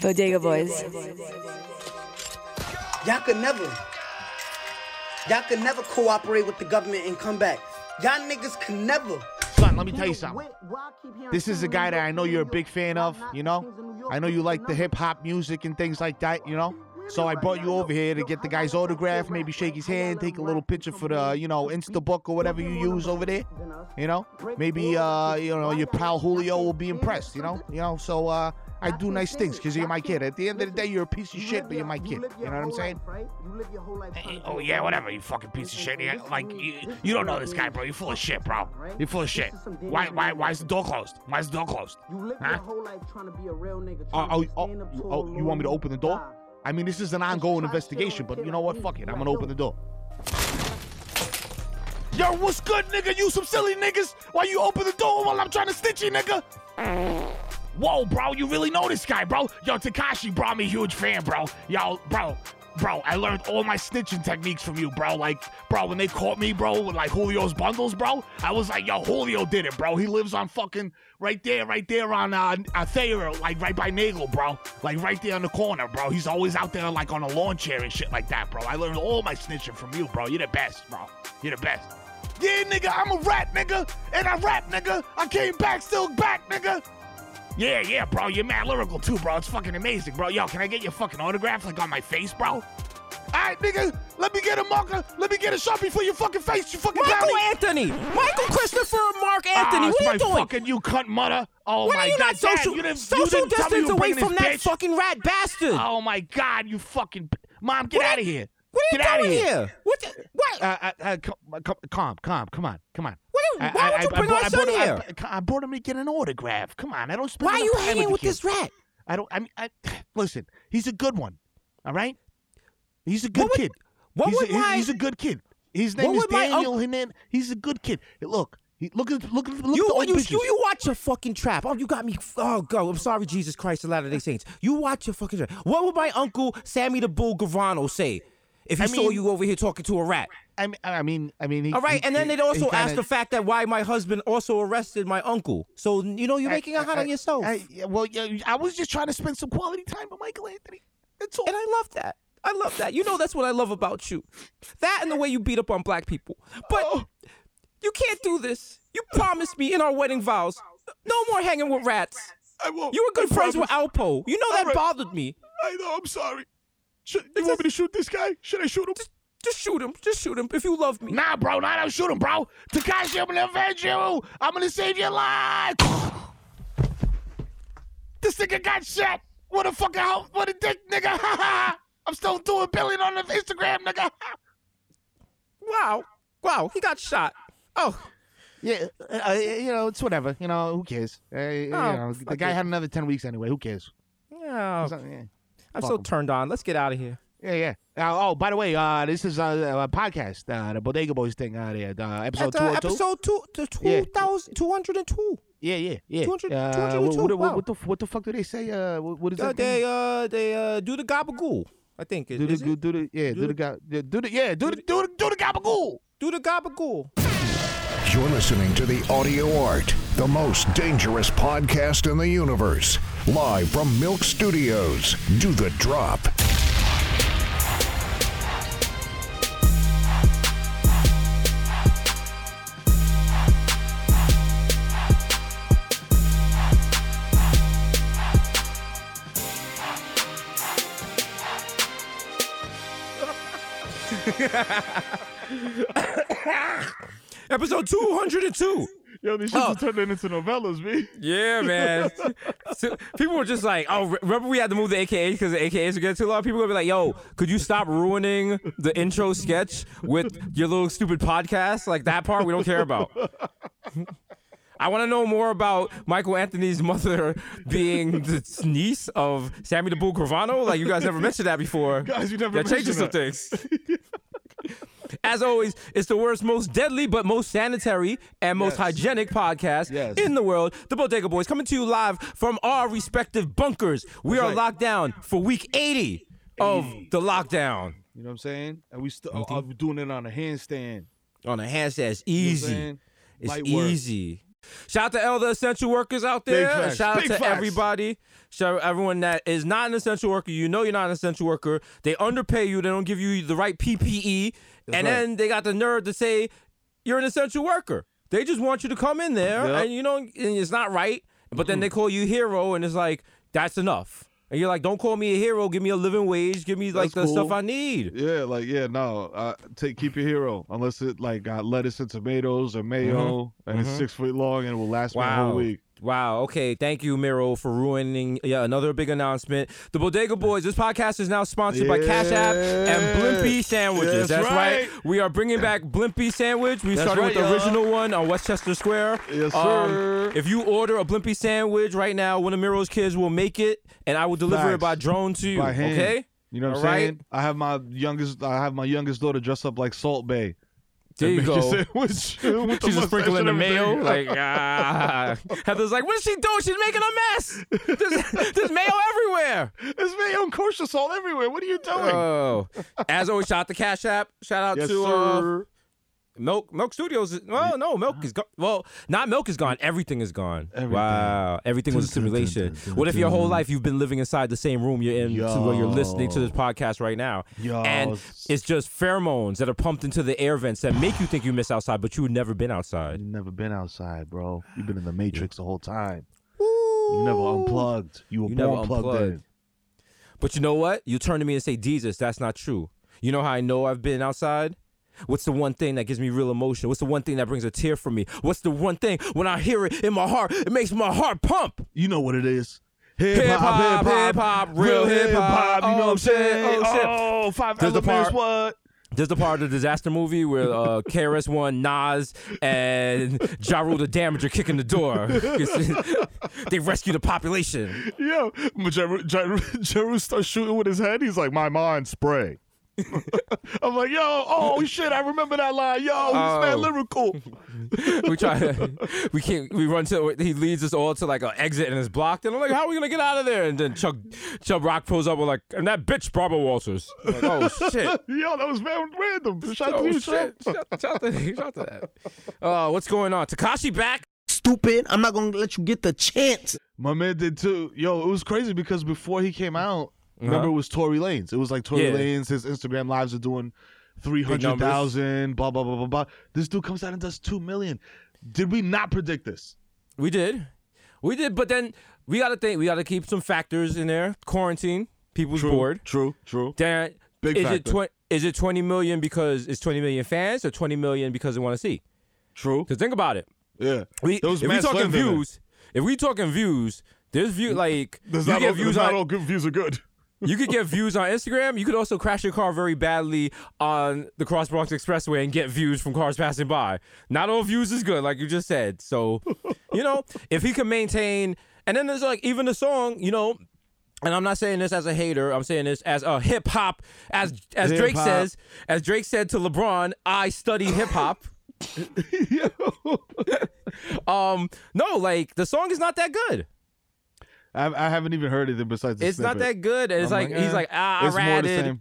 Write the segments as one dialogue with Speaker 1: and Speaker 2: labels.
Speaker 1: Bodega Boys.
Speaker 2: Y'all could never. Y'all could never cooperate with the government and come back. Y'all niggas can never.
Speaker 3: Son, let me tell you something. This is a guy that I know you're a big fan of, you know? I know you like the hip hop music and things like that, you know? So I brought you over here to get the guy's autograph, maybe shake his hand, take a little picture for the, you know, Instabook or whatever you use over there. You know? Maybe uh, you know, your pal Julio will be impressed, you know? You know, so uh I do nice things because you're my kid. At the end of the day, you're a piece of shit, but you're my kid. You know what I'm saying?
Speaker 4: Oh yeah, whatever. You fucking piece of shit. Yeah, like you, you don't know this guy, bro. You're full of shit, bro. You're full of shit. Why, why, why is the door closed? Why is the door closed? Huh?
Speaker 3: Oh, oh, oh, oh, you want me to open the door? I mean, this is an ongoing investigation, but you know what? Fuck it. I'm gonna open the door. Yo, what's good, nigga? You some silly niggas? Why you open the door while I'm trying to stitch you, nigga?
Speaker 4: Whoa, bro, you really know this guy, bro. Yo, Tekashi brought me huge fan, bro. Yo, bro, bro, I learned all my snitching techniques from you, bro. Like, bro, when they caught me, bro, with like Julio's bundles, bro, I was like, yo, Julio did it, bro. He lives on fucking right there, right there on uh, Thayer, like right by Nagle, bro. Like right there in the corner, bro. He's always out there like on a lawn chair and shit like that, bro. I learned all my snitching from you, bro. You're the best, bro. You're the best.
Speaker 3: Yeah, nigga, I'm a rat, nigga, and I rap, nigga. I came back, still back, nigga.
Speaker 4: Yeah, yeah, bro. You're mad lyrical too, bro. It's fucking amazing, bro. Yo, can I get your fucking autograph like on my face, bro?
Speaker 3: All right, nigga, let me get a marker. Let me get a sharpie for your fucking face, you fucking
Speaker 5: Michael
Speaker 3: brownie.
Speaker 5: Anthony! Michael Christopher Mark Anthony!
Speaker 3: Ah,
Speaker 5: what
Speaker 3: it's
Speaker 5: are
Speaker 3: my
Speaker 5: you doing?
Speaker 3: fucking you cunt mother. Oh
Speaker 5: when
Speaker 3: my
Speaker 5: are you
Speaker 3: god,
Speaker 5: not
Speaker 3: Dad,
Speaker 5: social,
Speaker 3: you didn't,
Speaker 5: social
Speaker 3: you didn't tell me you
Speaker 5: distance
Speaker 3: were
Speaker 5: away
Speaker 3: bringing
Speaker 5: from
Speaker 3: this
Speaker 5: that
Speaker 3: bitch.
Speaker 5: fucking rat bastard?
Speaker 3: Oh my god, you fucking mom, get out of here.
Speaker 5: What are you
Speaker 3: Get outta
Speaker 5: doing
Speaker 3: here.
Speaker 5: here? What? The, what?
Speaker 3: Uh, uh, uh, com- com- calm, calm, come on, come on.
Speaker 5: Are-
Speaker 3: I-
Speaker 5: why
Speaker 3: I-
Speaker 5: would you bring my
Speaker 3: I
Speaker 5: son
Speaker 3: brought-
Speaker 5: here?
Speaker 3: I, I brought him to get an autograph. Come on, I don't spend
Speaker 5: Why are you
Speaker 3: time
Speaker 5: hanging
Speaker 3: the
Speaker 5: with this rat?
Speaker 3: I don't. I mean, I, listen. He's a good one. All right. He's a good
Speaker 5: What would-
Speaker 3: kid.
Speaker 5: what
Speaker 3: he's,
Speaker 5: would
Speaker 3: a,
Speaker 5: my-
Speaker 3: he's a good kid. His name is
Speaker 5: my
Speaker 3: Daniel
Speaker 5: unc-
Speaker 3: Hernandez. He's a good kid. Look, he, look at look at look
Speaker 5: You,
Speaker 3: at the
Speaker 5: you, you, you watch your fucking trap. Oh, you got me. Oh, God. I'm sorry, Jesus Christ, the Latter day Saints. You watch your fucking trap. What would my uncle Sammy the Bull Gravano say if he
Speaker 3: I
Speaker 5: saw
Speaker 3: mean-
Speaker 5: you over here talking to a rat?
Speaker 3: I mean, I mean, I mean. He,
Speaker 5: All right,
Speaker 3: he-
Speaker 5: and then
Speaker 3: he-
Speaker 5: they'd also ask the fact that why my husband also arrested my uncle. So you know you're making a hot
Speaker 3: I-
Speaker 5: on yourself,
Speaker 3: I- well, I was just trying to spend some quality time with Michael Anthony. That's all.
Speaker 5: and I love that. I love that. You know that's what I love about you. That and the way you beat up on black people. But
Speaker 3: Oh.
Speaker 5: you can't do this. You promised me in our wedding vows, no more hanging with rats.
Speaker 3: I won't.
Speaker 5: You were good
Speaker 3: I
Speaker 5: friends
Speaker 3: promise.
Speaker 5: with Alpo. You know that
Speaker 3: right.
Speaker 5: bothered me.
Speaker 3: I know. I'm sorry. Should, you want me to shoot this guy? Should I shoot him?
Speaker 5: Just, just shoot him. Just shoot him if you love me.
Speaker 4: Nah, bro, nah, don't shoot him, bro. Tekashi, I'm gonna avenge you. I'm gonna save your life.
Speaker 3: This nigga got shot. What a fucking hell. What a dick, nigga. I'm still doing billion on the Instagram, nigga.
Speaker 5: Wow. Wow. He got shot. Oh.
Speaker 3: Yeah, uh, you know, it's whatever. You know, who cares? Uh, you
Speaker 5: Oh,
Speaker 3: know, the guy
Speaker 5: it.
Speaker 3: had another 10 weeks anyway. Who cares? So, yeah.
Speaker 5: I'm
Speaker 3: fuck
Speaker 5: so
Speaker 3: him.
Speaker 5: turned on. Let's get out of here.
Speaker 3: Yeah, yeah. Uh, oh, by the way, uh, this is uh, a podcast, uh, the Bodega Boys thing out there, uh, episode
Speaker 5: That's, uh,
Speaker 3: 202.
Speaker 5: episode two, to
Speaker 3: Yeah.
Speaker 5: 2000, 202.
Speaker 3: Yeah, yeah, yeah.
Speaker 5: 200
Speaker 3: uh,
Speaker 5: 202,
Speaker 3: what, what,
Speaker 5: wow.
Speaker 3: what, the, what the fuck do they say? Uh, what, what is
Speaker 5: Uh,
Speaker 3: that?
Speaker 5: they uh they uh do the gabagool. I think
Speaker 3: do the,
Speaker 5: is
Speaker 3: do,
Speaker 5: it?
Speaker 3: do the, yeah, do, the, guy, yeah, do the, yeah, do the, do the, do the gabagool.
Speaker 5: Do the gabagool.
Speaker 6: You're listening to The Audio Art, the most dangerous podcast in the universe. Live from Milk Studios. Do the drop.
Speaker 5: Episode 202.
Speaker 3: Yo, these
Speaker 5: Oh.
Speaker 3: shits are turning into novellas, me.
Speaker 5: Yeah, man. So, people were just like, oh, remember we had to move the AKA because the AKAs were getting too long? People were gonna be like, yo, could you stop ruining the intro sketch with your little stupid podcast? Like that part we don't care about. I want to know more about Michael Anthony's mother being the niece of Sammy the Bull Gravano. Like you guys never mentioned that before.
Speaker 3: Guys, you never
Speaker 5: that changes some things. As always, it's the worst, most deadly, but most sanitary and most hygienic podcast
Speaker 3: Yes.
Speaker 5: in the world. The Bodega Boys coming to you live from our respective bunkers. We are
Speaker 3: right.
Speaker 5: locked down for week 80 of the lockdown.
Speaker 3: You know what I'm saying? And we still uh, doing it on a handstand.
Speaker 5: On a handstand, it's
Speaker 3: You know
Speaker 5: easy. It's
Speaker 3: Light work.
Speaker 5: Shout out to all the essential workers out there.
Speaker 3: facts.
Speaker 5: Shout out
Speaker 3: Big
Speaker 5: to
Speaker 3: facts.
Speaker 5: everybody. Shout out everyone that is not an essential worker. You know you're not an essential worker. They underpay you. They don't give you the right PPE. and
Speaker 3: right.
Speaker 5: then they got the nerve to say you're an essential worker. They just want you to come in there
Speaker 3: Yep.
Speaker 5: and you know and it's not right. But then they call you hero and it's like, that's enough. And you're like, don't call me a hero. Give me a living wage. Give me like
Speaker 3: That's
Speaker 5: the stuff. I need.
Speaker 3: Yeah, like yeah, no. Uh, take keep your hero unless it like got lettuce and tomatoes or mayo and it's six foot long and it will last me a whole week.
Speaker 5: Wow. Okay. Thank you, Mero, for ruining yeah another big announcement. The Bodega Boys. This podcast is now sponsored by Cash App and Blimpie Sandwiches.
Speaker 3: That's
Speaker 5: right.
Speaker 3: right.
Speaker 5: We are bringing back Blimpie Sandwich. We
Speaker 3: That's
Speaker 5: started with the original one on Westchester Square.
Speaker 3: Yes,
Speaker 5: Um,
Speaker 3: sir.
Speaker 5: if you order a Blimpie Sandwich right now, one of Mero's kids will make it, and I will deliver it by drone to you.
Speaker 3: By hand.
Speaker 5: Okay.
Speaker 3: You know what
Speaker 5: All
Speaker 3: I'm
Speaker 5: right.
Speaker 3: saying? I have my youngest. I have my youngest daughter dressed up like Salt Bae.
Speaker 5: There you go.
Speaker 3: sandwich with
Speaker 5: She's just sprinkling the mayo. Like, ah. Heather's like, what's she doing? She's making a mess. There's, there's mayo everywhere.
Speaker 3: There's mayo and kosher salt everywhere. What are you doing?
Speaker 5: Oh, as always, shout out to Cash App. Shout out
Speaker 3: yes,
Speaker 5: to uh. Milk Milk Studios. Well, no, Milk is gone. Well, not Milk is gone. Everything is gone.
Speaker 3: Everything.
Speaker 5: Wow, everything was a simulation. What if your whole life you've been living inside the same room you're in to where you're listening to this podcast right now,
Speaker 3: Yo,
Speaker 5: and
Speaker 3: it's-
Speaker 5: just pheromones that are pumped into the air vents that make you think you miss outside, but you've never been outside.
Speaker 3: You've never been outside, bro. You've been in the Matrix the whole time. You never unplugged. You were
Speaker 5: You
Speaker 3: born
Speaker 5: never
Speaker 3: plugged
Speaker 5: unplugged.
Speaker 3: in.
Speaker 5: But you know what? You turn to me and say, Jesus, that's not true. You know how I know I've been outside? What's the one thing that gives me real emotion? What's the one thing that brings a tear from me? What's the one thing when I hear it in my heart, it makes my heart pump?
Speaker 3: You know what it is.
Speaker 5: Hip hop, hip hop, real hip hop.
Speaker 3: You know what
Speaker 5: Oh,
Speaker 3: I'm saying?
Speaker 5: shit, oh, shit.
Speaker 3: Oh, five
Speaker 5: There's the part-
Speaker 3: What?
Speaker 5: There's the part of the disaster movie where uh, KRS One, Nas, and Jeru the Damaja kicking the door. they rescue the population.
Speaker 3: Jeru, Jeru, Jeru starts shooting with his head. He's like, "My mind spray." I'm like, "Yo, oh shit, I remember that line. Yo, he's
Speaker 5: Oh.
Speaker 3: mad lyrical."
Speaker 5: we try to, we can't we run to he leads us all to like an exit and it's blocked and I'm like how are we gonna get out of there and then Chuck Chubb Rock pulls up with like and that bitch Barbara Walters like oh shit
Speaker 3: Yo, that was very random. Shout out
Speaker 5: oh
Speaker 3: to you,
Speaker 5: shit shout, shout to, shout to that uh what's going on Tekashi back
Speaker 2: Stupid. I'm not gonna let you get the chance.
Speaker 3: My man did too. Yo, it was crazy because before he came out, remember it was Tory Lanez. It was like Tory
Speaker 5: Uh-huh. Yeah.
Speaker 3: Lanez. His Instagram lives are doing three hundred thousand. Blah blah blah blah blah. This dude comes out and does two million. Did we not predict this?
Speaker 5: we did we did but then we gotta think we gotta keep some factors in there quarantine people's bored
Speaker 3: True. True.
Speaker 5: then
Speaker 3: Big
Speaker 5: is it
Speaker 3: factor.
Speaker 5: twenty is it 20 million because it's 20 million fans or 20 million because they want to see
Speaker 3: True.
Speaker 5: because think about it
Speaker 3: Yeah.
Speaker 5: We,
Speaker 3: There was
Speaker 5: if we
Speaker 3: mad
Speaker 5: talking
Speaker 3: slander there.
Speaker 5: views, if we talking views, there's view like
Speaker 3: There's
Speaker 5: you
Speaker 3: not,
Speaker 5: get
Speaker 3: all,
Speaker 5: views
Speaker 3: not
Speaker 5: on
Speaker 3: all good views are good.
Speaker 5: You could get views on Instagram. You could also crash your car very badly on the Cross Bronx Expressway and get views from cars passing by. Not all views is good, like you just said. So, you know, if he can maintain, and then there's like even the song, you know. And I'm not saying this as a hater. I'm saying this as a hip hop, as as Drake
Speaker 3: Hip-hop.
Speaker 5: says, as Drake said to LeBron, I study hip hop. um, no, like the song is not that good.
Speaker 3: I, I haven't even heard anything besides. The
Speaker 5: It's not that good. It's
Speaker 3: I'm
Speaker 5: like, he's
Speaker 3: eh,
Speaker 5: like ah, I
Speaker 3: it's more the
Speaker 5: ratted.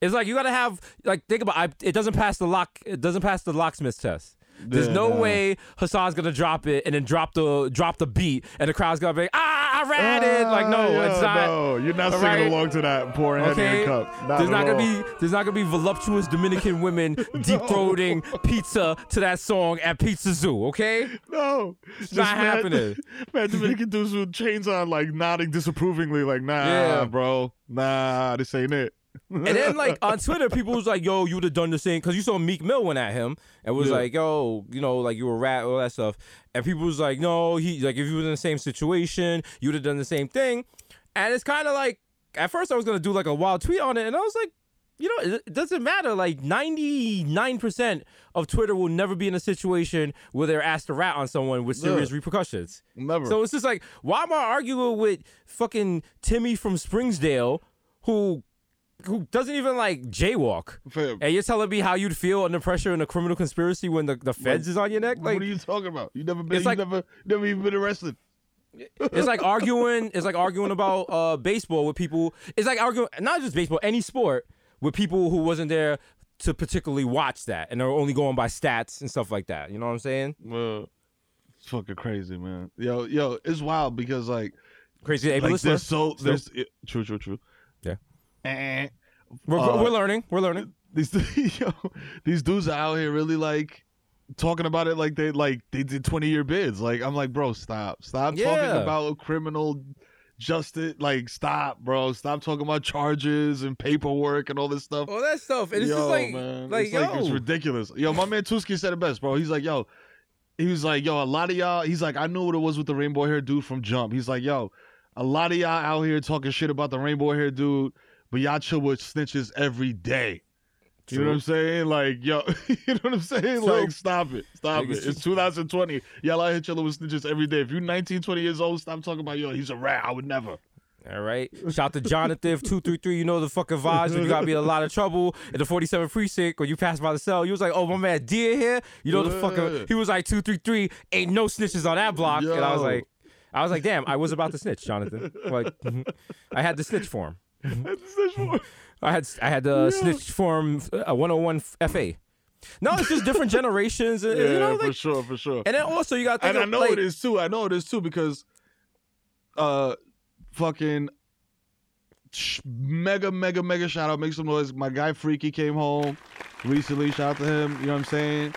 Speaker 5: It's like you gotta have like think about I, it doesn't pass the lock it doesn't pass the locksmith test. There's
Speaker 3: Yeah,
Speaker 5: no
Speaker 3: nah.
Speaker 5: way Hassan's gonna drop it and then drop the drop the beat and the crowd's gonna be like, ah I ratted. like no,
Speaker 3: Ah,
Speaker 5: it's not.
Speaker 3: No, you're not singing
Speaker 5: right?
Speaker 3: along to that. Pouring Henny
Speaker 5: Okay,
Speaker 3: in a cup. Not
Speaker 5: there's not gonna be there's not gonna be voluptuous Dominican women deep throating pizza to that song at Pizza Zoo. Okay,
Speaker 3: No, it's
Speaker 5: not happening.
Speaker 3: Man, Dominican dudes with chains on, like nodding disapprovingly, like, nah,
Speaker 5: Yeah.
Speaker 3: bro, nah, this ain't it.
Speaker 5: And then like on Twitter, people was like, "Yo, you would have done the same," because you saw Meek Mill went at him and was
Speaker 3: Yeah.
Speaker 5: like, "Yo, you know, like you were rat, all that stuff." And people was like, "No, he like if you was in the same situation, you would have done the same thing." And it's kind of like at first I was gonna do like a wild tweet on it, and I was like, you know, it, doesn't matter. Like ninety nine percent of Twitter will never be in a situation where they're asked to rat on someone with serious
Speaker 3: Yeah.
Speaker 5: repercussions.
Speaker 3: Never.
Speaker 5: So it's just like, why am I arguing with fucking Timmy from Springsdale, who who doesn't even like jaywalk?
Speaker 3: Fam,
Speaker 5: And you're telling me how you'd feel under pressure in a criminal conspiracy when the, the feds is on your neck? Like
Speaker 3: what are you talking about? You never been,
Speaker 5: It's like-
Speaker 3: never, never even been arrested.
Speaker 5: it's like arguing it's like arguing about uh baseball with people it's like arguing not just baseball, any sport with people who wasn't there to particularly watch that and they're only going by stats and stuff like that. You know what I'm saying?
Speaker 3: Well, It's fucking crazy, man. Yo, yo, it's wild because like,
Speaker 5: Crazy able
Speaker 3: like there's so there's it, true, true, true. Eh,
Speaker 5: We're,
Speaker 3: uh,
Speaker 5: we're learning. We're learning.
Speaker 3: these yo, these dudes are out here really like talking about it like they like they did 20 year bids. Like I'm like, bro, stop. Stop
Speaker 5: Yeah.
Speaker 3: talking about criminal justice. Like, stop, bro. Stop talking about charges and paperwork and all this stuff.
Speaker 5: All that stuff. And it's just like,
Speaker 3: man,
Speaker 5: like
Speaker 3: it's
Speaker 5: yo.
Speaker 3: like it's ridiculous. Yo, my man Tuski said it best, bro. He's like, yo, he was like, yo, a lot of y'all. He's like, I knew what it was with the rainbow hair dude from Jump. He's like, yo, a lot of y'all out here talking shit about the rainbow hair dude, but y'all chill with snitches every day. You know what I'm saying? Like, yo, you know what I'm saying?
Speaker 5: True.
Speaker 3: Like, stop it. Stop it.
Speaker 5: it's
Speaker 3: It's 2020. Y'all out here chilling with snitches every day. If you're 19, 20 years old, stop talking about, yo, he's a rat. I would never.
Speaker 5: All right. Shout to Jonathan two three three. You know the fucking vibes. When you gotta be in a lot of trouble in the 47 precinct when you pass by the cell. You was like, oh my man, Dia here. You know the fucking. He was like two three three. Ain't no snitches on that block. And I was like, I was like, damn. I was about to snitch, Jonathan. Like, I had the snitch form. I had I had the snitch form uh, 101 FA. No, it's just different generations. and,
Speaker 3: Yeah,
Speaker 5: you know,
Speaker 3: for sure, for sure.
Speaker 5: and then also you got to
Speaker 3: and I know
Speaker 5: like,
Speaker 3: it is too. I know it is too because, uh, fucking sh- mega, mega, mega shout out, make some noise. My guy Freaky came home recently. Shout out to him. You know what I'm saying?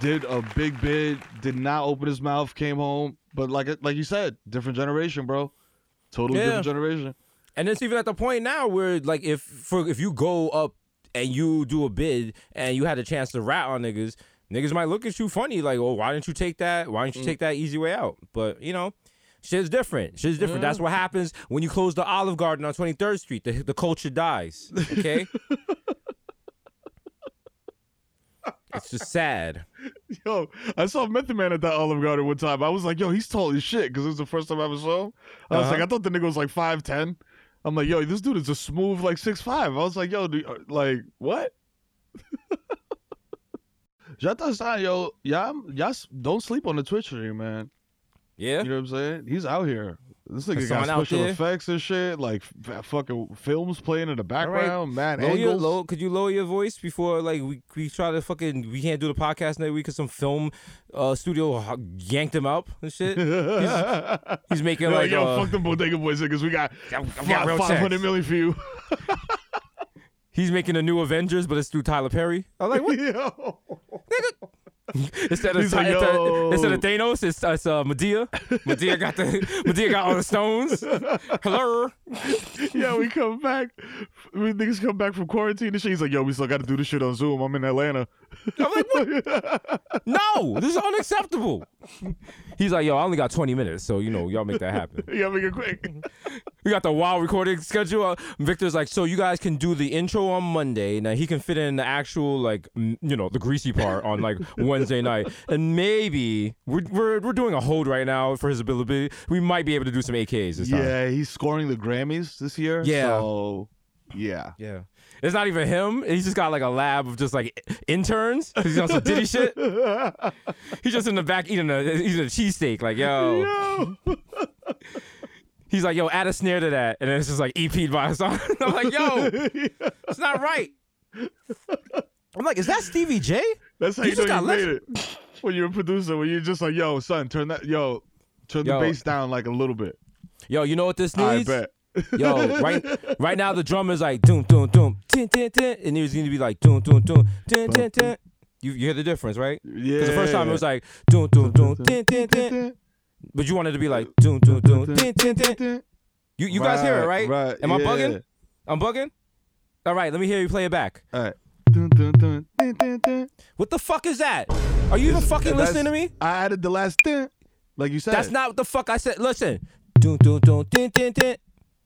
Speaker 3: Did a big bid. Did not open his mouth. Came home, but like like you said, different generation, bro. Totally
Speaker 5: Yeah.
Speaker 3: different generation.
Speaker 5: And it's even at the point now where like if for if you go up and you do a bid and you had a chance to rat on niggas, niggas might look at you funny like, oh, why didn't you take that? Why didn't you take that easy way out? But you know, shit's different. Shit's different. That's what happens when you close the Olive Garden on 23rd Street. The the culture dies. Okay. it's just sad.
Speaker 3: Yo, I saw Method Man at that Olive Garden one time. I was like, yo, he's tall as shit because it was the first time I ever saw him. I was
Speaker 5: Uh-huh.
Speaker 3: like, I thought the nigga was like 5'10. I'm like, yo, this dude is a smooth like six five. I was like, yo, dude, uh, like, what? Jata Stein, yo, y'all, y'all don't sleep on the Twitch stream, man.
Speaker 5: Yeah.
Speaker 3: You know what I'm saying? He's out here. This nigga got special
Speaker 5: there?
Speaker 3: effects and shit, like f- fucking films playing in the background, mad
Speaker 5: Lower your,
Speaker 3: angles.
Speaker 5: low, could you lower your voice before like we, we try to fucking we can't do the podcast next week because some film uh, studio yanked him up and shit. He's, he's making
Speaker 3: Yo,
Speaker 5: like
Speaker 3: yo,
Speaker 5: uh,
Speaker 3: fuck them bodega boys niggas. We got
Speaker 5: real
Speaker 3: five hundred million for you.
Speaker 5: he's making a new Avengers, but it's through Tyler Perry. I'm like, what?
Speaker 3: Yo.
Speaker 5: instead of
Speaker 3: like,
Speaker 5: instead- instead of Thanos, it's, it's uh, Madea. Madea got the Madea got all the stones. Hello.
Speaker 3: yeah, we come back. We niggas come back from quarantine and shit. He's like, yo, we still got to do this shit on Zoom. I'm in Atlanta.
Speaker 5: I'm like, what? No, this is unacceptable. He's like, yo, I only got 20 minutes, so you know, y'all make that happen.
Speaker 3: gotta make it quick.
Speaker 5: We got the wild recording schedule. Victor's like, so you guys can do the intro on Monday. Now he can fit in the actual like, m- you know, the greasy part on like Wednesday night, and maybe we're we're, we're doing a hold right now for his ability. We might be able to do some AKs this time.
Speaker 3: Yeah, he's scoring the Grammys this year.
Speaker 5: Yeah.
Speaker 3: So, yeah.
Speaker 5: Yeah. It's not even him. He's just got like a lab of just like interns. He's on some Diddy shit. He's just in the back eating a eating a cheesesteak. Like, yo.
Speaker 3: Yo.
Speaker 5: He's like, yo, add a snare to that. And then it's just like EP'd by a song. I'm like, yo, it's not right. I'm like, is that Stevie J?
Speaker 3: That's how
Speaker 5: You
Speaker 3: you,
Speaker 5: just
Speaker 3: know
Speaker 5: got
Speaker 3: you made it. When you're a producer, when you're just like, yo, son, turn that, yo, turn
Speaker 5: Yo.
Speaker 3: the bass down like a little bit.
Speaker 5: Yo, you know what this needs?
Speaker 3: I bet.
Speaker 5: Yo, right right now the drummer's like doom doom doom tin tin tin and he's gonna be like doom doom doom tin tin tin. You, you hear the difference, right?
Speaker 3: Yeah.
Speaker 5: Because the first time it was like doom doom doom tin tin tin, but you wanted to be like doom doom doom tin tin tin. You you guys hear it, right?
Speaker 3: Right.
Speaker 5: Am I bugging? I'm bugging. All right, let me hear you play it back.
Speaker 3: All right. Dun, dun, dun, dun, dun, dun.
Speaker 5: What the fuck is that? Are you even fucking listening to me?
Speaker 3: I added the last dun, like you said.
Speaker 5: That's not what the fuck I said. Listen. Doom doom doom tin tin tin.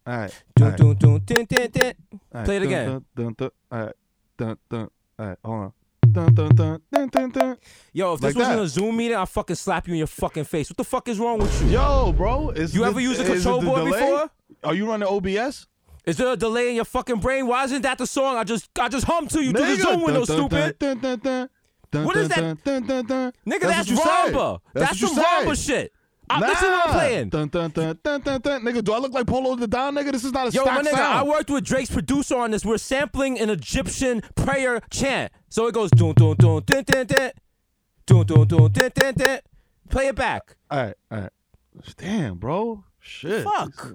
Speaker 3: All right. all right.
Speaker 5: play it
Speaker 3: Dun,
Speaker 5: again.
Speaker 3: Dun, dun, dun. All right. Dun, dun. All right. Hold on. Dun, dun, dun, dun, dun, dun.
Speaker 5: Yo, if this
Speaker 3: Like
Speaker 5: wasn't
Speaker 3: that.
Speaker 5: a Zoom meeting, I'll fucking slap you in your fucking face. What the fuck is wrong with you?
Speaker 3: Yo, bro. Is
Speaker 5: You ever used a control board before?
Speaker 3: Are you running OBS?
Speaker 5: Is there a delay in your fucking brain? Why isn't that the song I just I just hummed to you through the Zoom window,
Speaker 3: Dun, dun,
Speaker 5: stupid?
Speaker 3: dun, dun, dun, dun,
Speaker 5: What is that?
Speaker 3: dun, dun, dun.
Speaker 5: Nigga,
Speaker 3: That's
Speaker 5: that's,
Speaker 3: what you said.
Speaker 5: Ramba.
Speaker 3: That's
Speaker 5: That's, some
Speaker 3: you said.
Speaker 5: Ramba shit. I,
Speaker 3: Nah.
Speaker 5: Listen what I'm playing.
Speaker 3: Dun, dun, dun, dun, dun, dun. Nigga, do I look like Polo the Don, nigga? This is not a
Speaker 5: Yo, my nigga, I worked with Drake's producer on this. We're sampling an Egyptian prayer chant. So it goes dun dun dun dun dun dun dun dun dun dun dun dun Play it back.
Speaker 3: All right, all right. Damn, bro. Shit.
Speaker 5: Fuck.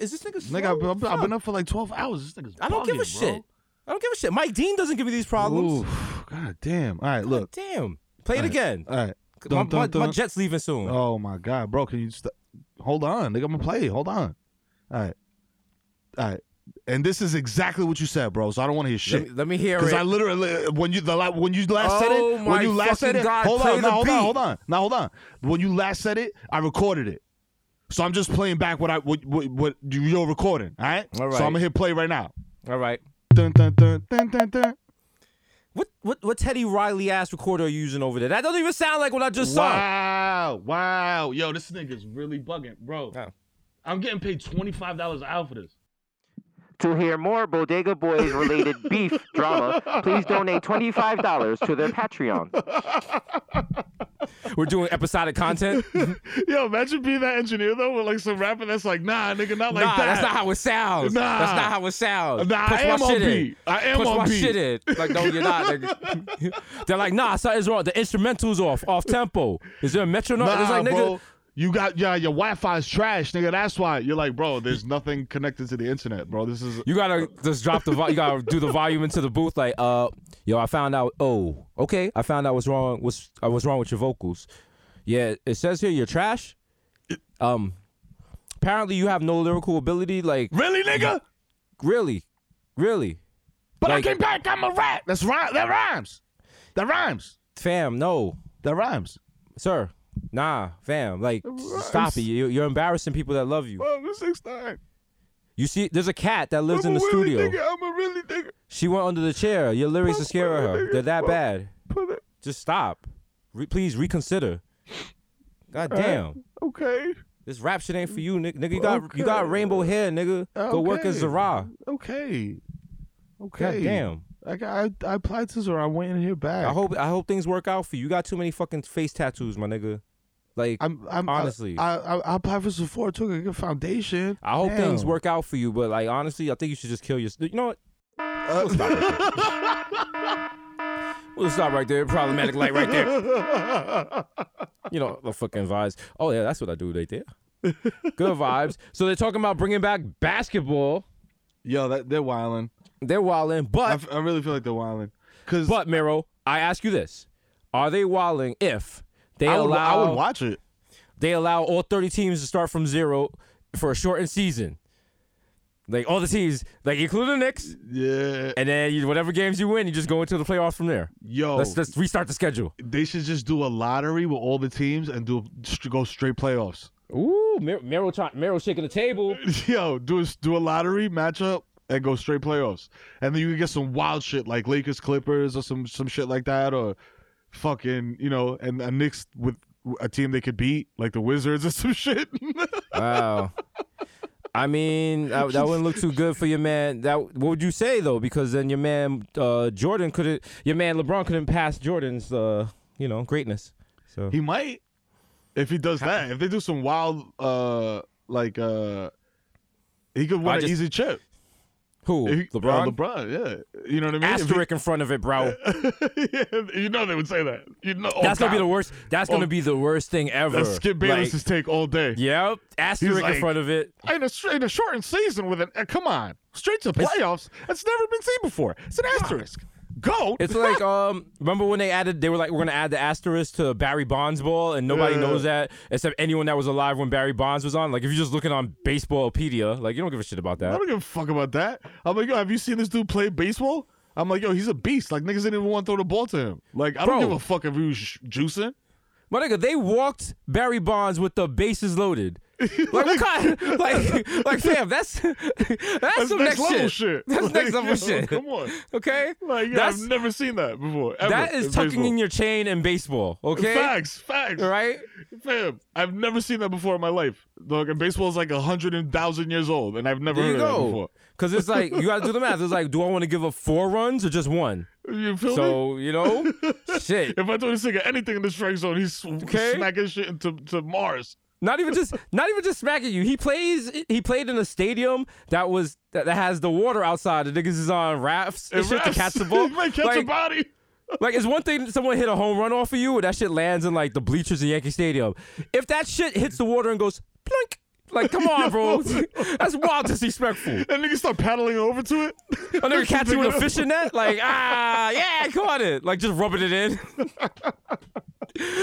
Speaker 5: Is this nigga?
Speaker 3: Nigga, I've,
Speaker 5: slow?
Speaker 3: I've, been up for like 12 hours. This nigga's
Speaker 5: I don't give a
Speaker 3: bro.
Speaker 5: shit. I don't give a shit. Mike Dean doesn't give me these problems.
Speaker 3: Ooh, God damn. All right,
Speaker 5: God
Speaker 3: look.
Speaker 5: damn. Play it
Speaker 3: All right.
Speaker 5: again.
Speaker 3: All right.
Speaker 5: My,
Speaker 3: Dun, dun,
Speaker 5: my, my jet's leaving soon.
Speaker 3: Oh my God, bro. Can you st- hold on? Nigga, I'm gonna play. Hold on. All right. All right. And this is exactly what you said, bro. So I don't want to hear
Speaker 5: let,
Speaker 3: shit.
Speaker 5: me, let me hear it. Because.
Speaker 3: I literally when you the when you last said
Speaker 5: Oh
Speaker 3: it, when you last said it, oh
Speaker 5: God,
Speaker 3: hold on, now hold
Speaker 5: beat.
Speaker 3: on, hold on, now hold on. When you last said it, I recorded it, so I'm just playing back what I what what, what you're recording. All right.
Speaker 5: All right. So.
Speaker 3: I'm gonna hit play right now.
Speaker 5: All right.
Speaker 3: Dun, dun, dun, dun, dun, dun.
Speaker 5: What what what Teddy Riley ass recorder are you using over there? That doesn't even sound like what I just saw.
Speaker 3: Wow, wow, yo, this nigga's really bugging, bro.
Speaker 5: Oh.
Speaker 3: I'm getting paid twenty five dollars an hour for this.
Speaker 7: To hear more Bodega Boys related beef drama, please donate $25 to their Patreon.
Speaker 5: We're doing episodic content.
Speaker 3: Yo, imagine being that engineer though, with like some rapper that's like, nah, nigga, not like
Speaker 5: nah,
Speaker 3: that.
Speaker 5: that's not how it sounds.
Speaker 3: Nah.
Speaker 5: That's not how it sounds.
Speaker 3: Nah,
Speaker 5: Push
Speaker 3: I
Speaker 5: my
Speaker 3: am on
Speaker 5: shit in.
Speaker 3: beat. I am
Speaker 5: Push
Speaker 3: on
Speaker 5: my
Speaker 3: beat.
Speaker 5: shit in. Like, no, you're not. nigga. They're like, nah, something's wrong. The instrumental's off, off tempo. Is there a metronome?
Speaker 3: Nah,
Speaker 5: it's like, nigga,
Speaker 3: bro. You got yeah, your Wi-Fi is trash, nigga. That's why you're like, bro. There's nothing connected to the internet, bro. This is
Speaker 5: You gotta just drop the. Vo- you gotta do the volume into the booth. Like, uh, yo, I found out. Oh, okay, I found out what's wrong. What's uh, what's wrong with your vocals? Yeah, it says here you're trash. Um, apparently you have no lyrical ability. Like,
Speaker 3: really, nigga.
Speaker 5: really, really,
Speaker 3: But
Speaker 5: Like-
Speaker 3: I came back. I'm a rat. That's right. That rhymes. That rhymes.
Speaker 5: fam, no,
Speaker 3: That rhymes.
Speaker 5: sir, nah, fam. Like, stop it. You, you're embarrassing people that love you.
Speaker 3: I'm a six nine.
Speaker 5: You see, there's a cat that lives
Speaker 3: I'm
Speaker 5: in the
Speaker 3: really
Speaker 5: studio.
Speaker 3: Nigga. I'm a really nigga.
Speaker 5: She went under the chair. Your lyrics are scaring her. They're that bad.
Speaker 3: It.
Speaker 5: Just stop. Re- please reconsider. God damn.
Speaker 3: Okay.
Speaker 5: This rap shit ain't for you, nigga. Nigga, you got you got rainbow hair, nigga. Go work as
Speaker 3: Okay.
Speaker 5: Zara.
Speaker 3: Okay. Okay.
Speaker 5: God damn.
Speaker 3: I, I applied to Zara. I went in here back.
Speaker 5: I hope I hope things work out for you. You got too many fucking face tattoos, my nigga. Like
Speaker 3: I'm. I'm
Speaker 5: honestly.
Speaker 3: I, I, I applied for Sephora too. I get a foundation.
Speaker 5: I hope things work out for you, but like honestly, I think you should just kill your. You know what?
Speaker 3: Uh,
Speaker 5: We'll stop right there. Problematic light right there. You know the fucking vibes. Oh yeah, that's what I do right there. Good vibes. So they're talking about bringing back basketball.
Speaker 3: Yo, that they're wilding.
Speaker 5: They're wilding, but
Speaker 3: f- I really feel like they're wilding. Cause
Speaker 5: but Mero, I ask you this: Are they wilding if they
Speaker 3: I would,
Speaker 5: allow
Speaker 3: I would watch it.
Speaker 5: they allow all 30 teams to start from zero for a shortened season? Like all the teams, like including the Knicks,
Speaker 3: Yeah.
Speaker 5: and then you, whatever games you win, you just go into the playoffs from there.
Speaker 3: Yo,
Speaker 5: Let's let's restart the schedule.
Speaker 3: they should just do a lottery with all the teams and do go straight playoffs.
Speaker 5: Ooh, Mer- Meryl, try- shaking the table.
Speaker 3: Yo, do a, do a lottery matchup and go straight playoffs, and then you can get some wild shit like Lakers Clippers or some some shit like that, or fucking you know, and a Knicks with a team they could beat like the Wizards or some shit.
Speaker 5: Wow. I mean, that, that wouldn't look too good for your man. That what would you say though? Because then your man uh, Jordan couldn't, your man LeBron couldn't pass Jordan's, uh, you know, greatness. So
Speaker 3: he might if he does that. If they do some wild, uh, like uh, he could win
Speaker 5: I
Speaker 3: an
Speaker 5: just-
Speaker 3: easy chip.
Speaker 5: Who
Speaker 3: he-
Speaker 5: LeBron?
Speaker 3: uh, LeBron, yeah. You know what I mean? If he-
Speaker 5: Asterisk in front of it, bro.
Speaker 3: yeah, you know they would say that. You know, oh,
Speaker 5: That's gonna be the worst. That's gonna
Speaker 3: Oh,
Speaker 5: be the worst thing ever.
Speaker 3: That's Skip Bayless's
Speaker 5: Like,
Speaker 3: take all day.
Speaker 5: Yep, asterisk
Speaker 3: like-
Speaker 5: in front of it.
Speaker 3: In a, in a shortened season with an, uh, come on, straight to the playoffs. That's never been seen before. It's an asterisk. Go.
Speaker 5: It's like um, remember when they added? They were like, we're gonna add the asterisk to Barry Bonds ball, and nobody
Speaker 3: Yeah.
Speaker 5: knows that except anyone that was alive when Barry Bonds was on. Like if you're just looking on Baseballpedia, like you don't give a shit about that.
Speaker 3: I don't give a fuck about that. I'm like, yo, have you seen this dude play baseball? I'm like, yo, he's a beast. Like niggas didn't even want to throw the ball to him. Like I
Speaker 5: Bro.
Speaker 3: don't give a fuck if he was sh- juicing.
Speaker 5: My nigga, they walked Barry Bonds with the bases loaded. Like what kind? Like, like fam, that's that's,
Speaker 3: That's
Speaker 5: some
Speaker 3: next
Speaker 5: next
Speaker 3: level
Speaker 5: shit.
Speaker 3: shit.
Speaker 5: That's
Speaker 3: Like,
Speaker 5: next level
Speaker 3: yo,
Speaker 5: shit.
Speaker 3: Come on.
Speaker 5: Okay,
Speaker 3: Like, yeah, I've never seen that before. Ever
Speaker 5: that is
Speaker 3: in
Speaker 5: tucking
Speaker 3: baseball.
Speaker 5: in your chain in baseball. Okay,
Speaker 3: Facts, facts.
Speaker 5: right?
Speaker 3: Fam, I've never seen that before in my life. Dog, and baseball is like a hundred and thousand years old, and I've never
Speaker 5: There
Speaker 3: heard of that before.
Speaker 5: Because it's like you got to do the math. It's like, do I want to give up four runs or just one?
Speaker 3: You feel me?
Speaker 5: So you know, shit.
Speaker 3: If I throw this nigga anything in the strike zone, he's
Speaker 5: Okay.
Speaker 3: smacking shit into to Mars.
Speaker 5: Not even just, not even just smacking you. He plays. He played in a stadium that was that, that has the water outside. The niggas is on rafts and shit to catch the ball.
Speaker 3: might catch a
Speaker 5: Like,
Speaker 3: body.
Speaker 5: Like, it's one thing someone hit a home run off of you and that shit lands in like the bleachers in Yankee Stadium. If that shit hits the water and goes plink, like, come on, bro. That's wild disrespectful.
Speaker 8: And niggas start paddling over to it.
Speaker 5: A nigga catch you with a fishing net, like, ah, yeah, I caught it. Like, just rubbing it in.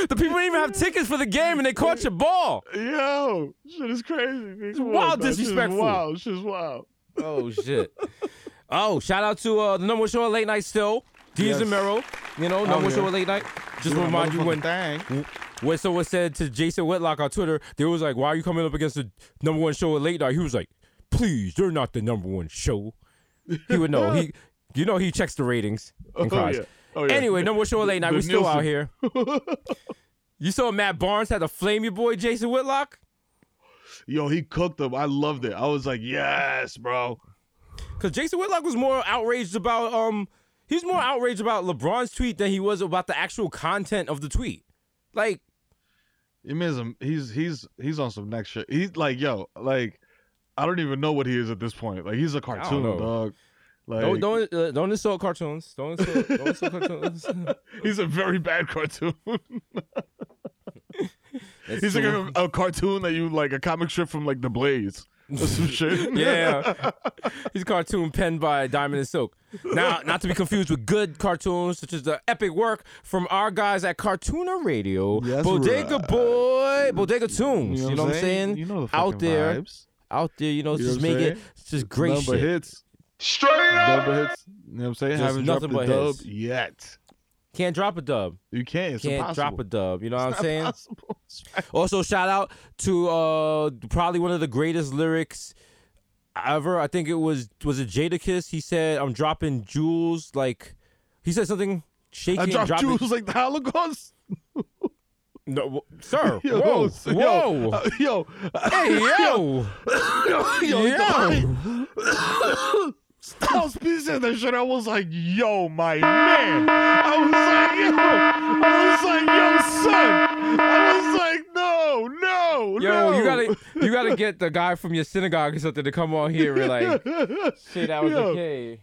Speaker 5: the people didn't even have tickets for the game and they caught your ball.
Speaker 8: Yo, shit is crazy. It's
Speaker 5: wild disrespectful.
Speaker 8: Wow, shit's wild.
Speaker 5: Oh, shit. Oh, shout out to uh, the number one show at late night still. Deez
Speaker 8: Yes.
Speaker 5: and Mero. You know, number one
Speaker 8: yeah.
Speaker 5: show at late night. Just to remind you when
Speaker 8: Thing.
Speaker 5: When someone said to Jason Whitlock on Twitter, they was like, "Why are you coming up against the number one show at late night?" He was like, "Please, they're not the number one show." He would know. He, you know, he checks the ratings and
Speaker 8: Oh,
Speaker 5: cries.
Speaker 8: yeah. Oh, yeah.
Speaker 5: Anyway, number one show at late night.
Speaker 8: The
Speaker 5: We still out here. you saw Matt Barnes had to flame your boy Jason Whitlock
Speaker 8: Yo, he cooked them. I loved it. I was like, yes, bro.
Speaker 5: because Jason Whitlock was more outraged about um. He's more outraged about LeBron's tweet than he was about the actual content of the tweet. Like,
Speaker 8: It means him. He's he's he's on some next shit. He's like, yo, like, I don't even know what he is at this point. Like, he's a cartoon dog. Like,
Speaker 5: don't don't uh, don't insult cartoons. Don't insult, don't insult cartoons.
Speaker 8: he's a very bad cartoon. He's like a, a cartoon that you like a comic strip from like the Blaze or some shit.
Speaker 5: Yeah. He's a cartoon penned by Diamond and Silk. Now, not to be confused with good cartoons, such as the epic work from our guys at Cartooner Radio,
Speaker 8: Yes,
Speaker 5: Bodega
Speaker 8: right.
Speaker 5: Boy, Bodega Tunes. You know, what I'm saying?
Speaker 8: You know the
Speaker 5: Out
Speaker 8: fucking
Speaker 5: there,
Speaker 8: vibes.
Speaker 5: out there, you know,
Speaker 8: You know
Speaker 5: just
Speaker 8: what I'm
Speaker 5: make it it's just great
Speaker 8: Number
Speaker 5: shit.
Speaker 8: hits. Straight up. Number hits. You know what I'm saying?
Speaker 5: Just
Speaker 8: Haven't
Speaker 5: nothing
Speaker 8: dropped
Speaker 5: but
Speaker 8: the dub
Speaker 5: hits.
Speaker 8: yet.
Speaker 5: Can't drop a dub.
Speaker 8: You can't. It's
Speaker 5: Can't
Speaker 8: impossible.
Speaker 5: drop a dub. You know what I'm saying?
Speaker 8: possible.
Speaker 5: Also, shout out to uh probably one of the greatest lyrics ever. I think it was was it Jadakiss. He said, "I'm dropping jewels." Like he said something shaking.
Speaker 8: I dropped
Speaker 5: dropping,
Speaker 8: jewels like the Holocaust.
Speaker 5: No, w- sir.
Speaker 8: Yo,
Speaker 5: whoa,
Speaker 8: so- yo,
Speaker 5: whoa.
Speaker 8: uh, yo,
Speaker 5: hey, yo.
Speaker 8: yo, yo,
Speaker 5: Yo.
Speaker 8: Styles P said that shit. I was like, yo, my man. I was like, yo. I was like, yo, son. I was like, no, no,
Speaker 5: Yo,
Speaker 8: no.
Speaker 5: you gotta you gotta get the guy from your synagogue or something to come on here and like shit, that was
Speaker 8: Yo.
Speaker 5: okay.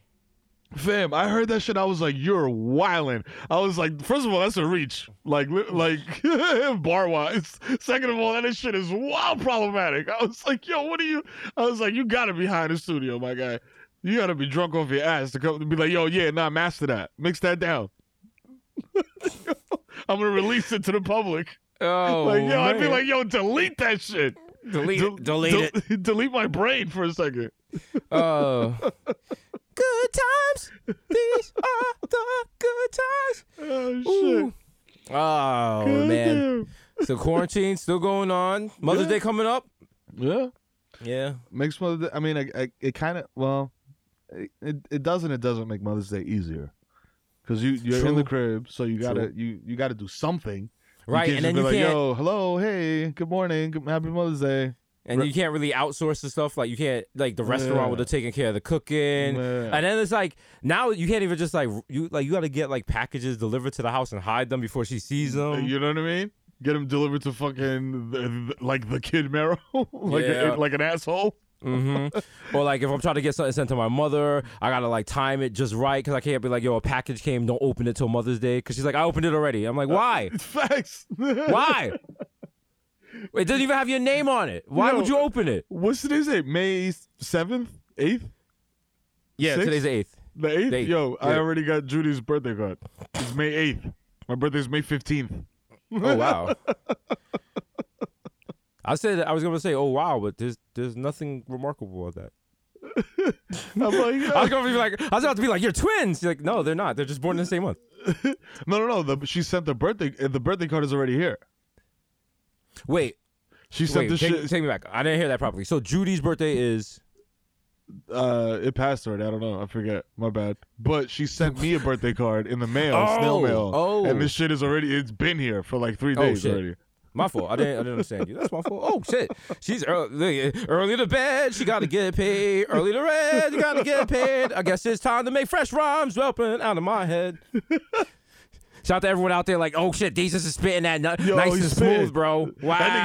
Speaker 8: Fam, I heard that shit. I was like, "You're wildin'." I was like, first of all, that's a reach, like, like bar wise. Second of all, that shit is wild problematic. I was like, "Yo, what are you?" I was like, "You gotta be high in the studio, my guy. You gotta be drunk off your ass to come to be like, yo, yeah, nah, master that, mix that down." I'm gonna release it to the public.
Speaker 5: Oh,
Speaker 8: like, yo, I'd be like, "Yo, delete that shit.
Speaker 5: delete
Speaker 8: Del-
Speaker 5: it, delete
Speaker 8: del- delete my brain for a second.
Speaker 5: Oh. Uh, good times. These are the good times.
Speaker 8: Oh shit.
Speaker 5: Ooh. Oh
Speaker 8: God
Speaker 5: man.
Speaker 8: damn.
Speaker 5: So quarantine still going on. Mother's
Speaker 8: Yeah.
Speaker 5: Day coming up.
Speaker 8: Yeah.
Speaker 5: Yeah.
Speaker 8: makes Mother's Day. I mean, I, I, it kind of well, it, it doesn't. It doesn't make Mother's Day easier because you you're in the crib, so you gotta
Speaker 5: True.
Speaker 8: you you gotta do something.
Speaker 5: Right, and then you
Speaker 8: like,
Speaker 5: can't,
Speaker 8: Yo, hello, hey, good morning, good, happy Mother's Day.
Speaker 5: and you can't really outsource the stuff. Like you can't, like the restaurant would have taken care of the cooking,
Speaker 8: Yeah.
Speaker 5: and then it's like now you can't even just like you like you got to get like packages delivered to the house and hide them before she sees them.
Speaker 8: you know what I mean? Get them delivered to fucking the, the- like the kid Mero, like
Speaker 5: Yeah.
Speaker 8: a, like an asshole.
Speaker 5: Hmm or like if I'm trying to get something sent to my mother, I gotta like time it just right because I can't be like, yo, a package came, don't open it till Mother's Day because she's like, I opened it already. I'm like, why?
Speaker 8: Facts.
Speaker 5: Why? It doesn't even have your name on it. Why would you open it?
Speaker 8: What's today's date? May seventh, eighth,
Speaker 5: Yeah,
Speaker 8: Six?
Speaker 5: today's the eighth.
Speaker 8: the eighth. Yo, I already got Judy's birthday card. It's May eighth. My birthday's May fifteenth.
Speaker 5: Oh wow. I said I was gonna say, oh wow, but there's there's nothing remarkable about that.
Speaker 8: I'm like.
Speaker 5: I was gonna be like, I was about to be like, you're twins. You're like, no, they're not. They're just born in the same month.
Speaker 8: No, no, no. The, she sent the birthday. uh, The birthday card is already here.
Speaker 5: Wait,
Speaker 8: She sent the
Speaker 5: take,
Speaker 8: shit.
Speaker 5: take me back. I didn't hear that properly. So Judy's birthday is
Speaker 8: uh, it passed already. I don't know. I forget. My bad. But she sent me a birthday card in the mail, snail
Speaker 5: Oh,
Speaker 8: mail.
Speaker 5: oh.
Speaker 8: and this shit is already. It's been here for like three days
Speaker 5: shit.
Speaker 8: already.
Speaker 5: My fault. I didn't I didn't understand you. That's my fault. Oh shit. She's early, early to bed. She gotta get paid. Early to bed. You gotta get paid. I guess it's time to make fresh rhymes welping out of my head. Shout out to everyone out there like, oh shit, Desus is spitting that nu-
Speaker 8: Yo,
Speaker 5: nice and
Speaker 8: spitting.
Speaker 5: smooth, bro.
Speaker 8: That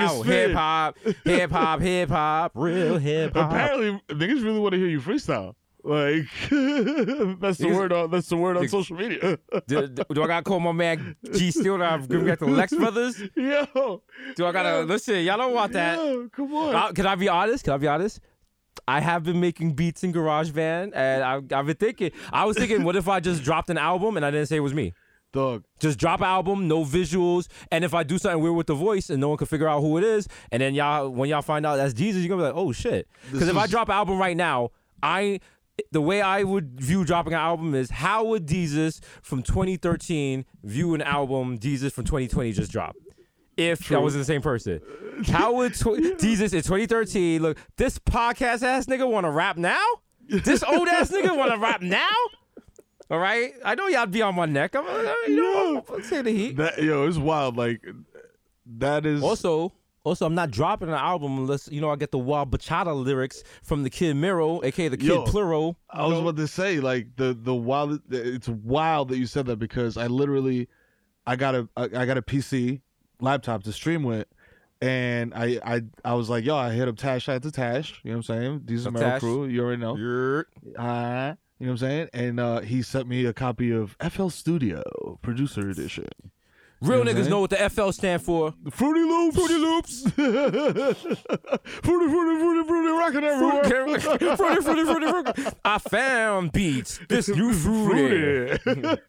Speaker 5: Wow, hip hop, hip hop, hip hop, real hip hop.
Speaker 8: Apparently, niggas really want to hear you freestyle. Like that's the word on that's the word on social media.
Speaker 5: do, do- do I gotta call my man G Steel? I give back to Lex Brothers?
Speaker 8: Yo,
Speaker 5: Do I gotta listen? Y'all don't want that.
Speaker 8: yo, come on.
Speaker 5: Uh, can I be honest? Can I be honest? I have been making beats in GarageBand, and I, I've been thinking. I was thinking, what if I just dropped an album and I didn't say it was me?
Speaker 8: Dog.
Speaker 5: Just drop an album, no visuals, and if I do something weird with the voice and no one can figure out who it is, and then y'all, when y'all find out that's Desus, you're gonna be like, oh shit. Because if I drop an album right now, I, the way I would view dropping an album is how would Desus from 2013 view an album Desus from 2020 just dropped? If that was the same person, how would tw- Desus in 2013 look? This podcast ass nigga want to rap now? This old ass nigga want to rap now? All right, I know y'all be on my neck. I'm, uh, you know, I'm, I'm saying the heat.
Speaker 8: That yo, it's wild. Like that is
Speaker 5: Also, also, I'm not dropping an album unless you know I get the wild bachata lyrics from the Kid Mero, aka the Kid
Speaker 8: Yo,
Speaker 5: Plural.
Speaker 8: I was about to say like the the wild. It's wild that you said that because I literally, I got a I I got a PC laptop to stream with, and I I I was like, yo, I hit up Tash. Out to Tash. You know what I'm saying? These are my crew. You already know. Uh, you know what I'm saying? And uh, he sent me a copy of FL Studio Producer Edition.
Speaker 5: Real
Speaker 8: know
Speaker 5: niggas know what the FL stand for.
Speaker 8: Fruity Loops. Fruity Loops. fruity, fruity, fruity, fruity, rocking everywhere.
Speaker 5: fruity, fruity, fruity, fruity. I found beats. This new fruity.
Speaker 8: Fruity.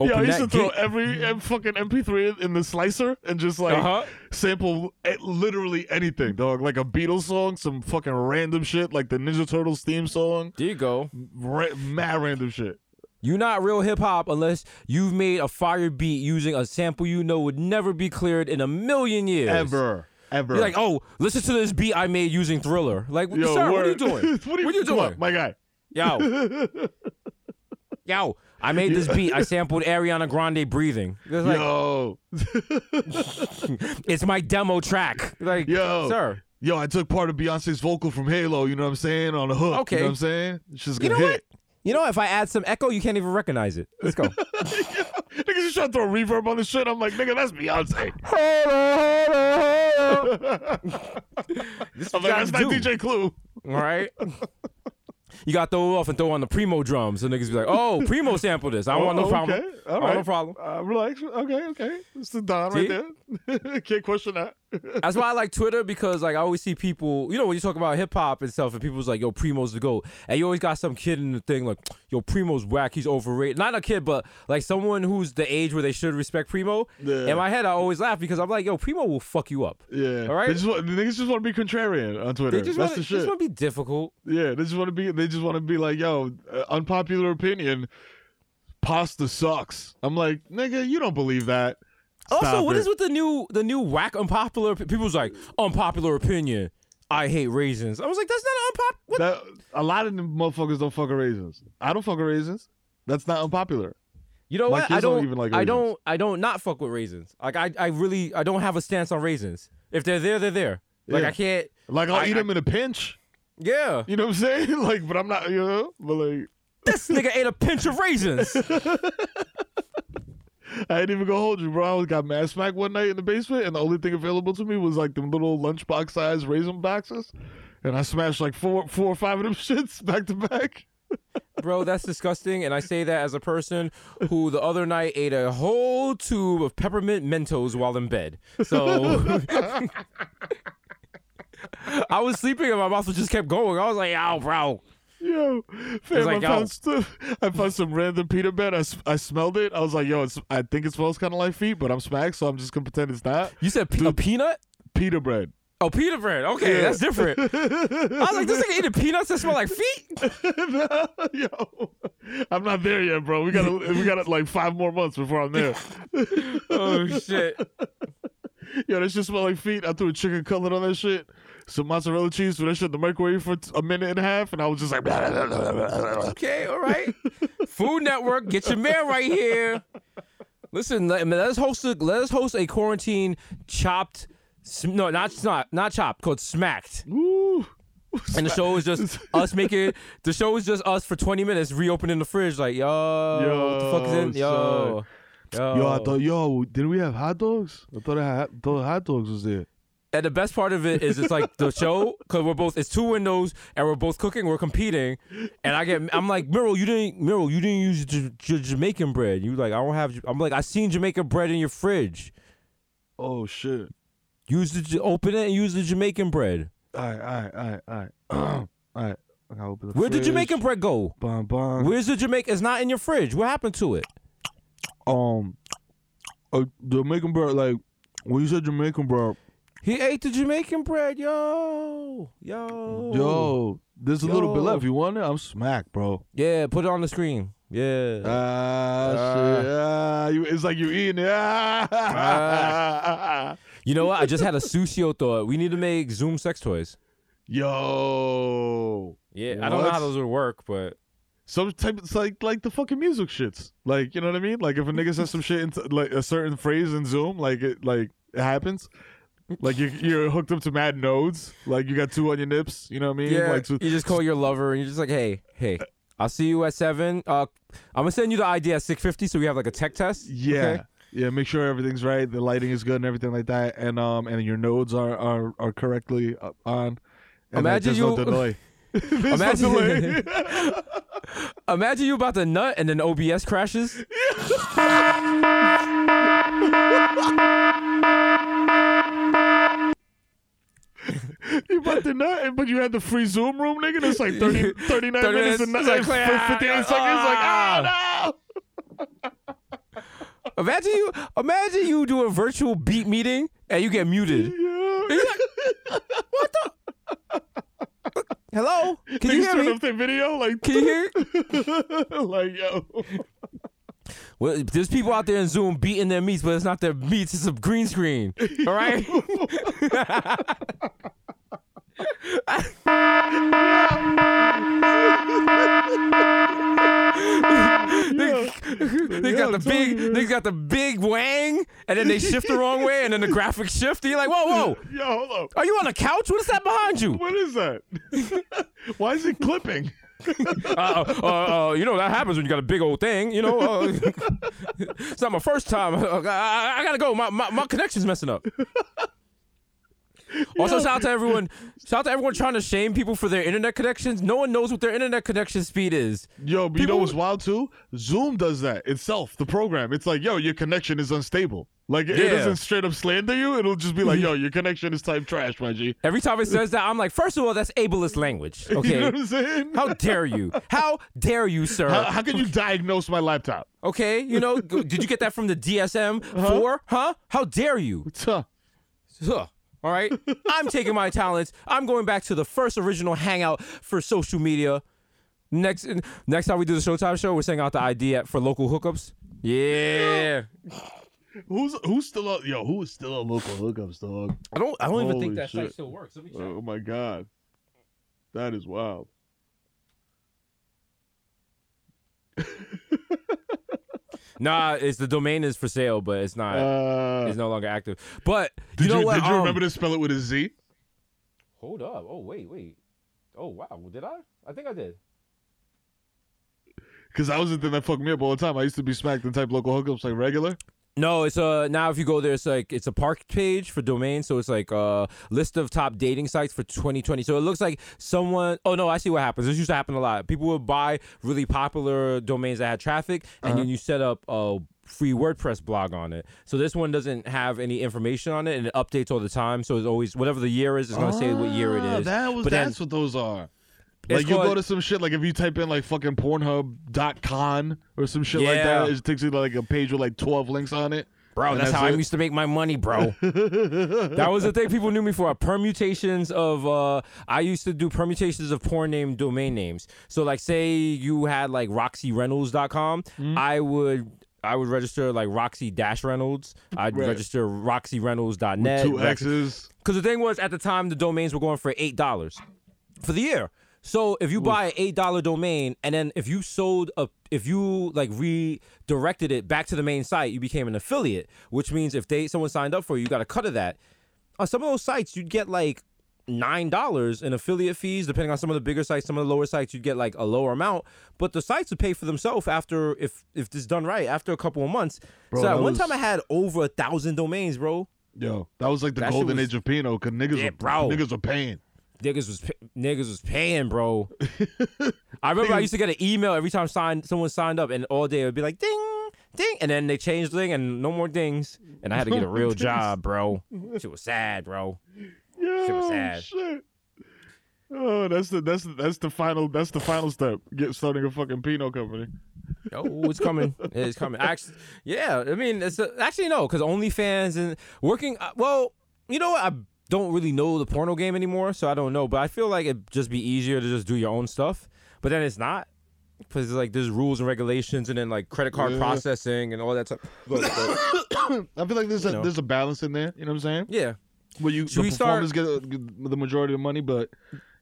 Speaker 8: Yeah, I used to throw every uh, fucking MP3 in, the slicer and just like
Speaker 5: Uh-huh.
Speaker 8: sample literally anything, dog. Like a Beatles song, some fucking random shit, like the Ninja Turtles theme song,
Speaker 5: There you go.
Speaker 8: ra- mad random shit.
Speaker 5: You're not real hip hop unless you've made a fire beat using a sample you know would never be cleared in a million years.
Speaker 8: Ever, ever.
Speaker 5: You're like, oh, listen to this beat I made using Thriller. Like,
Speaker 8: Yo,
Speaker 5: sir, what are you doing?
Speaker 8: what are you,
Speaker 5: what are you doing?
Speaker 8: my guy?
Speaker 5: Yo. Yo, I made this beat. I sampled Ariana Grande breathing. It's like,
Speaker 8: Yo,
Speaker 5: it's my demo track. Like,
Speaker 8: Yo.
Speaker 5: sir.
Speaker 8: yo, I took part of Beyonce's vocal from Halo. You know what I'm saying? On the hook.
Speaker 5: Okay.
Speaker 8: You know what I'm saying? She's
Speaker 5: You
Speaker 8: gonna
Speaker 5: know
Speaker 8: hit.
Speaker 5: what? You know, if I add some echo, you can't even recognize it. Let's go.
Speaker 8: Niggas just trying to throw a reverb on the shit. I'm like, nigga, that's Beyonce.
Speaker 5: this
Speaker 8: I'm like, that's not DJ Clue.
Speaker 5: All right. You got to throw it off and throw on the primo drums. So niggas be like, oh, primo sampled this. I don't want no
Speaker 8: Oh,
Speaker 5: problem.
Speaker 8: Okay.
Speaker 5: I don't want
Speaker 8: right.
Speaker 5: no problem.
Speaker 8: Uh, relax. Okay, okay. It's the Don
Speaker 5: See?
Speaker 8: right there. Can't question that.
Speaker 5: That's why I like Twitter because like I always see people, you know, when you talk about hip hop and stuff, and people's like, "Yo, Primo's the goat," and you always got some kid in the thing like, "Yo, Primo's whack. He's overrated." Not a kid, but like someone who's the age where they should respect Primo.
Speaker 8: Yeah.
Speaker 5: In my head, I always laugh because I'm like, "Yo, Primo will fuck you up."
Speaker 8: Yeah.
Speaker 5: All right.
Speaker 8: They just want, the niggas just want to be contrarian on Twitter.
Speaker 5: They just
Speaker 8: That's
Speaker 5: want
Speaker 8: the
Speaker 5: to
Speaker 8: shit.
Speaker 5: just want to be difficult.
Speaker 8: Yeah, they just want to be. They just want to be like, yo, uh, unpopular opinion. Pasta sucks. I'm like, nigga, you don't believe that.
Speaker 5: Also,
Speaker 8: Stop
Speaker 5: what
Speaker 8: it.
Speaker 5: is with the new the new whack unpopular? People's like unpopular opinion. I hate raisins. I was like, that's not unpopular.
Speaker 8: A lot of them motherfuckers don't fuck with raisins. I don't fuck with raisins. That's not unpopular.
Speaker 5: You know
Speaker 8: My
Speaker 5: what?
Speaker 8: kids
Speaker 5: I
Speaker 8: don't
Speaker 5: don't.
Speaker 8: even like
Speaker 5: I don't. I don't not fuck with raisins. Like I, I really, I don't have a stance on raisins. If they're there, they're there. Like
Speaker 8: Yeah.
Speaker 5: I can't.
Speaker 8: Like I'll
Speaker 5: I-
Speaker 8: eat
Speaker 5: I-
Speaker 8: them in a pinch.
Speaker 5: Yeah,
Speaker 8: You know what I'm saying? Like, but I'm not. You know, but like,
Speaker 5: this nigga ate a pinch of raisins.
Speaker 8: I ain't even gonna hold you, bro. I got mad smack one night in the basement, and the only thing available to me was like them little lunchbox size raisin boxes, and I smashed like four, four or five of them shits back to back.
Speaker 5: Bro, that's disgusting. And I say that as a person who the other night ate a whole tube of peppermint Mentos while in bed. So I was sleeping and my mouth just kept going. I was like, "Ow, bro."
Speaker 8: Yo, fam,
Speaker 5: like,
Speaker 8: I found stuff. I found some random pita bread. I, s- I smelled it. I was like, yo, it's, I think it smells kind of like feet, but I'm smacked, so I'm just gonna pretend it's not.
Speaker 5: You said pe- a peanut?
Speaker 8: Pita bread.
Speaker 5: Oh, pita bread. Okay,
Speaker 8: Yeah.
Speaker 5: that's different. I was like, this nigga eating peanuts that smell like feet.
Speaker 8: yo, I'm not there yet, bro. We gotta, we got like five more months before I'm there.
Speaker 5: Oh shit.
Speaker 8: Yo, that shit smell like feet. I threw a chicken cutlet on that shit. Some mozzarella cheese, threw that shit in the microwave for a minute and a half, and I was just like, blah, blah, blah.
Speaker 5: Okay, all right. Food Network, get your man right here. Listen, let, let us host a let us host a quarantine chopped. No, not not not chopped. Called smacked.
Speaker 8: Ooh.
Speaker 5: And the show is just us making. The show is just us for twenty minutes reopening the fridge. Like yo, what the fuck is in? Yo, yo.
Speaker 8: Yo, I thought, yo, did we have hot dogs? I thought I had, thought hot dogs was there.
Speaker 5: And the best part of it is it's like the show because we're both it's two windows and we're both cooking, we're competing, and I get I'm like Meryl, you didn't Meryl, you didn't use J- J- Jamaican bread. You like I don't have. I'm like I seen Jamaican bread in your fridge.
Speaker 8: Oh shit.
Speaker 5: Use the open it and use the Jamaican bread.
Speaker 8: All right, all right, all right, all right. all right. I gotta open the
Speaker 5: Where did. Jamaican bread go?
Speaker 8: Bum, bum.
Speaker 5: Where's the Jamaican? It's not in your fridge. What happened to it?
Speaker 8: Um, uh, Jamaican bread. Like when you said Jamaican bread,
Speaker 5: He ate the Jamaican bread, yo, yo,
Speaker 8: yo, there's a little bit
Speaker 5: Yo.
Speaker 8: left. You want it? I'm smacked, bro.
Speaker 5: Yeah, put it on the screen. Yeah.
Speaker 8: Ah,
Speaker 5: Ah.
Speaker 8: shit. You, it's like you eating it. Ah.
Speaker 5: You know what? I just had a sushi thought. We need to make Zoom sex toys.
Speaker 8: Yo.
Speaker 5: Yeah, I don't know how those would work, but
Speaker 8: Some type it's like like the fucking music shits. Like, you know what I mean? Like if a nigga says some shit into like a certain phrase in Zoom, like it like it happens. Like you you're hooked up to mad nodes. Like you got two on your nips, you know what I mean?
Speaker 5: yeah,
Speaker 8: Like two,
Speaker 5: you just call your lover and you're just like, hey, hey, I'll see you at seven. Uh, I'm gonna send you the ID at six fifty, so we have like a tech test.
Speaker 8: Yeah.
Speaker 5: okay?
Speaker 8: Yeah, make sure everything's right, the lighting is good and everything like that, and um, and your nodes are are, are correctly uh, on. And
Speaker 5: Imagine
Speaker 8: no
Speaker 5: you-
Speaker 8: no
Speaker 5: Imagine-
Speaker 8: delay.
Speaker 5: Imagine you about to nut and then OBS crashes.
Speaker 8: you about to nut, but you had the free Zoom room, nigga. That's like 30, 39
Speaker 5: 30
Speaker 8: minutes and
Speaker 5: minutes,
Speaker 8: nut,
Speaker 5: it's like,
Speaker 8: for 58 seconds. Like, ah, no.
Speaker 5: Imagine you, imagine you do a virtual beat meeting and you get muted. What the? Hello, can you hear
Speaker 8: turn
Speaker 5: me?
Speaker 8: off their video, like,
Speaker 5: Can you hear?
Speaker 8: like, yo.
Speaker 5: Well, there's people out there in Zoom beating their meats, but it's not their meats; it's a green screen. All right. they, they got the big, they got the big wang, and then they shift the wrong way, and then the graphics shift. And you're like, whoa, whoa,
Speaker 8: Yo, hold up.
Speaker 5: are you on a couch? What is that behind you?
Speaker 8: What is that? Why is it clipping?
Speaker 5: uh, uh, uh, you know that happens when you got a big old thing. You know, uh, it's not my first time. I, I, I gotta go. My, my my connection's messing up. Also, shout out to everyone. Shout out to everyone trying to shame people for their internet connections. No one knows what their internet connection speed is.
Speaker 8: Yo, but you know what's wild too? Zoom does that itself. The program. It's like, yo, your connection is unstable. Like it doesn't straight up slander you. It'll just be like, yo, your connection is type trash, my G.
Speaker 5: Every time it says that, I'm like, first of all, that's ableist language.
Speaker 8: Okay, You know what I'm saying?
Speaker 5: How dare you? How dare you, sir?
Speaker 8: How, how can you diagnose my laptop?
Speaker 5: Okay, you know, did you get that from the DSM uh-huh. four? Huh? How dare you?
Speaker 8: Tuh.
Speaker 5: Huh. All right. I'm taking my talents. I'm going back to the first original hangout for social media. Next, next time we do the Showtime show, we're sending out the ID at, for local hookups. Yeah.
Speaker 8: Who's who's still up? Yo, who is still on local hookups, dog?
Speaker 5: I don't. I don't even think that site still works. Let me check.
Speaker 8: Oh my god, that is wild.
Speaker 5: Nah, it's the domain is for sale, but it's not.
Speaker 8: Uh,
Speaker 5: it's no longer active. But
Speaker 8: did
Speaker 5: you know
Speaker 8: you,
Speaker 5: what?
Speaker 8: did you
Speaker 5: Um,
Speaker 8: remember to spell it with a Z?
Speaker 5: Hold up. Oh wait, wait. Oh wow. Did I? I think I did.
Speaker 8: Because I was the thing that fucked me up all the time. I used to be smacked and type local hookups like regular.
Speaker 5: No, it's uh now if you go there, it's like it's a park page for domains. So it's like a list of top dating sites for 2020. So it looks like someone. Oh no, I see what happens. This used to happen a lot. People would buy really popular domains that had traffic, and then you set up a free WordPress blog on it. So this one doesn't have any information on it, and it updates all the time. So it's always whatever the year is, it's gonna say what year it
Speaker 8: Ah. That was
Speaker 5: But then-
Speaker 8: that's what those are.
Speaker 5: It's
Speaker 8: Like you go to some shit like if you type in like fucking Pornhub.con or some shit like
Speaker 5: Yeah.
Speaker 8: that, it takes you to like a page with like twelve links on it.
Speaker 5: Bro,
Speaker 8: And
Speaker 5: that's, how I
Speaker 8: it?
Speaker 5: used to make my money, bro. that was the thing people knew me for. Permutations of uh I used to do permutations of porn name domain names. So like say you had like roxyreynolds.com,
Speaker 8: Mm-hmm.
Speaker 5: I would I would register like Roxy Dash Reynolds. I'd
Speaker 8: Right.
Speaker 5: register roxyreynolds.net.
Speaker 8: Two X's.
Speaker 5: Because the thing was, at the time, the domains were going for eight dollars for the year. So if you buy an eight dollar domain, and then if you sold a, if you like redirected it back to the main site, you became an affiliate. Which means if they someone signed up for you, you got a cut of that. On some of those sites, you'd get like nine dollars in affiliate fees. Depending on some of the bigger sites, some of the lower sites, you'd get like a lower amount. But the sites would pay for themselves after if if this done right after a couple of months.
Speaker 8: Bro,
Speaker 5: so at one
Speaker 8: was-
Speaker 5: time, I had over a thousand domains, bro.
Speaker 8: Yo, that was like the
Speaker 5: That
Speaker 8: golden
Speaker 5: was-
Speaker 8: age of Pino because niggas,
Speaker 5: Yeah,
Speaker 8: were,
Speaker 5: bro.
Speaker 8: niggas were paying.
Speaker 5: Niggas was niggas was paying, bro. I remember I used to get an email every time signed someone signed up, and all day it would be like ding, ding, and then they changed ding, and no more dings, and I had to get a real job, bro. Shit was sad, bro.
Speaker 8: Yo,
Speaker 5: Shit was sad.
Speaker 8: shit. Oh, that's the that's the, that's the final that's the final step. Get starting a fucking Pino company.
Speaker 5: Oh, it's coming. It's coming. Actually, yeah. I mean, it's actually no, because OnlyFans and working. Uh, well, you know what? I don't really know the porno game anymore, so I don't know. But I feel like it'd just be easier to just do your own stuff. But then it's not. Because like there's rules and regulations, and then like credit card
Speaker 8: Yeah.
Speaker 5: processing and all that stuff. But, but,
Speaker 8: I feel like there's a
Speaker 5: know.
Speaker 8: there's a balance in there. You know what I'm saying?
Speaker 5: yeah,
Speaker 8: Well, you
Speaker 5: Should
Speaker 8: the
Speaker 5: we start-
Speaker 8: performers get, uh, get the majority of the money, but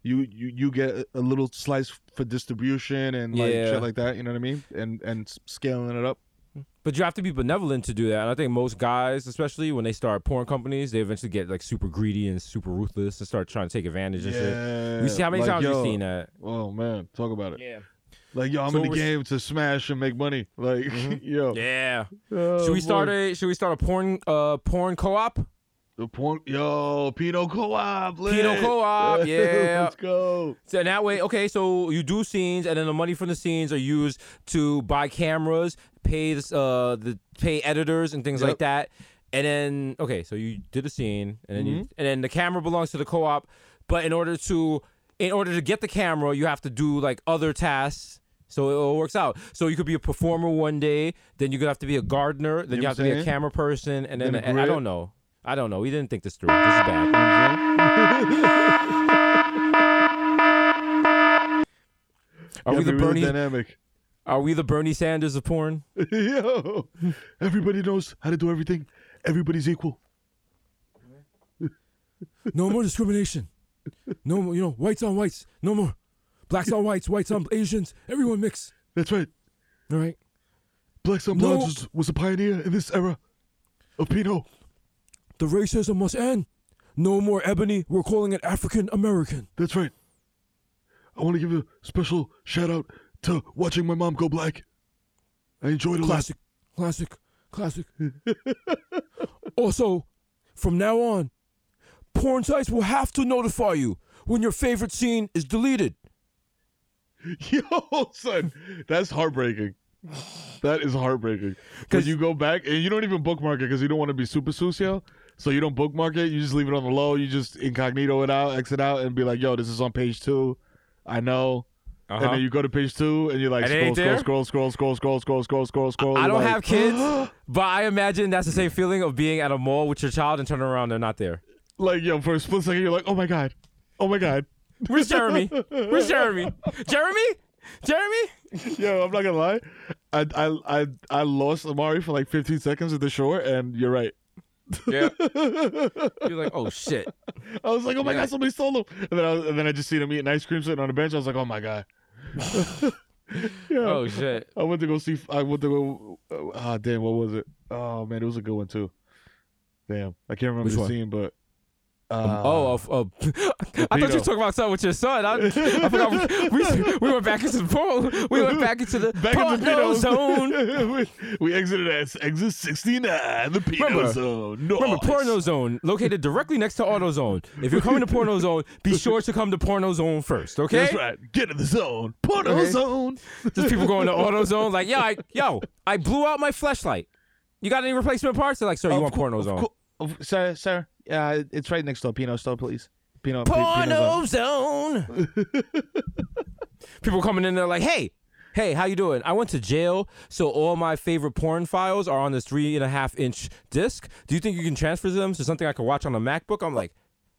Speaker 8: you you you get a little slice for distribution and like
Speaker 5: Yeah.
Speaker 8: shit like that. You know what I mean? And and scaling it up.
Speaker 5: But you have to be benevolent to do that. And I think most guys, especially when they start porn companies, they eventually get like super greedy and super ruthless and start trying to take advantage and shit. We see how many
Speaker 8: like,
Speaker 5: times
Speaker 8: yo,
Speaker 5: we've seen that.
Speaker 8: Oh man, talk about it.
Speaker 5: Yeah.
Speaker 8: Like yo, I'm
Speaker 5: So
Speaker 8: in the game to smash and make money. Like yo,
Speaker 5: Yeah.
Speaker 8: Oh,
Speaker 5: should we start
Speaker 8: boy.
Speaker 5: a Should we start a porn uh porn co-op?
Speaker 8: the porn? Yo, Pino Co-op. lit.
Speaker 5: Pino Co-op, yeah.
Speaker 8: Let's go.
Speaker 5: So that way, okay, so you do scenes, and then the money from the scenes are used to buy cameras, pay this, uh the pay editors and things
Speaker 8: Yep.
Speaker 5: like that, and then okay, so you did a scene, and then
Speaker 8: Mm-hmm.
Speaker 5: you and then the camera belongs to the co-op, but in order to in order to get the camera, you have to do like other tasks. So it all works out. So you could be a performer one day, then you're gonna have to be a gardener, then
Speaker 8: You
Speaker 5: you
Speaker 8: know
Speaker 5: have
Speaker 8: what
Speaker 5: to
Speaker 8: I'm
Speaker 5: be a
Speaker 8: saying?
Speaker 5: camera person, and then
Speaker 8: Then a
Speaker 5: and I don't know. I don't know. We didn't think this through. This is bad. Are we the Bernie?
Speaker 8: dynamic?
Speaker 5: Are we the Bernie Sanders of porn?
Speaker 8: Yo, everybody knows how to do everything. Everybody's equal.
Speaker 5: No more discrimination. No more, you know, whites on whites. No more. Blacks on whites, whites on Asians. Everyone mix.
Speaker 8: That's right.
Speaker 5: All right.
Speaker 8: Blacks on
Speaker 5: No.
Speaker 8: Blondes was, was a pioneer in this era of Pino.
Speaker 5: The racism must end. No more ebony. We're calling it African American.
Speaker 8: That's right. I want to give a special shout out to watching my mom go black. I enjoyed it.
Speaker 5: Classic, classic, classic. also, from now on, porn sites will have to notify you when your favorite scene is deleted.
Speaker 8: Yo, son, that's heartbreaking. That is heartbreaking. Because you go back and you don't even bookmark it because you don't want to be super sucio. So you don't bookmark it. You just leave it on the low. You just incognito it out, exit out, and be like, "Yo, this is on page two. I know."
Speaker 5: Uh-huh.
Speaker 8: And then you go to page two, and you're like, scroll, scroll, scroll, scroll, scroll, scroll, scroll, scroll, scroll, scroll.
Speaker 5: I don't have kids, but I imagine that's the same feeling of being at a mall with your child and turning around, they're not there.
Speaker 8: like, yo, for a split second, you're like, "Oh my god, oh my god."
Speaker 5: Where's Jeremy? Where's Jeremy? Jeremy? Jeremy?
Speaker 8: Yo, I'm not gonna lie. I I I I lost Amari for like 15 seconds at the shore, and you're right.
Speaker 5: Yeah. You're like, oh shit.
Speaker 8: I was like, oh my
Speaker 5: Yeah.
Speaker 8: god, somebody stole him. And then I was, and then I just seen him eating ice cream sitting on the bench. I was like, oh my god. yeah.
Speaker 5: Oh shit.
Speaker 8: I went to go see. I went to go. Ah, damn, what was it? Oh man, it was a good one too. Damn, I can't remember
Speaker 5: Which
Speaker 8: the
Speaker 5: one?
Speaker 8: scene, but. Uh,
Speaker 5: Oh, uh, uh, I thought you were talking about something with your son. I, I forgot. We, we, we went back into the porn. We went back into the
Speaker 8: back in the
Speaker 5: porno zone.
Speaker 8: we, we exited at exit 69, the Pino
Speaker 5: Remember-
Speaker 8: zone. No,
Speaker 5: Remember, Porno Zone, located directly next to Auto Zone. If you're coming to Porno Zone, be sure to come to Porno Zone first, okay?
Speaker 8: That's right. Get in the zone. Porno
Speaker 5: Okay.
Speaker 8: zone.
Speaker 5: Just people going to Auto Zone, like, yo, I, yo, I blew out my flashlight. You got any replacement parts? They're like, sir, you want Porno Zone?
Speaker 4: Sir, sir, uh, it's right next door. Pino store, please. Pino.
Speaker 5: Porno Zone. people coming in there like, hey, hey, how you doing? I went to jail, so all my favorite porn files are on this three and a half inch disc. Do you think you can transfer them to something I can watch on a MacBook? I'm like,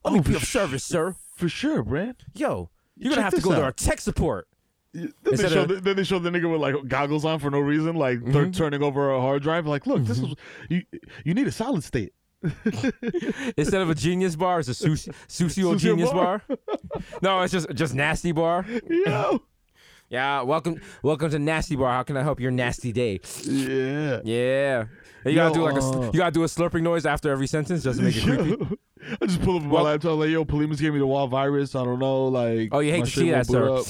Speaker 5: let me be of service, sir.
Speaker 8: For sure, Brand.
Speaker 5: Yo, you're gonna have to
Speaker 8: this
Speaker 5: go to our tech support.
Speaker 8: Then they,
Speaker 5: Instead
Speaker 8: show
Speaker 5: of-
Speaker 8: the, then they show the nigga with like goggles on for no reason, like
Speaker 5: Mm-hmm.
Speaker 8: they're turning over a hard drive. Like, look, this is you. You need a solid state.
Speaker 5: Instead of a genius bar, it's a sushi, sushi genius
Speaker 8: bar.
Speaker 5: bar. No, it's just just nasty bar.
Speaker 8: Yo.
Speaker 5: Yeah, welcome welcome to nasty bar. How can I help your nasty day?
Speaker 8: Yeah.
Speaker 5: Yeah. And you gotta do like a
Speaker 8: uh,
Speaker 5: you gotta do a slurping noise after every sentence just to make it creepy.
Speaker 8: I just pull up my
Speaker 5: Well-
Speaker 8: laptop like, yo, Polimas gave me the wild virus. I don't know, like.
Speaker 5: Oh, you hate to see that, sir.
Speaker 8: up.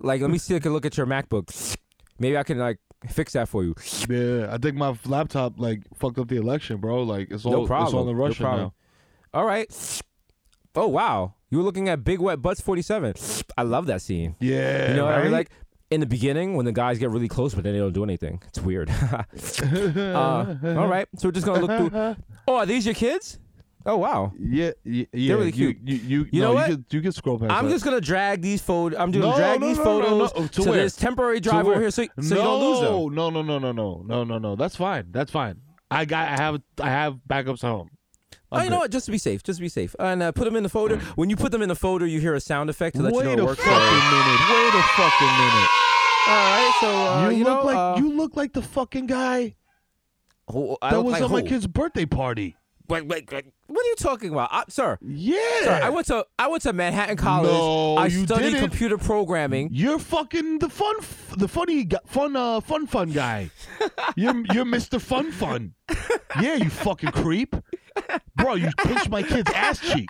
Speaker 5: Like, let me see. I can look at your MacBook. Maybe I can like Fix that for you.
Speaker 8: Yeah, I think my laptop like fucked up the election, bro. Like it's all
Speaker 5: No
Speaker 8: it's
Speaker 5: problem.
Speaker 8: all in
Speaker 5: No
Speaker 8: Russian
Speaker 5: problem.
Speaker 8: now.
Speaker 5: All right. Oh wow, you were looking at Big Wet Butts 47. I love that scene.
Speaker 8: Yeah,
Speaker 5: You know what I mean? Like in the beginning when the guys get really close, but then they don't do anything. It's weird. uh, all right, so we're just gonna look through. Oh, are these your kids? Oh wow.
Speaker 8: yeah, yeah, yeah.
Speaker 5: really
Speaker 8: you-
Speaker 5: cute.
Speaker 8: You, you,
Speaker 5: You
Speaker 8: no,
Speaker 5: know what?
Speaker 8: You could, you could scroll past.
Speaker 5: I'm
Speaker 8: that.
Speaker 5: just gonna drag these photos. I'm gonna
Speaker 8: No,
Speaker 5: drag
Speaker 8: no,
Speaker 5: these photos.
Speaker 8: To
Speaker 5: to, this temporary drive over here, so, so
Speaker 8: no,
Speaker 5: you don't lose them.
Speaker 8: No, no, no, no, no, no, no, no. That's fine. That's fine. I got. I have. I have backups home.
Speaker 5: Oh, you know what? Just to be safe, just to be safe, and uh, put them in the folder. When you put them in the folder, you hear a sound effect to let
Speaker 8: Wait
Speaker 5: you know it
Speaker 8: a fucking minute. Wait a fucking minute.
Speaker 5: All right, so uh,
Speaker 8: you,
Speaker 5: you,
Speaker 8: look
Speaker 5: know,
Speaker 8: like
Speaker 5: uh,
Speaker 8: you look like the fucking guy
Speaker 5: who, I
Speaker 8: that was
Speaker 5: like
Speaker 8: at my kid's birthday party.
Speaker 5: Wait, wait, wait, what are you talking about, uh, sir?
Speaker 8: Yeah.
Speaker 5: Sir, I went to I went to Manhattan College.
Speaker 8: No,
Speaker 5: I
Speaker 8: you
Speaker 5: studied
Speaker 8: didn't.
Speaker 5: computer programming.
Speaker 8: You're fucking the fun, f- the funny, gu- fun, uh, fun, fun guy. You're you're Mr. Fun Fun. Yeah, you fucking creep, bro. You pinched my kid's ass cheek.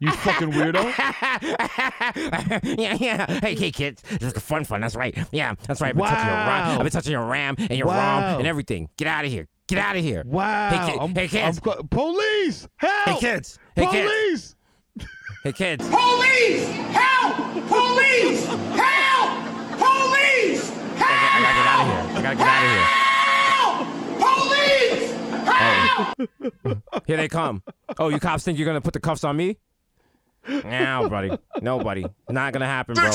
Speaker 8: You fucking weirdo.
Speaker 9: yeah, yeah. Hey, hey, kids. This is the fun fun. That's right. Yeah, that's right. I've been touching your RAM. I've been touching your RAM and your
Speaker 8: Wow.
Speaker 9: ROM and everything. Get out of here. Get out of here.
Speaker 8: Wow.
Speaker 9: Hey, kid-
Speaker 8: I'm,
Speaker 9: hey, kids.
Speaker 8: I'm co- police. Help.
Speaker 9: Hey, kids. Hey, kids.
Speaker 8: police.
Speaker 9: Hey, kids.
Speaker 2: Police! Help! Police! Help! Police!
Speaker 9: I gotta get out of here. I gotta get out of here.
Speaker 2: Help! Police! Help! Oh.
Speaker 5: Here they come. Oh, you cops think you're gonna put the cuffs on me? No, buddy. Nobody. Not gonna happen, bro.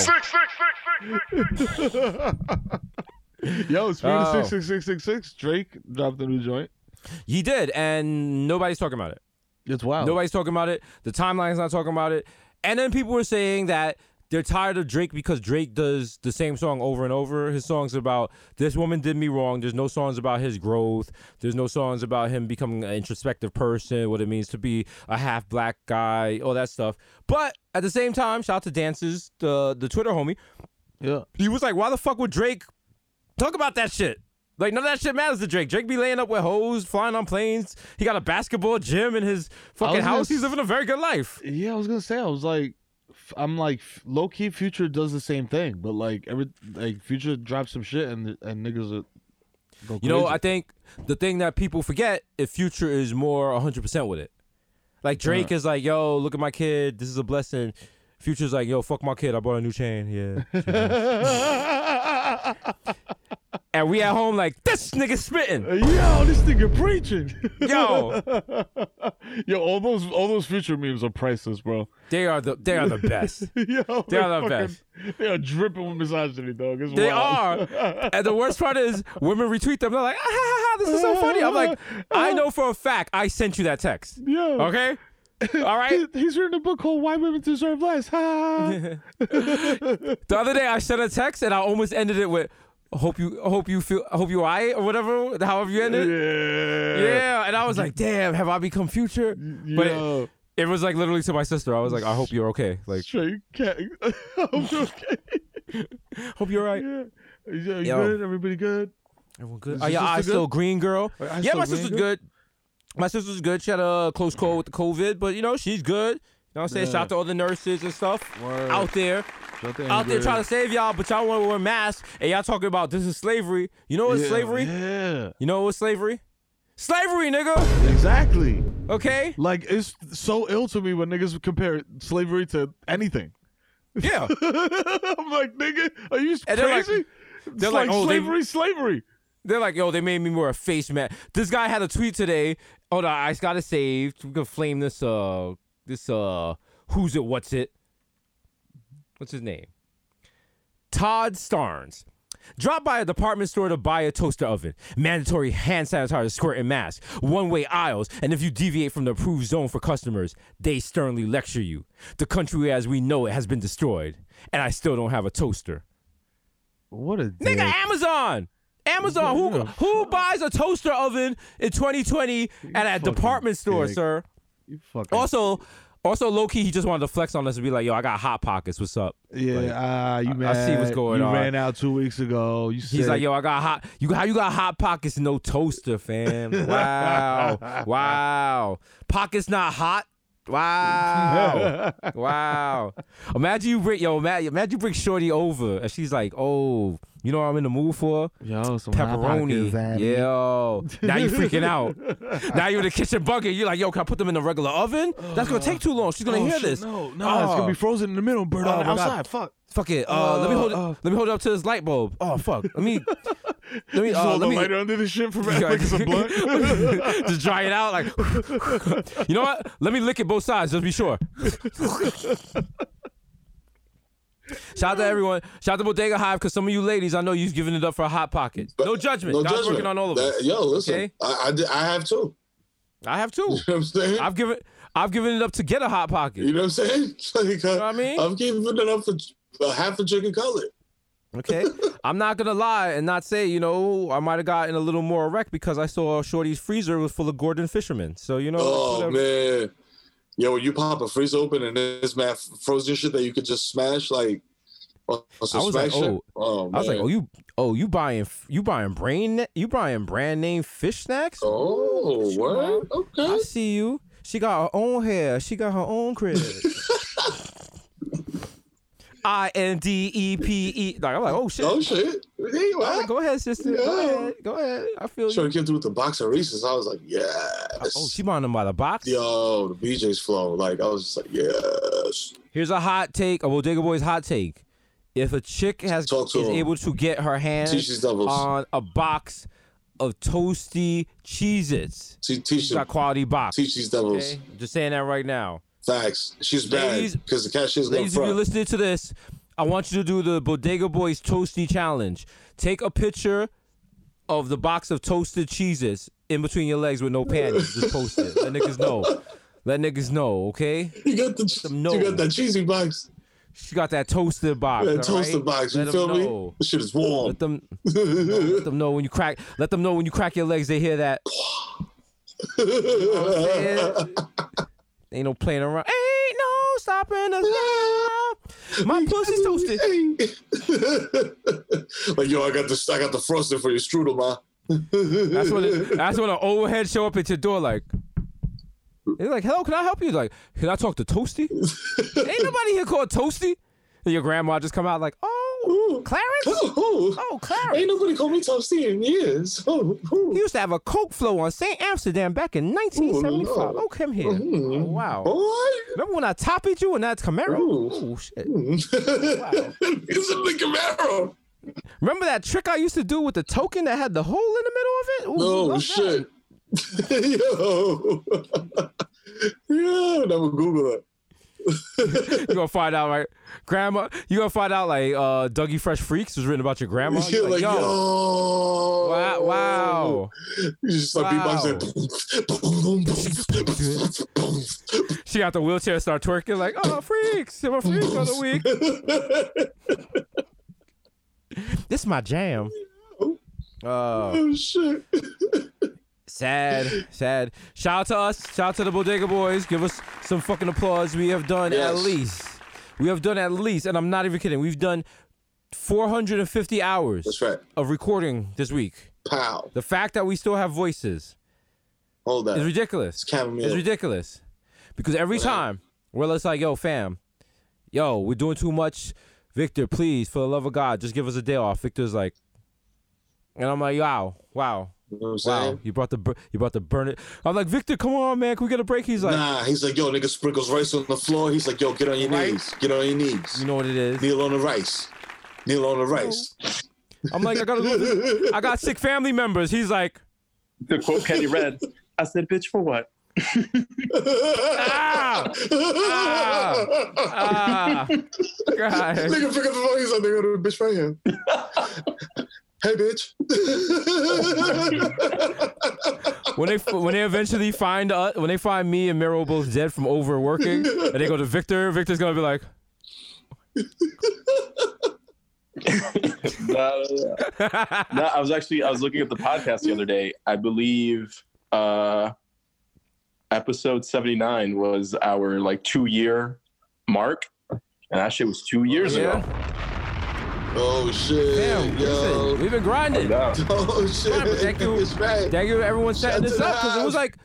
Speaker 8: Yo, speaking
Speaker 5: Oh.
Speaker 8: of six six six six six, Drake dropped a new joint.
Speaker 5: He did, and nobody's talking about it.
Speaker 8: It's wild.
Speaker 5: Nobody's talking about it. The timeline's not talking about it. And then people were saying that they're tired of Drake because Drake does the same song over and over. His songs about this woman did me wrong. There's no songs about his growth. There's no songs about him becoming an introspective person, what it means to be a half black guy, all that stuff. But at the same time, shout out to Dances, the the Twitter homie.
Speaker 8: Yeah.
Speaker 5: He was like, why the fuck would Drake talk about that shit? Like none of that shit matters to Drake. Drake be laying up with hoes, flying on planes. He got a basketball gym in his fucking
Speaker 8: gonna
Speaker 5: house. He's living a very good life.
Speaker 8: Yeah, I was gonna say. I was like, I'm like, low key. Future does the same thing, but like every like Future drops some shit and and niggas are. Go
Speaker 5: You know. I think the thing that people forget if Future is more 100% with it. Like Drake uh-huh. is like, yo, look at my kid. This is a blessing. Future's like, yo, fuck my kid. I bought a new chain. Yeah. and we at home like, this nigga spitting.
Speaker 8: Yo, this nigga preaching.
Speaker 5: Yo.
Speaker 8: Yo, all those all those future memes are priceless, bro.
Speaker 5: They are the they are the best.
Speaker 8: Yo,
Speaker 5: They are the
Speaker 8: fucking-
Speaker 5: best.
Speaker 8: They are dripping with misogyny, dog. It's
Speaker 5: They
Speaker 8: wild.
Speaker 5: are. And the worst part is women retweet them. They're like, ah, ha, ha, ha, this is so funny. I'm like, I know for a fact I sent you that text.
Speaker 8: Yo.
Speaker 5: Okay? All right?
Speaker 8: He's written a book called "Why Women Deserve Less." Ha.
Speaker 5: The other day I sent a text and I almost ended it with hope you hope you feel hope you I or whatever, however you ended.
Speaker 8: yeah.
Speaker 5: Yeah. And I was like, damn, have I become future? Mm, but it, it was like literally to my sister. I was like, I hope you're okay. Like,
Speaker 8: straight cat. I'm okay.
Speaker 5: hope you're right.
Speaker 8: Yeah. Yeah, you
Speaker 5: Yo.
Speaker 8: good? Everybody good?
Speaker 5: Everyone good?
Speaker 8: Is
Speaker 5: Are
Speaker 8: your
Speaker 5: your eyes
Speaker 8: sister
Speaker 5: still green, girl?
Speaker 8: Are your eyes
Speaker 5: Yeah, my sister's
Speaker 8: girl?
Speaker 5: good. My sister's good. She had a close call with the COVID, but you know, she's good. You know what I'm saying?
Speaker 8: Yeah.
Speaker 5: Shout out to all the nurses and stuff
Speaker 8: Word.
Speaker 5: out there. Out there trying to save y'all, but y'all want to wear masks and y'all talking about this is slavery. You know what's
Speaker 8: Yeah,
Speaker 5: slavery?
Speaker 8: Yeah.
Speaker 5: You know what's slavery? Slavery, nigga.
Speaker 8: Exactly.
Speaker 5: Okay?
Speaker 8: Like it's so ill to me when niggas compare slavery to anything.
Speaker 5: Yeah.
Speaker 8: I'm like, nigga, are you
Speaker 5: And they're like-
Speaker 8: crazy?
Speaker 5: they're like,
Speaker 8: like,
Speaker 5: oh, they-
Speaker 8: slavery, slavery.
Speaker 5: They're like, yo, they made me wear a face mask. This guy had a tweet today. Oh no, I just got it saved. We can flame this uh this uh who's it, what's it? What's his name? Todd Starnes. Drop by a department store to buy a toaster oven, mandatory hand sanitizer, squirt, and mask, one way aisles, and if you deviate from the approved zone for customers, they sternly lecture you. The country as we know it has been destroyed, and I still don't have a toaster.
Speaker 8: What a
Speaker 5: Nigga, Amazon. Amazon. Who who buys a toaster oven in 2020 at a department store,
Speaker 8: dick.
Speaker 5: sir?
Speaker 8: You fucking
Speaker 5: Also, also low key, he just wanted to flex on us and be like, "Yo, I got hot pockets. What's up?"
Speaker 8: yeah.
Speaker 5: Like,
Speaker 8: ah, you
Speaker 5: I-
Speaker 8: mad?
Speaker 5: I see what's going
Speaker 8: you
Speaker 5: on.
Speaker 8: You ran out two weeks ago. You
Speaker 5: He's like, "Yo, I got hot. You how you got hot pockets? No toaster, fam. Wow, wow. Pockets not hot. Wow. wow. Imagine you bring yo, imagine, imagine you bring Shorty over and she's like, oh, you know what I'm in the mood for?
Speaker 8: Yo, some
Speaker 5: Pepperoni. Yo. Now you freaking out. now you're in the kitchen bucket. You're like, yo, can I put them in the regular oven? That's gonna take too long. She's gonna
Speaker 8: Oh,
Speaker 5: hear
Speaker 8: shit,
Speaker 5: this.
Speaker 8: No, no, it's gonna be ah. frozen in the middle.
Speaker 5: Oh,
Speaker 8: on the
Speaker 5: God.
Speaker 8: outside. Fuck.
Speaker 5: Fuck it. Uh, let me hold it.
Speaker 8: Uh, uh.
Speaker 5: let me hold it up to this light bulb. Oh fuck. Let me. Let me. Uh,
Speaker 8: hold
Speaker 5: let
Speaker 8: the
Speaker 5: me.
Speaker 8: lighter under the shit for like some blunt.
Speaker 5: just dry it out. Like, you know what? Let me lick it both sides. Just be sure. Shout out to everyone. Shout out to Bodega Hive because some of you ladies, I know you've given it up for a hot pocket. No judgment.
Speaker 3: No
Speaker 5: God's
Speaker 3: judgment.
Speaker 5: working on all of
Speaker 3: That-
Speaker 5: us.
Speaker 3: Yo, listen,
Speaker 5: Okay?
Speaker 3: I, I I have too.
Speaker 5: I have too.
Speaker 3: You know what I'm saying?
Speaker 5: I've given. I've given it up to get a hot pocket.
Speaker 3: you know what I'm saying? Like, uh,
Speaker 5: know what I mean?
Speaker 3: I'm giving it up for half a chicken cutlet.
Speaker 5: Okay, I'm not gonna lie and not say you know I might have gotten a little more erect because I saw Shorty's freezer was full of Gordon Fisherman. So you know.
Speaker 3: Oh man, yo, when you pop a freezer open and there's mad frozen shit that you could just smash like, on on some
Speaker 5: I was like, oh,
Speaker 3: oh
Speaker 5: I was like, oh you, oh you buying, you buying brain, you buying brand name fish snacks?
Speaker 3: Oh, what? Okay.
Speaker 5: I see you. She got her own hair. She got her own crib. I N D E P E. Like I'm like, oh shit.
Speaker 3: Oh shit! Hey,
Speaker 5: like, go ahead, sister. Go ahead. Go ahead. I feel
Speaker 3: Sure,
Speaker 5: you.
Speaker 3: came through with the box of Reese's. I was like, oh, yes.
Speaker 5: Oh, she buying them by the box.
Speaker 3: Yo, the BJ's flow. Like I was just like, yes.
Speaker 5: Here's a hot take, a Bodega Boys hot take. If a chick has
Speaker 3: Talk
Speaker 5: is
Speaker 3: to 'em.
Speaker 5: able to get her hands on a box of toasty Cheez-Its,
Speaker 3: teach
Speaker 5: she's got quality box.
Speaker 3: Teach these devils.
Speaker 5: Okay, just saying that right now.
Speaker 3: Facts. She's bad because the cashier's going
Speaker 5: Ladies, if you're listening to this, I want you to do the Bodega Boys Toasty Challenge. Take a picture of the box of toasted cheeses in between your legs with no panties. Just post it. Let niggas know. Let niggas know, okay?
Speaker 3: You got the
Speaker 5: know.
Speaker 3: you got that cheesy box,
Speaker 5: She got that toasted box.
Speaker 3: that
Speaker 5: all
Speaker 3: toaster
Speaker 5: right?
Speaker 3: box. You
Speaker 5: Let
Speaker 3: feel me?
Speaker 5: know.
Speaker 3: This shit is warm.
Speaker 5: Let them let them know when you crack. Let them know when you crack your legs. They hear that. Ain't no playing around. Ain't no stopping us now. My pussy's toasted.
Speaker 3: like yo, I got this. I got the frosting for your strudel, ma.
Speaker 5: That's when it, that's when an overhead show up at your door like. They're like, hello, can I help you? Like, can I talk to Toasty? Ain't nobody here called Toasty. And your grandma just come out like, oh, Clarence?
Speaker 3: Oh,
Speaker 5: Oh, Clarence.
Speaker 3: ain't nobody called me toasty in years. Oh, oh.
Speaker 5: He used to have a Coke flow on St. Amsterdam back in 1975.
Speaker 3: Lord.
Speaker 5: Oh, come here.
Speaker 3: Mm.
Speaker 5: Oh, wow.
Speaker 3: Boy.
Speaker 5: Remember when I topied you and that's Camaro? Oh, shit.
Speaker 3: it's a big Camaro.
Speaker 5: Remember that trick I used to do with the token that had the hole in the middle of it? Ooh,
Speaker 3: Oh shit. yo. yo, never Google it.
Speaker 5: You gonna find out, right? Grandma, you gonna find out like uh Dougie Fresh Freaks was written about your grandma.
Speaker 3: You're like,
Speaker 5: like, yo,
Speaker 3: yo.
Speaker 5: wow, wow.
Speaker 3: You just
Speaker 5: Wow.
Speaker 3: beatboxing.
Speaker 5: She got the wheelchair, start twerking like, oh, freaks, I'm a freak of the week. This is my jam. Uh,
Speaker 3: oh shit.
Speaker 5: Sad, sad. Shout out to us. Shout out to the Bodega Boys. Give us some fucking applause. We have done at least. We have done at least, and I'm not even kidding. We've done 450 hours
Speaker 3: That's right.
Speaker 5: of recording this week.
Speaker 3: Pow.
Speaker 5: The fact that we still have voices
Speaker 3: Hold
Speaker 5: is
Speaker 3: that.
Speaker 5: ridiculous.
Speaker 3: It's.
Speaker 5: It's ridiculous. Because every time we're just like, yo, fam, yo, we're doing too much. Victor, please, for the love of God, just give us a day off. Victor's like, and I'm like, wow, wow,
Speaker 3: You know what I'm
Speaker 5: wow. You brought the you brought the burn it. I'm like, Victor, come on, man, can we get a break? He's like,
Speaker 3: Nah, he's like, yo, nigga sprinkles rice on the floor. He's like, yo, get on your
Speaker 5: Right.
Speaker 3: knees. Get on your knees.
Speaker 5: you know what it is.
Speaker 3: Kneel on the rice. Kneel on the rice.
Speaker 5: I'm like, I gotta go. I got sick family members. He's like,
Speaker 10: the quote Kenny Red, I said, bitch, for what?
Speaker 5: ah, ah, ah. God.
Speaker 3: Nigga pick up the phone. He's like, nigga, the bitch right here. hey, bitch.
Speaker 5: when they when they eventually find uh, when they find me and Mero both dead from overworking, and they go to Victor, Victor's gonna be like,
Speaker 10: no, no, no. No, I was actually I was looking at the podcast the other day. I believe uh episode 79 was our like two year mark. And that shit was two years
Speaker 5: yeah,
Speaker 10: ago.
Speaker 3: Oh, shit.
Speaker 5: damn,
Speaker 3: yo.
Speaker 5: listen, we've been grinding.
Speaker 3: Oh, shit.
Speaker 5: Thank you.
Speaker 3: Right.
Speaker 5: Thank you, everyone setting
Speaker 3: Shout
Speaker 5: this up because it was like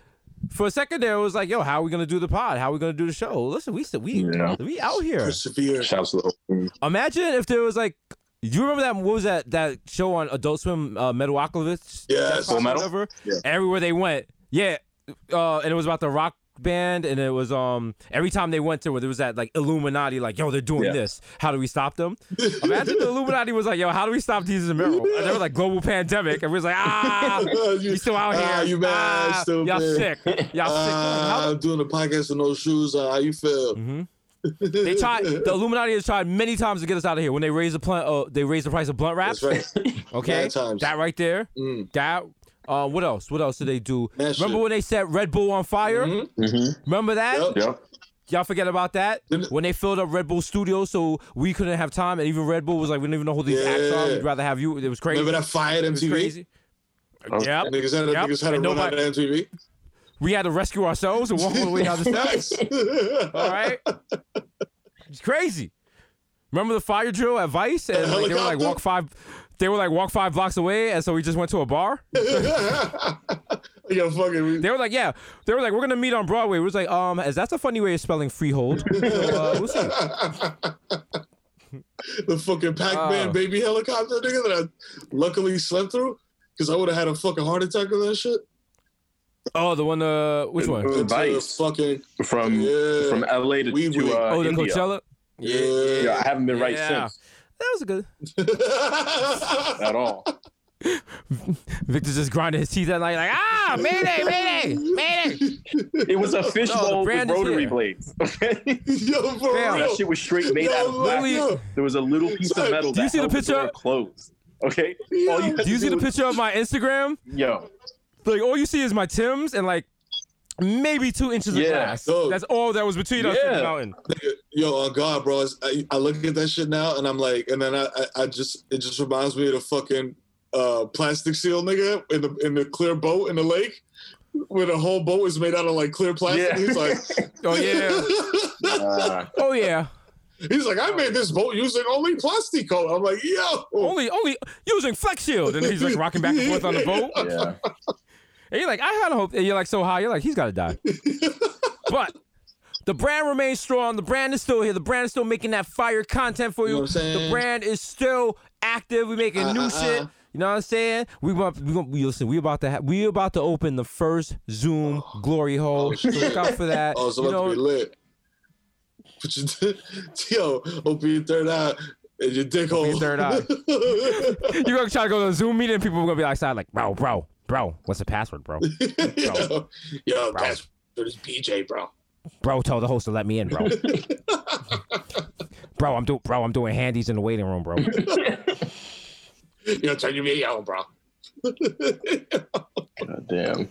Speaker 5: for a second there, it was like, yo, how are we gonna do the pod? How are we gonna do the show? Listen, we still we
Speaker 10: Yeah.
Speaker 5: we out here.
Speaker 3: Persevere.
Speaker 10: Shouts to the.
Speaker 5: Imagine if there was like, do you remember that? What was that that show on Adult Swim? Uh, Metalocalypse.
Speaker 3: Yes.
Speaker 10: Full Metal?
Speaker 5: Whatever.
Speaker 3: Yeah.
Speaker 5: Everywhere they went, yeah, uh, and it was about the rock band, and it was um every time they went to where there was that like Illuminati, like yo, they're doing
Speaker 10: Yeah.
Speaker 5: this. How do we stop them? Imagine the Illuminati was like, yo, how do we stop Desus and Mero? And they were like global pandemic, and we was like, ah, you still out here?
Speaker 3: Ah, you mad,
Speaker 5: Ah,
Speaker 3: stupid.
Speaker 5: Y'all sick? Y'all
Speaker 3: Ah,
Speaker 5: sick?
Speaker 3: I'm doing a podcast with no shoes. on. how you feel?
Speaker 5: Mm-hmm. They tried. The Illuminati has tried many times to get us out of here. When they raised the plant, uh, they raised the price of blunt wraps.
Speaker 3: Right.
Speaker 5: Okay, that right there.
Speaker 3: Mm.
Speaker 5: That. Uh, what else? What else did they do?
Speaker 3: That
Speaker 5: Remember
Speaker 3: shit.
Speaker 5: when they set Red Bull on fire?
Speaker 10: Mm-hmm.
Speaker 5: Remember that?
Speaker 3: Yep.
Speaker 10: Yep.
Speaker 5: Y'all forget about that? When they filled up Red Bull Studio, so we couldn't have time, and even Red Bull was like, we don't even know who these acts are. We'd rather have you. It was crazy.
Speaker 3: Remember that fired
Speaker 5: was
Speaker 3: MTV?
Speaker 5: crazy.
Speaker 10: Oh.
Speaker 5: Yep.
Speaker 3: Niggas had,
Speaker 5: Yep.
Speaker 3: niggas had to
Speaker 5: And
Speaker 3: run out
Speaker 5: nobody-
Speaker 3: of MTV.
Speaker 5: We had to rescue ourselves and walk all the way down the steps. All right. It's crazy. Remember the fire drill at Vice, and like, they were like walk five. They were like walk five blocks away, and so we just went to a bar.
Speaker 3: Yo, fucking.
Speaker 5: They were like, yeah. They were like, we're gonna meet on Broadway. We was like, um, is that's a funny way of spelling freehold? So, uh, we'll see.
Speaker 3: the fucking Pac-Man
Speaker 5: Oh.
Speaker 3: baby helicopter nigga that I luckily slept through because I would have had a fucking heart attack on that shit.
Speaker 5: Oh, the one. Uh, which one?
Speaker 10: Uh,
Speaker 3: Into
Speaker 10: Vice.
Speaker 3: Fucking
Speaker 10: From
Speaker 3: Yeah.
Speaker 10: from LA to,
Speaker 3: Wee
Speaker 10: to uh,
Speaker 5: oh, the
Speaker 10: India.
Speaker 5: Coachella.
Speaker 3: yeah.
Speaker 10: Yeah, I haven't been right
Speaker 5: Yeah.
Speaker 10: since
Speaker 5: That was a good.
Speaker 10: at all.
Speaker 5: Victor just grinding his teeth at night, like, ah, mayday, mayday, mayday.
Speaker 10: It was a fishbowl with rotary blades. Okay,
Speaker 3: Yo, for
Speaker 5: Fam.
Speaker 3: real.
Speaker 10: that shit was straight made
Speaker 3: Yo,
Speaker 10: out of glass. There was a little piece of metal.
Speaker 5: Do you
Speaker 10: that
Speaker 5: see the picture?
Speaker 10: door closed. Okay. All had
Speaker 5: Do you
Speaker 10: to
Speaker 5: see the
Speaker 10: was-
Speaker 5: picture of my Instagram?
Speaker 10: Yo,
Speaker 5: Like, all you see is my Tim's and like maybe two inches of
Speaker 10: Yeah.
Speaker 5: glass.
Speaker 3: Dog.
Speaker 5: That's all that was between us and the mountain.
Speaker 3: Yo, on God, bro. I, I look at that shit now and I'm like, and then I, I, I just, it just reminds me of the fucking uh, plastic seal nigga in the in the clear boat in the lake, where the whole boat is made out of like clear plastic.
Speaker 10: Yeah.
Speaker 3: He's like,
Speaker 5: Oh yeah.
Speaker 10: uh,
Speaker 5: Oh yeah.
Speaker 3: he's like, I made this boat using only plastic coat. I'm like, yo,
Speaker 5: Only only using Flex Seal. And he's like rocking back and forth on the boat.
Speaker 10: yeah.
Speaker 5: And you're like, I had a hope. And you're like so high. You're like, he's got to die. but the brand remains strong. The brand is still here. The brand is still making that fire content for you.
Speaker 3: You know
Speaker 5: the brand is still active. We making
Speaker 3: Uh,
Speaker 5: new
Speaker 3: uh,
Speaker 5: shit.
Speaker 3: uh.
Speaker 5: You know what I'm saying? We want we, we listen. We about to ha- we about to open the first Zoom glory hole. So look out for that.
Speaker 3: Oh,
Speaker 5: you
Speaker 3: about
Speaker 5: know,
Speaker 3: to be lit. Put your, yo, open your third eye and your dick hole.
Speaker 5: your third eye. you're gonna try to go to a Zoom meeting, and people are gonna be outside like, bro, bro, bro, what's the password, bro?
Speaker 3: yo, yo, password is PJ, bro.
Speaker 5: Bro, tell the host to let me in, bro. bro, I'm doing, bro, I'm doing handies in the waiting room, bro.
Speaker 3: Yo, turn your video on, bro.
Speaker 10: God damn.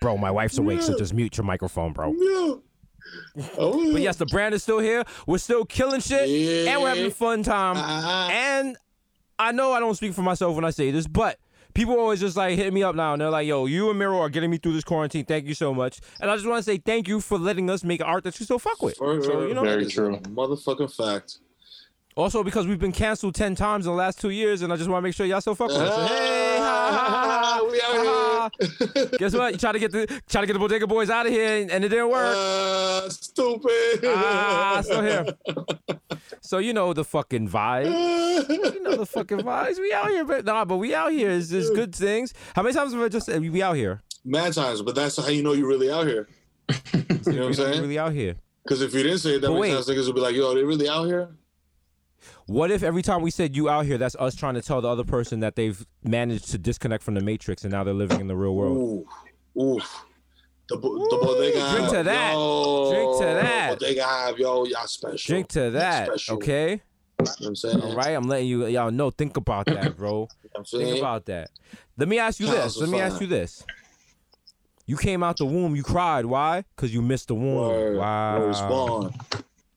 Speaker 5: Bro, my wife's awake, so just mute your microphone, bro.
Speaker 3: Yo. Oh,
Speaker 5: But yes, the brand is still here. We're still killing shit, and we're having a fun time.
Speaker 3: Uh-huh.
Speaker 5: And I know I don't speak for myself when I say this, but people always just like hitting me up now, and they're like, "Yo, you and Mero are getting me through this quarantine. Thank you so much." And I just want to say thank you for letting us make art that you still fuck with. So you know,
Speaker 10: Very true.
Speaker 3: Motherfucking fact.
Speaker 5: also because we've been canceled ten times in the last two years, and I just want to make sure y'all still fuck with us. So, hey, ha, ha, ha,
Speaker 3: we out
Speaker 5: ha, Guess what? You try to get the try to get the bodega boys out of here, and, and it didn't work.
Speaker 3: Uh, stupid.
Speaker 5: Ah, still here. So you know the fucking vibe. You know the fucking vibes. We out here, but nah, but we out here is is good things. How many times have I just said we out here?
Speaker 3: Mad times, but that's how you know you're really out here. You know what I'm saying?
Speaker 5: really out here.
Speaker 3: Because if you didn't say it, that many times niggas would be like, yo, they really out here?
Speaker 5: What if every time we said you out here, that's us trying to tell the other person that they've managed to disconnect from the matrix and now they're living in the real world?
Speaker 3: Ooh, ooh. The, bo- the bodega.
Speaker 5: Drink to that.
Speaker 3: Yo,
Speaker 5: Drink to that.
Speaker 3: Bodega yo, y'all special.
Speaker 5: Drink to that,
Speaker 3: special.
Speaker 5: okay?
Speaker 3: You know I'm saying?
Speaker 5: All right, I'm letting you y'all know. Think about that, bro. Think about that. Let me ask you this. Let me ask you this. You came out the womb, you cried. Why? Because you missed the womb.
Speaker 3: Word.
Speaker 5: Wow.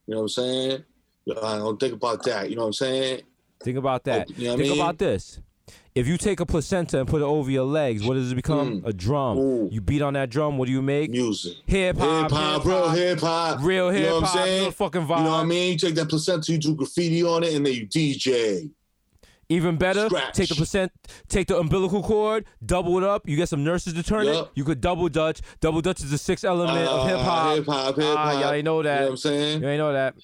Speaker 3: You know what I'm saying? I don't think about that. You know what I'm saying?
Speaker 5: Think about that.
Speaker 3: you know what I
Speaker 5: Think
Speaker 3: mean?
Speaker 5: about this. If you take a placenta and put it over your legs, what does it become? A drum.
Speaker 3: Mm. Ooh.
Speaker 5: You beat on that drum. What do you make?
Speaker 3: Music.
Speaker 5: Hip hop.
Speaker 3: Hip hop, bro, hip hop.
Speaker 5: Real hip hop.
Speaker 3: You know what I'm saying?
Speaker 5: real fucking
Speaker 3: You know what I mean? You take that placenta, you do graffiti on it, and then you DJ.
Speaker 5: Even better,
Speaker 3: Scratch.
Speaker 5: take the percent, take the umbilical cord, double it up. You get some nurses to turn
Speaker 3: Yup.
Speaker 5: it. You could double Dutch. Double Dutch is the sixth element of
Speaker 3: Uh,
Speaker 5: hip hop.
Speaker 3: hip-hop, hip-hop.
Speaker 5: Ah, y'all ain't know that.
Speaker 3: You know what I'm saying?
Speaker 5: You ain't know that.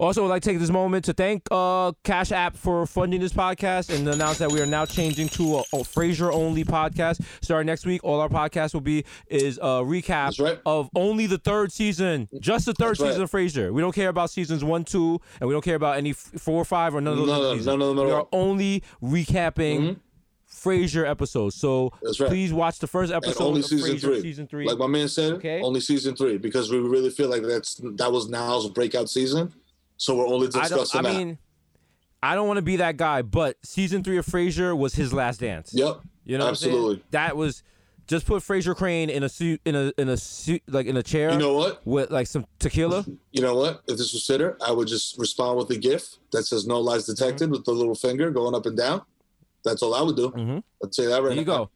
Speaker 5: Also, I'd like to take this moment to thank uh, Cash App for funding this podcast and announce that we are now changing to a, a Frasier only podcast. Starting next week, all our podcasts will be is a recap
Speaker 3: right.
Speaker 5: of only the third season, just the third
Speaker 3: That's right.
Speaker 5: season of Frasier. We don't care about seasons one, two, and we don't care about any f- four or five or none of those. Other seasons.
Speaker 3: none of them
Speaker 5: we are only recapping.
Speaker 3: Mhm.
Speaker 5: Frasier episodes. So
Speaker 3: right.
Speaker 5: please watch the first
Speaker 3: And
Speaker 5: episode
Speaker 3: only
Speaker 5: of
Speaker 3: season
Speaker 5: Frasier,
Speaker 3: three.
Speaker 5: season three.
Speaker 3: Like my man said,
Speaker 5: Okay.
Speaker 3: only season three because we really feel like that's that was Niles's breakout season. So we're only
Speaker 5: I
Speaker 3: discussing.
Speaker 5: I
Speaker 3: that.
Speaker 5: mean, I don't want to be that guy, but season three of Frasier was his last dance.
Speaker 3: yep.
Speaker 5: You know?
Speaker 3: Absolutely.
Speaker 5: That was just put Frasier Crane in a suit, in a in a suit, like in a chair.
Speaker 3: You know what?
Speaker 5: With like some tequila.
Speaker 3: You know what? If this was Twitter, I would just respond with a GIF that says "No lies detected" with the little finger going up and down. That's all I would do.
Speaker 5: Mhm.
Speaker 3: I'd say that right
Speaker 5: There you
Speaker 3: now.
Speaker 5: go.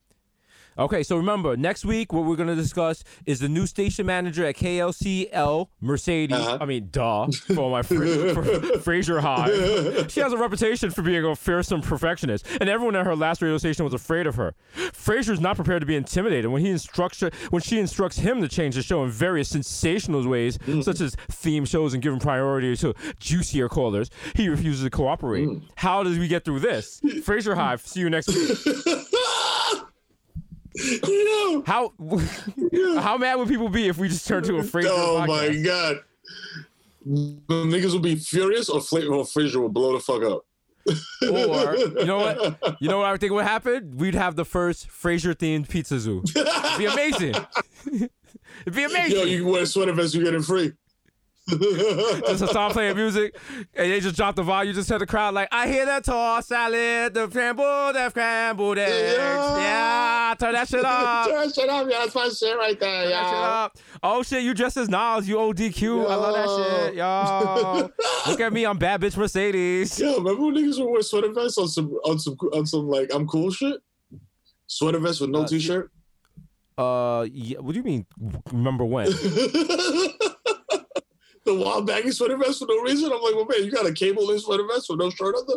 Speaker 5: Okay, so remember, next week what we're gonna discuss is the new station manager at KACL Mercedes.
Speaker 3: Uh-huh.
Speaker 5: I mean, duh, for my Fra- Fra- Frasier Hive. She has a reputation for being a fearsome perfectionist, and everyone at her last radio station was afraid of her. Frasier's not prepared to be intimidated when he instructs her, when she instructs him to change the show in various sensational ways,
Speaker 3: Mm.
Speaker 5: such as theme shows and giving priority to juicier callers. He refuses to cooperate.
Speaker 3: Mm.
Speaker 5: How does we get through this? Frasier Hive. See you next week.
Speaker 3: you know,
Speaker 5: How how mad would people be if we just turned to a Frasier
Speaker 3: oh
Speaker 5: podcast?
Speaker 3: my god, the niggas will be furious, or, Fla- or Frasier will blow the fuck up.
Speaker 5: Or you know what? You know what I think would happen? We'd have the first Frasier themed pizza zoo. It'd be amazing. It'd be amazing.
Speaker 3: Yo, you can wear a sweater vest, you get it free.
Speaker 5: just Hassan playing music, and they just drop the volume. You just tell the crowd like, "I hear that tossed salad, the scrambled, the scrambled eggs. Yeah, turn that shit up."
Speaker 3: Turn that shit up, yeah. That's my shit right there,
Speaker 5: Turn that shit
Speaker 3: yeah.
Speaker 5: up. Oh shit, you dressed as Nas, you ODQ. I love that shit, yo. Look at me, I'm bad bitch Mercedes.
Speaker 3: Yo, remember when niggas were wearing sweater vests on some on some on some like I'm cool shit? Sweater vest with no
Speaker 5: Uh,
Speaker 3: t-shirt.
Speaker 5: Uh, yeah, what do you mean? Remember when?
Speaker 3: The wild baggy sweater vest for no reason. I'm like, well, man, you got a cable in sweater vest with no shirt under.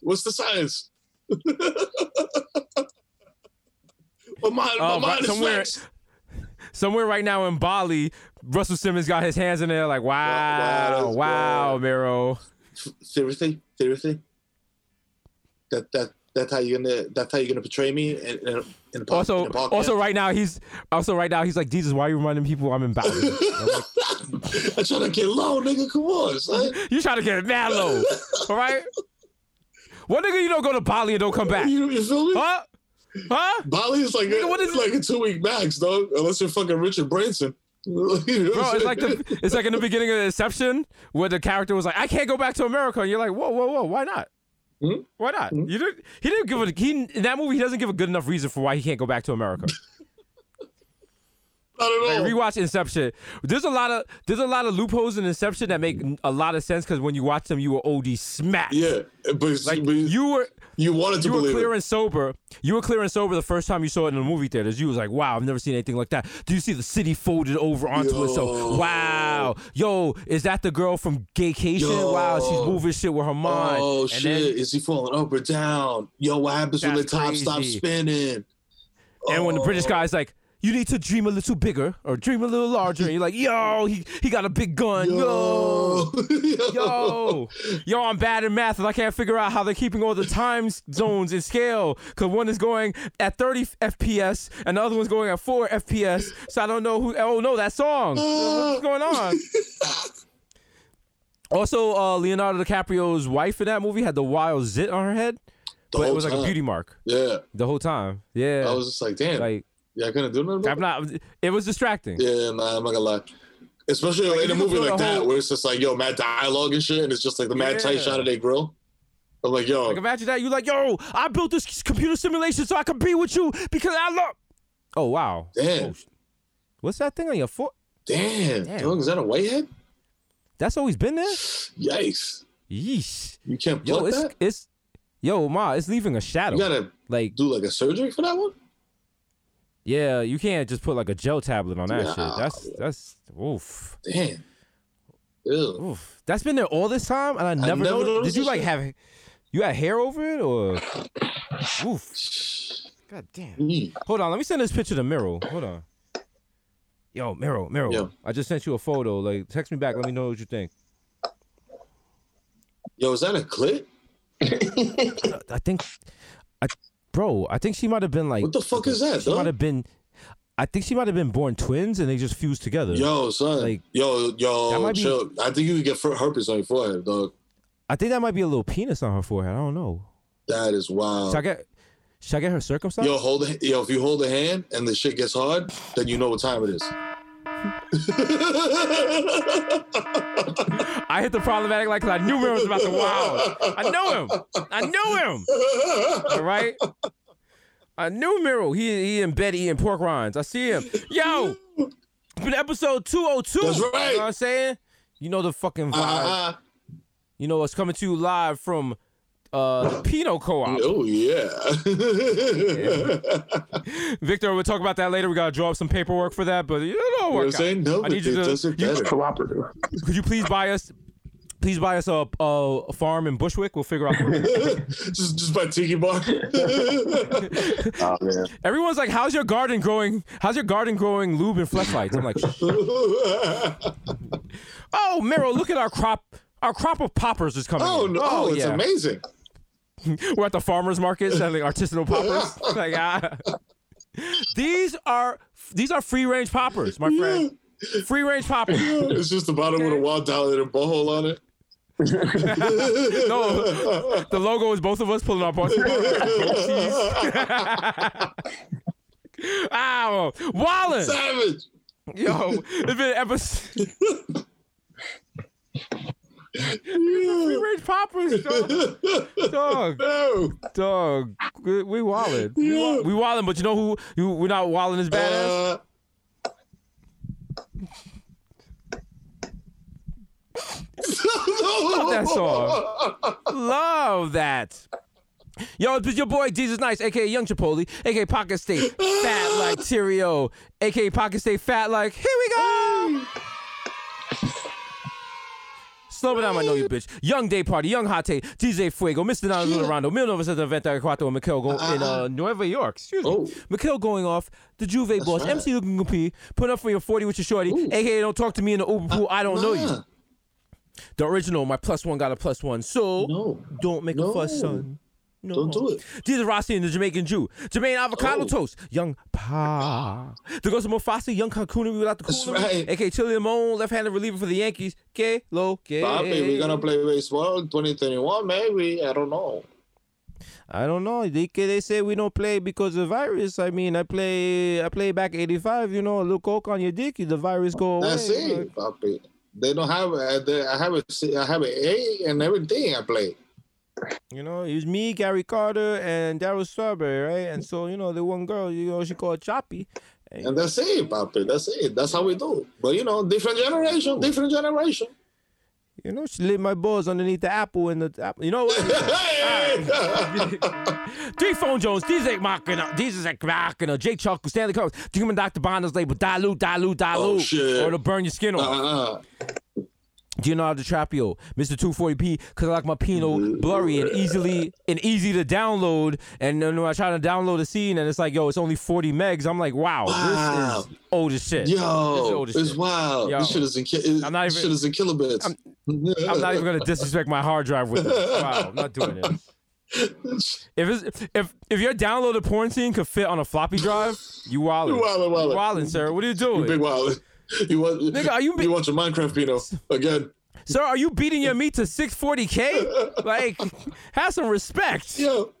Speaker 3: What's the science? my
Speaker 5: Oh,
Speaker 3: my
Speaker 5: right, somewhere-. Somewhere right now in Bali, Russell Simmons got his hands in there, like, wow,
Speaker 3: wow,
Speaker 5: wow,
Speaker 3: that's
Speaker 5: Mero.
Speaker 3: Seriously, seriously. That that that's how you're gonna that's how you're gonna portray me in, in, a- in, a,
Speaker 5: Also,
Speaker 3: in a
Speaker 5: also right now he's also right now he's like, Jesus, why are you reminding people I'm in Bali?
Speaker 3: I try to get low, nigga. Come on, son.
Speaker 5: you trying to get mad low, all right? What nigga you don't go to Bali and don't come back?
Speaker 3: You, you feel me?
Speaker 5: Huh? Huh?
Speaker 3: Bali is like
Speaker 5: Nigga,
Speaker 3: a,
Speaker 5: what is
Speaker 3: it's like a two week max, dog. Unless you're fucking Richard Branson.
Speaker 5: Bro, it's like the it's like in the beginning of Inception where the character was like, I can't go back to America, and you're like, whoa, whoa, whoa, why not?
Speaker 3: Hmm?
Speaker 5: Why not? You didn't. He didn't give a he in that movie. He doesn't give a good enough reason for why he can't go back to America.
Speaker 3: Not at all.
Speaker 5: Like, rewatch Inception. There's a lot of there's a lot of loopholes in Inception that make a lot of sense because when you watch them, you were OD smacked.
Speaker 3: yeah, but,
Speaker 5: Like
Speaker 3: but
Speaker 5: you were
Speaker 3: you wanted to
Speaker 5: you were clear
Speaker 3: it.
Speaker 5: and sober. You were clear and sober the first time you saw it in the movie theaters. You was like, "Wow, I've never seen anything like that." Do you see the city folded over onto itself?
Speaker 3: Yo.
Speaker 5: Wow, yo, is that the girl from Gaycation?
Speaker 3: Yo.
Speaker 5: Wow, she's moving shit with her mind.
Speaker 3: Oh
Speaker 5: And
Speaker 3: shit!
Speaker 5: then-
Speaker 3: Is he falling up or down? Yo, what happens when the top stops spinning?
Speaker 5: And when the British
Speaker 3: Oh.
Speaker 5: guy's like, you need to dream a little bigger or dream a little larger, and you're like, yo, he, he got a big gun. Yo. Yo, yo, I'm bad at math and I can't figure out how they're keeping all the time zones in scale. Cause one is going at 30 FPS and the other one's going at 4 FPS. So I don't know who. Oh no, that song. What's going on? Also, uh, Leonardo DiCaprio's wife in that movie had the wild zit on her head,
Speaker 3: The
Speaker 5: but it was like a beauty mark
Speaker 3: Yeah,
Speaker 5: the whole time. Yeah,
Speaker 3: I was just like, damn.
Speaker 5: like
Speaker 3: yeah, I couldn't do nothing.
Speaker 5: I'm not. It was distracting.
Speaker 3: Yeah, nah, I'm not gonna lie. Especially
Speaker 5: Like,
Speaker 3: in a movie like that,
Speaker 5: whole-
Speaker 3: where it's just like, yo, mad dialogue and shit, and it's just like the mad tight
Speaker 5: Yeah.
Speaker 3: shot of their grill. I'm like, yo,
Speaker 5: Like imagine that you're like, yo, I built this computer simulation so I could be with you because I love. Oh wow.
Speaker 3: damn,
Speaker 5: Oh, What's that thing on your foot?
Speaker 3: damn,
Speaker 5: Damn.
Speaker 3: is that a whitehead?
Speaker 5: That's always been there.
Speaker 3: Yikes!
Speaker 5: Yeesh.
Speaker 3: You can't
Speaker 5: Yo, it's
Speaker 3: that.
Speaker 5: it's yo, ma, it's leaving a shadow.
Speaker 3: You gotta
Speaker 5: like,
Speaker 3: do like a surgery for that one.
Speaker 5: Yeah, you can't just put like a gel tablet on that
Speaker 3: Nah.
Speaker 5: shit. That's that's oof,
Speaker 3: Damn. Ew.
Speaker 5: oof. That's been there all this time, and I never,
Speaker 3: never
Speaker 5: noticed.
Speaker 3: noticed
Speaker 5: Did you like
Speaker 3: shit.
Speaker 5: have? You had hair over it, or? Oof. God damn.
Speaker 3: Mm.
Speaker 5: Hold on, let me send this picture to Mero. Hold on. Yo, Mero, Mero.
Speaker 3: Yo.
Speaker 5: I just sent you a photo. Like, text me back. Let me know what you think.
Speaker 3: Yo, is that a clip?
Speaker 5: I think, I, bro, I think she might have been like.
Speaker 3: What the fuck is that,
Speaker 5: She might have been. I think she might have been born twins, and they just fused together.
Speaker 3: Yo, son.
Speaker 5: Like,
Speaker 3: yo, yo,
Speaker 5: might be-
Speaker 3: I think you could get herpes on your forehead, dog.
Speaker 5: I think that might be a little penis on her forehead. I don't know.
Speaker 3: That is wild.
Speaker 5: Should I get? Should I get her circumcised?
Speaker 3: Yo, hold the, yo. If you hold a hand and the shit gets hard, then you know what time it is.
Speaker 5: I hit the problematic like 'cause I knew Mero was about to wow. I knew him. I knew him. All right. I knew Mero. He he and Betty eating pork rinds. I see him. Yo, it's been episode 202.
Speaker 3: That's right.
Speaker 5: You know what I'm saying? You know the fucking vibe.
Speaker 3: Uh-huh.
Speaker 5: You know it's coming to you live from uh the Pinot Co-op.
Speaker 3: Oh yeah.
Speaker 5: Victor, we'll talk about that later. We gotta draw up some paperwork for that, but you know,
Speaker 3: what I'm saying? No,
Speaker 5: I need
Speaker 3: but
Speaker 5: you to.
Speaker 3: does
Speaker 5: you-
Speaker 10: Cooperative.
Speaker 5: could you please buy us? Please buy us a, a, a farm in Bushwick. We'll figure out.
Speaker 3: just just by tiki bar.
Speaker 10: Oh man.
Speaker 5: Everyone's like, "How's your garden growing? How's your garden growing lube and fleshlights?" I'm like, "Oh, Meryl, look at our crop. Our crop of poppers is coming."
Speaker 3: oh
Speaker 5: in.
Speaker 3: no! Oh, it's
Speaker 5: yeah.
Speaker 3: amazing.
Speaker 5: We're at the farmers market selling artisanal poppers. like, ah. these are these are free range poppers, my friend. Free range poppers.
Speaker 3: It's just the bottom with a wild dollar and a bowhole on it.
Speaker 5: No, the logo is both of us pulling our butts. Ow, Wallen.
Speaker 3: Savage.
Speaker 5: Yo, it's been episode. Free range poppers, dog. Dog,
Speaker 3: No.
Speaker 5: dog. We, we wildin'. We, wa- we wildin', but you know who? we're not wildin' as badass.
Speaker 3: Uh,
Speaker 5: Love that song. Love that. Yo, it's your boy Desus Nice, aka Young Chipotle, aka Pocket State, fat like Tyrio, aka Pocket State, fat like. Here we go. Slow it down, I know you bitch. Young Day Party, Young Hot Take, DJ Fuego, Mr. Donald Rondo, Mil Novas at the Venta Cuatro, and Mikhail go in uh, Nueva York. Excuse me.
Speaker 3: Oh.
Speaker 5: Mikhail going off, the Juve boss,
Speaker 3: right.
Speaker 5: MC looking compete, put up for your 40 with your shorty, aka don't talk to me in the Uber pool, I don't know you. The original, my plus one got a plus one. So
Speaker 3: No.
Speaker 5: don't make a fuss, son. No.
Speaker 3: Don't do it.
Speaker 5: Jesus Rossi and the Jamaican Jew. Jermaine Avocado
Speaker 3: Oh.
Speaker 5: Toast. Young Pa. The Ghost of Mufasa. Young Kakuna without the
Speaker 3: That's
Speaker 5: cooler.
Speaker 3: right.
Speaker 5: AKA Chili Limon. Left-handed reliever for the Yankees. K. Lo. K.
Speaker 3: Papi, we're gonna play baseball in 2021, maybe. I don't know.
Speaker 5: I don't know. They they say we don't play because of virus. I mean, I play I play back 85. You know, a little coke on your dick, the virus go away.
Speaker 3: That's it, papi. They don't have. Uh, they, I have a. I have an A and everything. I play.
Speaker 5: You know, it was me, Gary Carter, and Darryl Strawberry, right? And so, you know, the one girl, you know, she called Choppy.
Speaker 3: And that's it, papi. That's it. That's how we do. But you know, different generation, different generation.
Speaker 5: You know, she lit my balls underneath the apple and the apple. You know what? Three Phone Jones, DJ Machina, DJ Machina, Jake Chuck, Stanley Combs, Demon Dr. Bronner's label, dilute, dilute, dilute,
Speaker 3: Oh, shit.
Speaker 5: or to burn your skin off.
Speaker 3: Uh-uh.
Speaker 5: Leonardo DiCaprio, Mr. 240p, because I like my Pinot blurry and easily and easy to download. And then when I try to download a scene and it's like, yo, it's only 40 megs, I'm like, wow,
Speaker 3: Wow.
Speaker 5: this is old as shit. This is
Speaker 3: Yo,
Speaker 5: old as
Speaker 3: it's wild.
Speaker 5: Yo.
Speaker 3: This shit is in. Ki-
Speaker 5: I'm not even-
Speaker 3: shit is in kilobits.
Speaker 5: I'm not even gonna disrespect my hard drive with this. Wow, I'm not doing it. If it's, if if your downloaded porn scene could fit on a floppy drive, you wildin'.
Speaker 3: You wildin', wildin'.
Speaker 5: You wildin', sir. What are you doing?
Speaker 3: Big wild. You want?
Speaker 5: Nigga, are you
Speaker 3: You want your Minecraft Pinot again?
Speaker 5: Sir, are you beating your meat to 640k? Like, have some respect.
Speaker 3: Yo,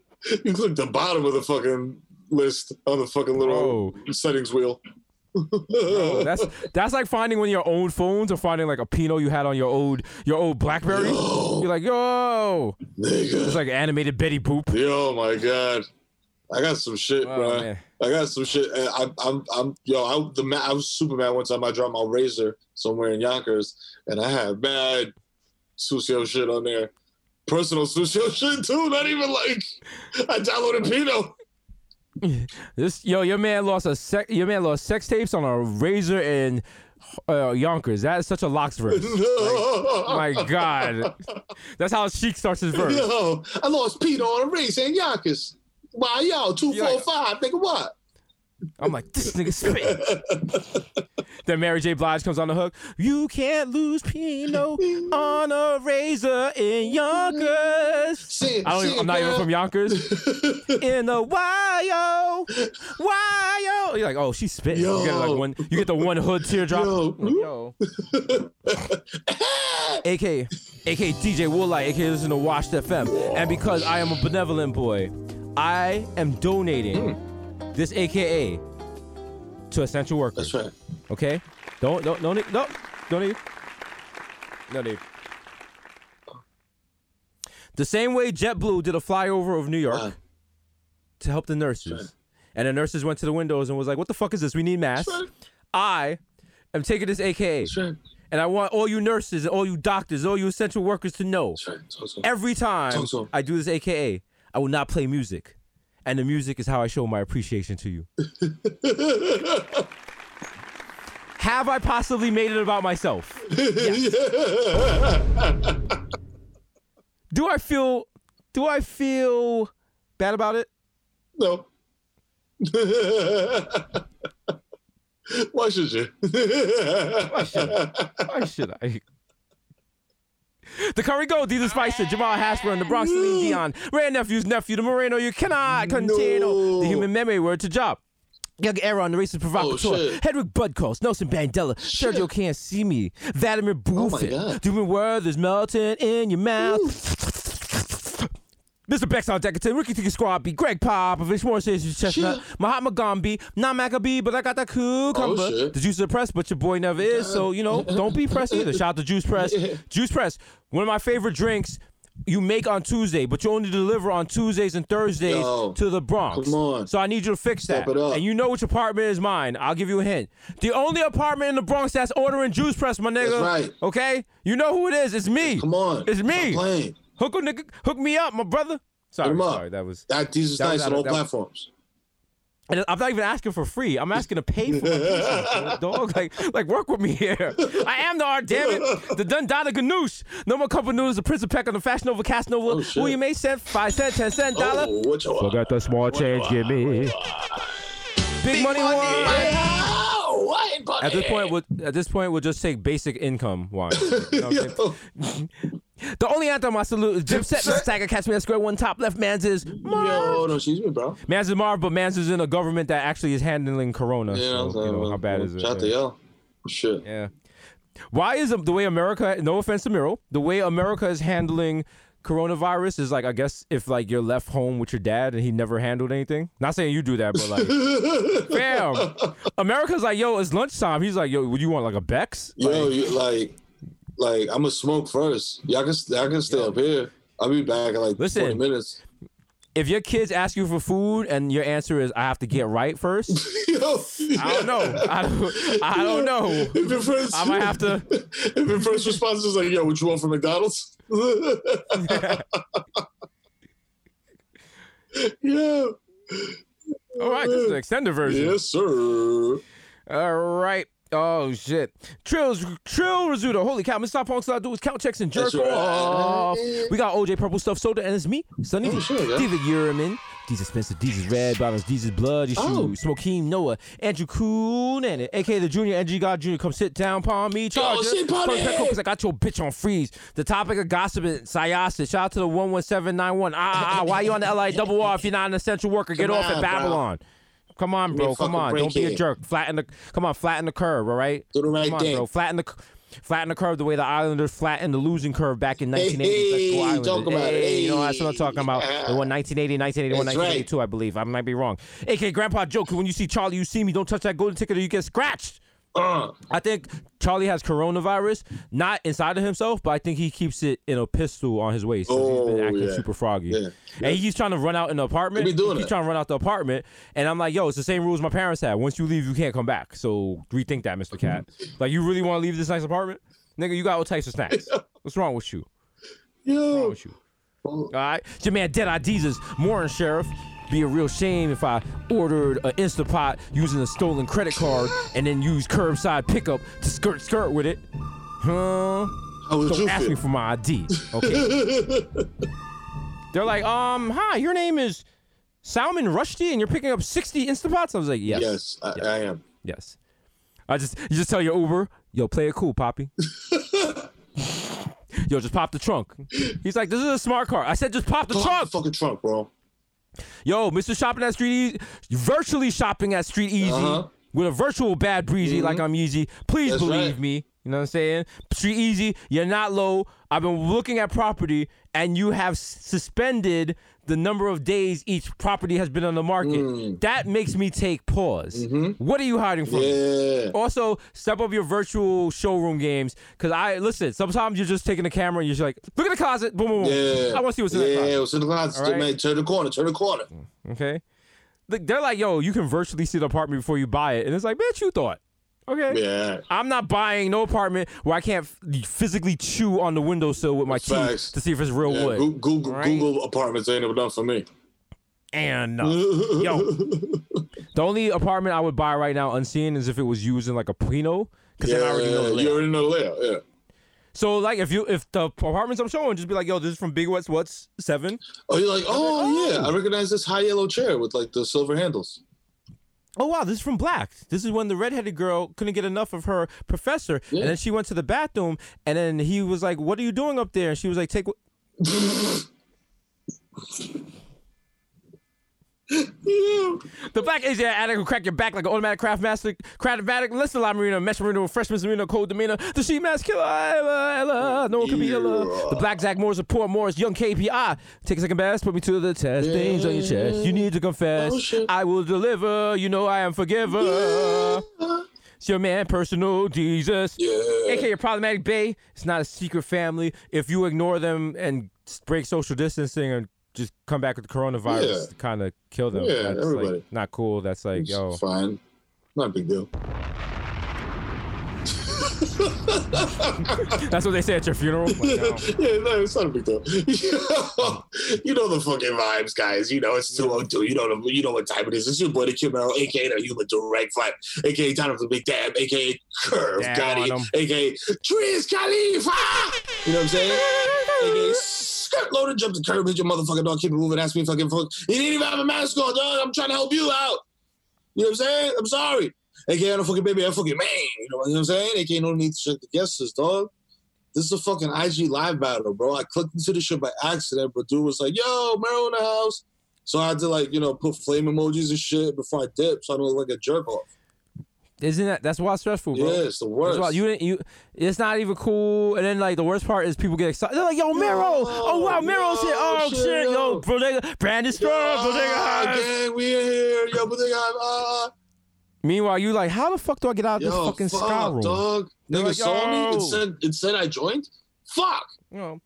Speaker 3: you click the bottom of the fucking list on the fucking little settings wheel.
Speaker 5: Bro, that's that's like finding one of your old phones or finding like a Pinot you had on your old your old BlackBerry. You're like, yo,
Speaker 3: Nigga.
Speaker 5: it's like animated Betty Boop.
Speaker 3: Yo, my god, I got some shit,
Speaker 5: Oh,
Speaker 3: bro.
Speaker 5: man.
Speaker 3: I got some shit. and I'm, I'm, I'm, yo, I, the ma- I was super mad one time. I dropped my razor somewhere in Yonkers, and I had bad Susio shit on there. Personal Susio shit too. Not even like I downloaded Pinot.
Speaker 5: This yo, your man lost a sec, your man lost sex tapes on a razor and uh, Yonkers. That is such a LOX verse. My God, that's how Sheek starts his verse.
Speaker 3: Yo, I lost Pino on a race in Yonkers. Why yo, two four five, nigga what?
Speaker 5: I'm like, this nigga spit. then Mary J. Blige comes on the hook. You can't lose Pino on a razor in Yonkers. I don't even, I'm not even from Yonkers. in the YO, YO. You're like, oh, she's spitting. You get like one. You get the one hood teardrop. Yo, yo. AK, AK DJ Woolite, AK listen to Washed FM, and because I am a benevolent boy, I am donating this AKA to essential workers.
Speaker 3: That's right.
Speaker 5: Okay? Don't don't don't need no don't need no need. The same way JetBlue did a flyover of New York to help the nurses. And the nurses went to the windows and was like, What the fuck is this? We need masks. I am taking this AKA. And I want all you nurses and all you doctors, all you essential workers to know. Every time
Speaker 3: Talk to 'em.
Speaker 5: I do this AKA, I will not play music. And the music is how I show my appreciation to you. Have I possibly made it about myself? Yes. Do I feel do I feel bad about it?
Speaker 3: No. Why should you?
Speaker 5: Why should I? Why should I? The Curry Gold, Deezer Spicer, Jamal Hasbro, and the Bronx Celine Dion, Ray Nephew's nephew, the Moreno, you cannot continue. The human memory word to job. Young Era on the racist provocateur,
Speaker 3: Oh, shit.
Speaker 5: Hedrick Budcoast, Nelson Bandela, Sergio Can't See Me, Vladimir Buffett,
Speaker 3: Oh.
Speaker 5: Doing Worth is melting in your mouth. Mr. Bex on Deckerton, Ricky Tiki Squad B, Gregg Popovich, Morris Says Chestnut, Mahatma Gandhi, not Maccabee, but I got that cucumber.
Speaker 3: Oh, shit.
Speaker 5: the juice of the press, but your boy never is, so you know, don't be pressed either. Shout out to Juice Press. Juice Press, one of my favorite drinks you make on Tuesday, but you only deliver on Tuesdays and Thursdays
Speaker 3: Yo,
Speaker 5: to the Bronx.
Speaker 3: come on.
Speaker 5: So I need you to fix that.
Speaker 3: Step it up.
Speaker 5: And you know which apartment is mine. I'll give you a hint. The only apartment in the Bronx that's ordering Juice Press, my nigga.
Speaker 3: That's right.
Speaker 5: Okay? You know who it is. It's me.
Speaker 3: Come on.
Speaker 5: It's me.
Speaker 3: Stop playing.
Speaker 5: Hook a nigga, hook me up, my brother. Sorry,
Speaker 3: Hit 'em up.
Speaker 5: sorry, that was.
Speaker 3: That Jesus
Speaker 5: that
Speaker 3: nice on all
Speaker 5: that was-
Speaker 3: platforms.
Speaker 5: And I'm not even asking for free. I'm asking to pay for my dog. Like, like work with me here. I am the art, damn it. The Dundada Ganoush. No more cup of noodles. The Prince of Peck on the Fashion Nova Cast Nova. Oh, Who you may send five cent, ten cent oh, dollar.
Speaker 3: Oh, what you
Speaker 5: Forgot the small change, give me. Big money one. At this point, we'll, at this point, we'll just take basic income wine. You know what I'm saying? The only anthem I salute is Dipset. Mr. Stagger, catch me at square one top left. Man's is
Speaker 3: Yo, no, excuse me, bro.
Speaker 5: Mans is Marv, but Mans is in a government that actually is handling Corona.
Speaker 3: Yeah,
Speaker 5: so, you
Speaker 3: saying,
Speaker 5: know, how bad is it?
Speaker 3: Shout out to y'all. Shit.
Speaker 5: Yeah. Why is the way America? No offense to Mero, the way America is handling coronavirus is like I guess if like you're left home with your dad and he never handled anything. Not saying you do that, but like, fam, America's like, yo, it's lunchtime. He's like, yo, would you want like a Bex?
Speaker 3: Yo, you, like, like I'm gonna smoke first. Y'all can, y'all can stay up here. I'll be back in like
Speaker 5: Listen.
Speaker 3: 20 minutes.
Speaker 5: If your kids ask you for food and your answer is I have to get right first,
Speaker 3: Yo,
Speaker 5: I don't know. I don't. I don't know.
Speaker 3: If your first,
Speaker 5: I might have to.
Speaker 3: If your first response is like, "Yo, what you want from McDonald's?" yeah.
Speaker 5: All right, this is an extended version.
Speaker 3: Yes, sir.
Speaker 5: All right. Oh shit. Trills Trill Rizzuto. Holy cow, Mr. Stop Punks, all I do is count checks and jerk
Speaker 3: right.
Speaker 5: off. We got OJ Purple Stuff Soda and it's me, Sonny D.
Speaker 3: Oh, yeah.
Speaker 5: David Uriman. Jesus Spencer, Jesus Red Bottoms, Jesus Blood, Shoes,
Speaker 3: Oh.
Speaker 5: Smokeem Noah, Andrew Coon, and aka the Junior, NG God Junior, come sit down, palm me, Charger.
Speaker 3: sit upon
Speaker 5: First cause I got your bitch on freeze. The topic of gossiping, Syosset. Shout out to the 11791. Ah, ah, ah, why you on the LI double R if you're not an essential worker? Get
Speaker 3: Come
Speaker 5: off at
Speaker 3: bro.
Speaker 5: Come on,
Speaker 3: Give me a
Speaker 5: bro. Come on. Don't be a jerk. Flatten the come on, flatten the curve, all right?
Speaker 3: Do the right
Speaker 5: come on,
Speaker 3: thing.
Speaker 5: bro. Flatten the flatten the curve the way the Islanders flattened the losing curve back in 1980. Let's go
Speaker 3: hey,
Speaker 5: Islanders.
Speaker 3: it.
Speaker 5: Hey, you know that's what I'm talking about. The one 1980, 1981,
Speaker 3: That's
Speaker 5: 1982, I believe. I might be wrong. AK Grandpa joke. When you see Charlie, you see me. Don't touch that golden ticket or you get scratched.
Speaker 3: Uh,
Speaker 5: I think Charlie has coronavirus, not inside of himself, but I think he keeps it in a pistol on his waist. 'cause he's been
Speaker 3: Oh,
Speaker 5: acting
Speaker 3: yeah.
Speaker 5: super froggy.
Speaker 3: Yeah.
Speaker 5: And he's trying to run out in the apartment.
Speaker 3: He be doing
Speaker 5: he's
Speaker 3: that.
Speaker 5: trying to run out the apartment. And I'm like, yo, it's the same rules my parents had. Once you leave, you can't come back. So rethink that, Mr. Cat. like, you really want to leave this nice apartment? Nigga, you got all types of snacks. What's wrong with you? What's wrong with you? All right. It's your man, Dead Eye Jesus, Warren Sheriff. Be a real shame if I ordered an Instant Pot using a stolen credit card and then use curbside pickup to skirt skirt with it. Huh? Don't ask
Speaker 3: feel?
Speaker 5: me for my ID. Okay. They're like, um, hi, your name is Salman Rushdie, and you're picking up 60 Instant Pots. I was like, yes,
Speaker 3: Yes, I, I am.
Speaker 5: yes. I just, you just tell your Uber, yo, play it cool, Poppy. yo, just pop the trunk. He's like, this is a smart car. I said, just pop the
Speaker 3: Pop
Speaker 5: trunk.
Speaker 3: the fucking trunk, bro.
Speaker 5: Yo, Mr. Shopping at Street Easy, virtually shopping at Street Easy
Speaker 3: Uh-huh.
Speaker 5: with a virtual bad breezy like I'm Easy. Please
Speaker 3: That's
Speaker 5: believe
Speaker 3: right.
Speaker 5: me. You know what I'm saying? Street Easy, you're not low. I've been looking at property and you have suspended the number of days each property has been on the market. That makes me take pause. What are you hiding from?
Speaker 3: Mm. Yeah.
Speaker 5: Also, step up your virtual showroom games. Cause I listen. Sometimes you're just taking the camera and you're just like, look at the closet. Boom, boom, boom.
Speaker 3: Yeah.
Speaker 5: I want to see what's in
Speaker 3: yeah,
Speaker 5: that closet.
Speaker 3: Yeah, what's in the closet?
Speaker 5: Right.
Speaker 3: Man, turn the corner, turn the corner.
Speaker 5: Okay. They're like, yo, you can virtually see the apartment before you buy it. And it's like, bitch, you thought. Okay.
Speaker 3: Yeah.
Speaker 5: I'm not buying no apartment where I can't physically chew on the windowsill with my teeth to see if it's real
Speaker 3: yeah
Speaker 5: wood.
Speaker 3: Goo- Google,
Speaker 5: right?
Speaker 3: Google apartments ain't ever done for me.
Speaker 5: And uh, yo, the only apartment I would buy right now unseen is if it was used in like a Pino, because
Speaker 3: yeah,
Speaker 5: then I already know the
Speaker 3: you
Speaker 5: layout.
Speaker 3: already know the layout. Yeah.
Speaker 5: So like, if you if the apartments I'm showing, just be like, yo, this is from Big What's What's Seven.
Speaker 3: Oh, you're like, oh, yeah, I recognize this high yellow chair with like the silver handles.
Speaker 5: Oh wow, this is from Black. This is when the redheaded girl couldn't get enough of her professor,
Speaker 3: Yeah.
Speaker 5: and then she went to the bathroom, and then he was like, "What are you doing up there?" And she was like, "Take." The black Asian addict will crack your back like an automatic craft master, craftmatic, listen, La Marina, mesh marina, fresh misdemeanor, cold demeanor, the sheet mask killer, Ella, Ella, no one can be Ella. The black Zach Morris, report Morris, young KPI. Take a second best, put me to the test. Things on your chest, you need to confess.
Speaker 3: Oh.
Speaker 5: I will deliver, you know I am forgiver. It's your man, personal Jesus.
Speaker 3: Yeah.
Speaker 5: AKA your problematic Bay. It's not a secret family. If you ignore them and break social distancing and just come back with the coronavirus
Speaker 3: Yeah.
Speaker 5: to kind of kill them.
Speaker 3: Yeah,
Speaker 5: That's
Speaker 3: everybody.
Speaker 5: like not cool. That's like,
Speaker 3: It's
Speaker 5: yo.
Speaker 3: fine. Not a big deal.
Speaker 5: That's what they say at your funeral. Like, oh.
Speaker 3: yeah,
Speaker 5: yo.
Speaker 3: no, it's not a big deal. you know the fucking vibes, guys. You know it's 202. You know the, you know what time it is. It's your boy the Kid Mero, aka the Human Direct Flight, aka Time of the Big Dab, aka Curve Gotti, aka Triz Khalifa. You know what I'm saying? aka Skirt loaded, jump the curb, hit your motherfucking dog, keep it moving, ask me fucking fuck. You didn't even have a mask on, dog. I'm trying to help you out. You know what I'm saying? I'm sorry. AKA I'm a fucking baby, I'm fucking man. You know what I'm saying? AKA no need to check the guesses, dog. This is a fucking IG live battle, bro. I clicked into the shit by accident, but dude was like, yo, Meryl in the house. So I had to like, you know, put flame emojis and shit before I dip so I don't look like a jerk off.
Speaker 5: Isn't that that's why it's stressful, bro?
Speaker 3: Yeah, it's the worst.
Speaker 5: why you didn't you. It's not even cool. And then like the worst part is people get excited. They're like, "Yo, Mero! Oh wow, Mero's here! Oh
Speaker 3: shit,
Speaker 5: shit,
Speaker 3: yo.
Speaker 5: bro, nigga, Brandon Bodega
Speaker 3: Ah,
Speaker 5: Highs."
Speaker 3: gang, we in here. Yo, bro, nigga, uh,
Speaker 5: Meanwhile, you like, how the fuck do I get out of this fucking
Speaker 3: fuck,
Speaker 5: sky room?
Speaker 3: dog. Nigga
Speaker 5: like,
Speaker 3: saw me
Speaker 5: yo.
Speaker 3: and said, and said I joined? Fuck.
Speaker 5: You know,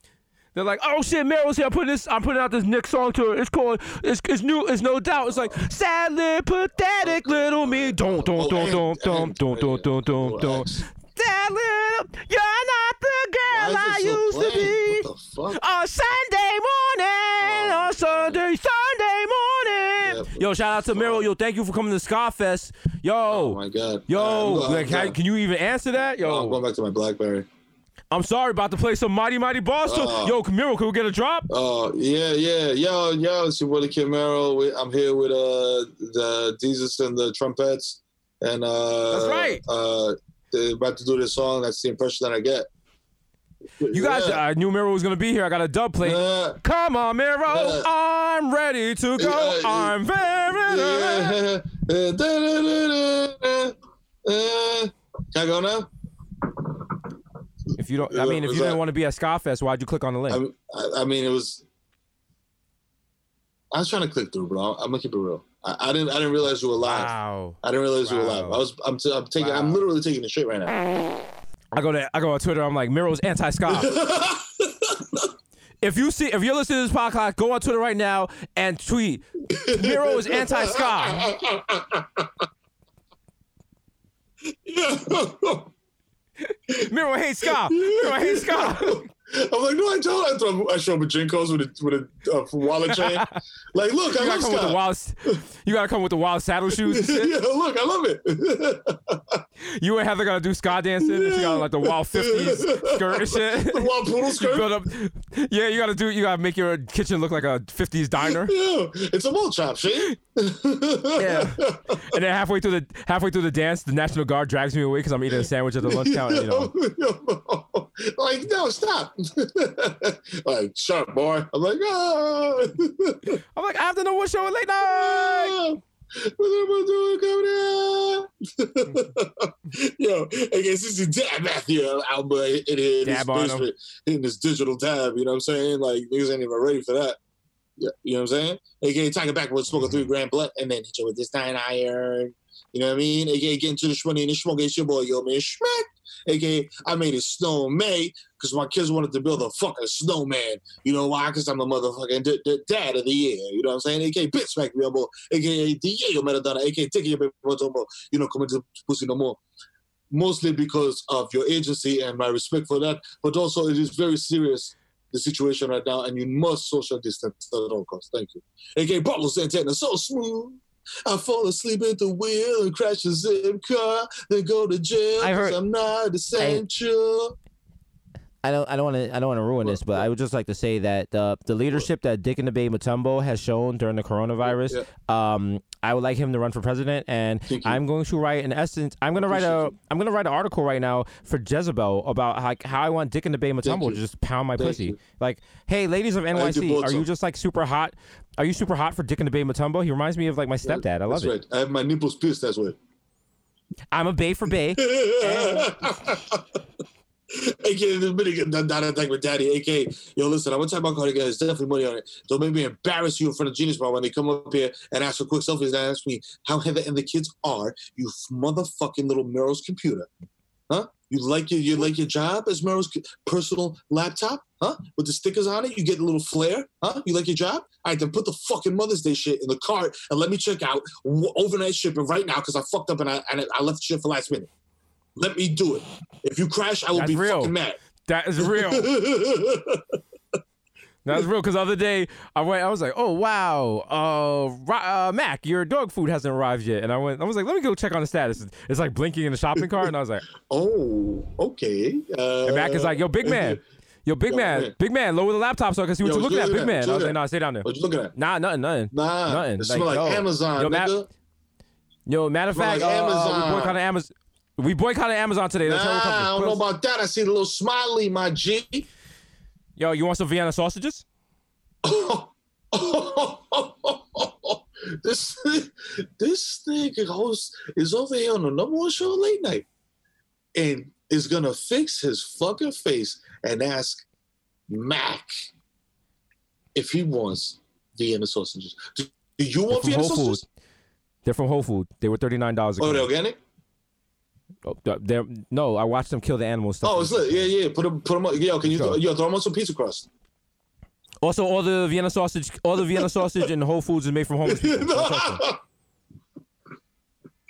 Speaker 5: they're like, oh shit, Meryl's here. I'm putting this. I'm putting out this Nick song to her. It's called. It's, it's new. It's no doubt. It's like sadly pathetic little me. Don't
Speaker 3: Oh,
Speaker 5: don't don't don't don't don't don't don't don't don't. Sad little, you're not the girl I used to be.
Speaker 3: What the fuck?
Speaker 5: On Sunday morning, oh, on Sunday, Sunday morning. Yo, shout out to Meryl. Yo, thank you for coming to Scarfest. Yo,
Speaker 3: Oh my god.
Speaker 5: yo, like, how- can you even answer that? Yo,
Speaker 3: Oh, I'm going back to my BlackBerry.
Speaker 5: I'm sorry about to play some Mighty Mighty Boss.
Speaker 3: Oh.
Speaker 5: Yo, Camilo, can we get a drop?
Speaker 3: Oh yeah, yeah, yo, yo, it's your boy the Kid Mero. We- I'm here with uh the Jesus and the trumpets, and uh
Speaker 5: That's right.
Speaker 3: Uh, about to do this song. That's the impression that I get.
Speaker 5: You guys,
Speaker 3: Yeah.
Speaker 5: I knew Mero was gonna be here. I got a dub plate.
Speaker 3: Yeah.
Speaker 5: Come on, Mero,
Speaker 3: Yeah.
Speaker 5: I'm ready to go. I'm very.
Speaker 3: Uh. Uh, Can I go now?
Speaker 5: If you don't, I mean, if you didn't want to be at Scarfest, why'd you click on the link?
Speaker 3: I, I, I mean, it was. I was trying to click through, bro. I'm gonna keep it real. I, I didn't. I didn't realize you were live.
Speaker 5: Wow.
Speaker 3: I didn't realize you were live. I was. I'm. T- I'm taking. I'm literally taking it shit right now.
Speaker 5: I go to I go on Twitter. I'm like Mero's anti-Scar. if you see, if you're listening to this podcast, go on Twitter right now and tweet Mero is anti-Scar. Mero hates Scar. Mero hates Scar.
Speaker 3: I'm like, no, I don't. I throw, I show up with JNCOs with a with a uh, wallet chain. Like, look, I
Speaker 5: You
Speaker 3: love
Speaker 5: with the
Speaker 3: Scott.
Speaker 5: wild. You gotta come with the wild saddle shoes and shit.
Speaker 3: yeah, look, I love it.
Speaker 5: You and Heather gotta do ska dancing. and She got like the wild fifties skirt and shit.
Speaker 3: The wild poodle
Speaker 5: You
Speaker 3: skirt.
Speaker 5: build up. Yeah, you gotta do. You gotta make your kitchen look like a fifties diner.
Speaker 3: Yeah, it's a mall chop, shit.
Speaker 5: Yeah. And then halfway through the halfway through the dance, the National Guard drags me away because I'm eating a sandwich at the lunch counter. You know.
Speaker 3: like, no, stop. like, shut up, boy. I'm like, ah.
Speaker 5: I'm like, I have to know what show is late night.
Speaker 3: Yo, I guess this is Dab Matthew out boy in his
Speaker 5: Dab on him.
Speaker 3: basement, in this digital tab. You know what I'm saying? Like niggas ain't even ready for that. You know what I'm saying? AKA talking back with smoke a three grand blunt and then hit you with this nine iron. You know what I mean? AKA getting to the shmoney and the smoke it's your boy, yo man, schmack. AKA I made a snow May because my kids wanted to build a fucking snowman. You know why? Because I'm the motherfucking d- d- dad of the year. You know what I'm saying? AKA bitch smack me up more. AKA Diego Maradona. AKA your baby no more. You know, coming to pussy no more. Mostly because of your agency and my respect for that, but also it is very serious the situation right now, and you must social distance at all costs. Thank you. AKA Pablo Santana, so smooth. I fall asleep at the wheel and crash a zip car, then go to jail.
Speaker 11: I heard,
Speaker 3: I'm not essential.
Speaker 11: I don't I don't want to I don't want to ruin this, but I would just like to say that the the leadership that Dikembe Mutombo has shown during the coronavirus, um, I would like him to run for president, and I'm going to write in essence, I'm going to write a I'm going to write an article right now for Jezebel about how, how I want Dikembe Mutombo to just pound my
Speaker 3: Thank
Speaker 11: pussy.
Speaker 3: you.
Speaker 11: Like, hey, ladies of NYC, are you just like super hot? Are you super hot for Dikembe Mutombo? He reminds me of like my stepdad. I love
Speaker 3: That's
Speaker 11: it.
Speaker 3: right. I have my nipples pierced that way.
Speaker 11: I'm a Bay for Bay.
Speaker 3: AK, this minute done that thing with daddy. AK, yo, listen, I'm gonna talk about cardigan. There's definitely money on it. Don't make me embarrass you in front of Genius Bar when they come up here and ask for quick selfies and ask me how Heather and the kids are. You motherfucking little Mero's computer, huh? You like your you like your job as co- personal laptop, huh? With the stickers on it, you get a little flair, huh? You like your job? All right, then put the fucking Mother's Day shit in the cart and let me check out overnight shipping right now because I fucked up and I and I left shit for last minute. Let me do it. If you crash, I will
Speaker 5: That's
Speaker 3: be
Speaker 5: real.
Speaker 3: fucking mad.
Speaker 5: That is real. That's real. Because the other day I went, I was like, "Oh wow, uh, uh, Mac, your dog food hasn't arrived yet." And I went, I was like, "Let me go check on the status." It's like blinking in the shopping cart, and I was like,
Speaker 3: "Oh, okay." Uh,
Speaker 5: and Mac is like, "Yo, big man, yo, big
Speaker 3: Yo,
Speaker 5: man,
Speaker 3: man.
Speaker 5: big man, lower the laptop so I can see what
Speaker 3: Yo,
Speaker 5: you're looking at, big man." I was like, "Nah, stay down there."
Speaker 3: What you looking at?
Speaker 5: Nah, nothing, nothing.
Speaker 3: Nah,
Speaker 5: nothing.
Speaker 3: it smell like
Speaker 5: yo.
Speaker 3: Amazon,
Speaker 5: Yo,
Speaker 3: nigga.
Speaker 5: Yo, matter of fact,
Speaker 3: like
Speaker 5: uh,
Speaker 3: Amazon.
Speaker 5: we boycotted Amazon. We boycotted Amazon today. That's how
Speaker 3: Nah, I don't know about that. I see the little smiley, my G.
Speaker 5: Yo, you want some Vienna sausages?
Speaker 3: this this nigga host is over here on the number one show late night and is gonna fix his fucking face and ask Mac if he wants Vienna sausages. Do, do you want Vienna sausages?
Speaker 5: Food. They're from Whole Food. They were thirty nine dollars.
Speaker 3: Oh, they're organic?
Speaker 5: Oh, they're, no, I watched them kill the animals. Stuff.
Speaker 3: Oh, it's lit. Yeah, yeah. Put them, put them. Yo, can you
Speaker 5: Sure.
Speaker 3: yo throw them on some pizza crust?
Speaker 5: Also, all the Vienna sausage, all the Vienna sausage in Whole Foods is made from homeless people. Don't touch them.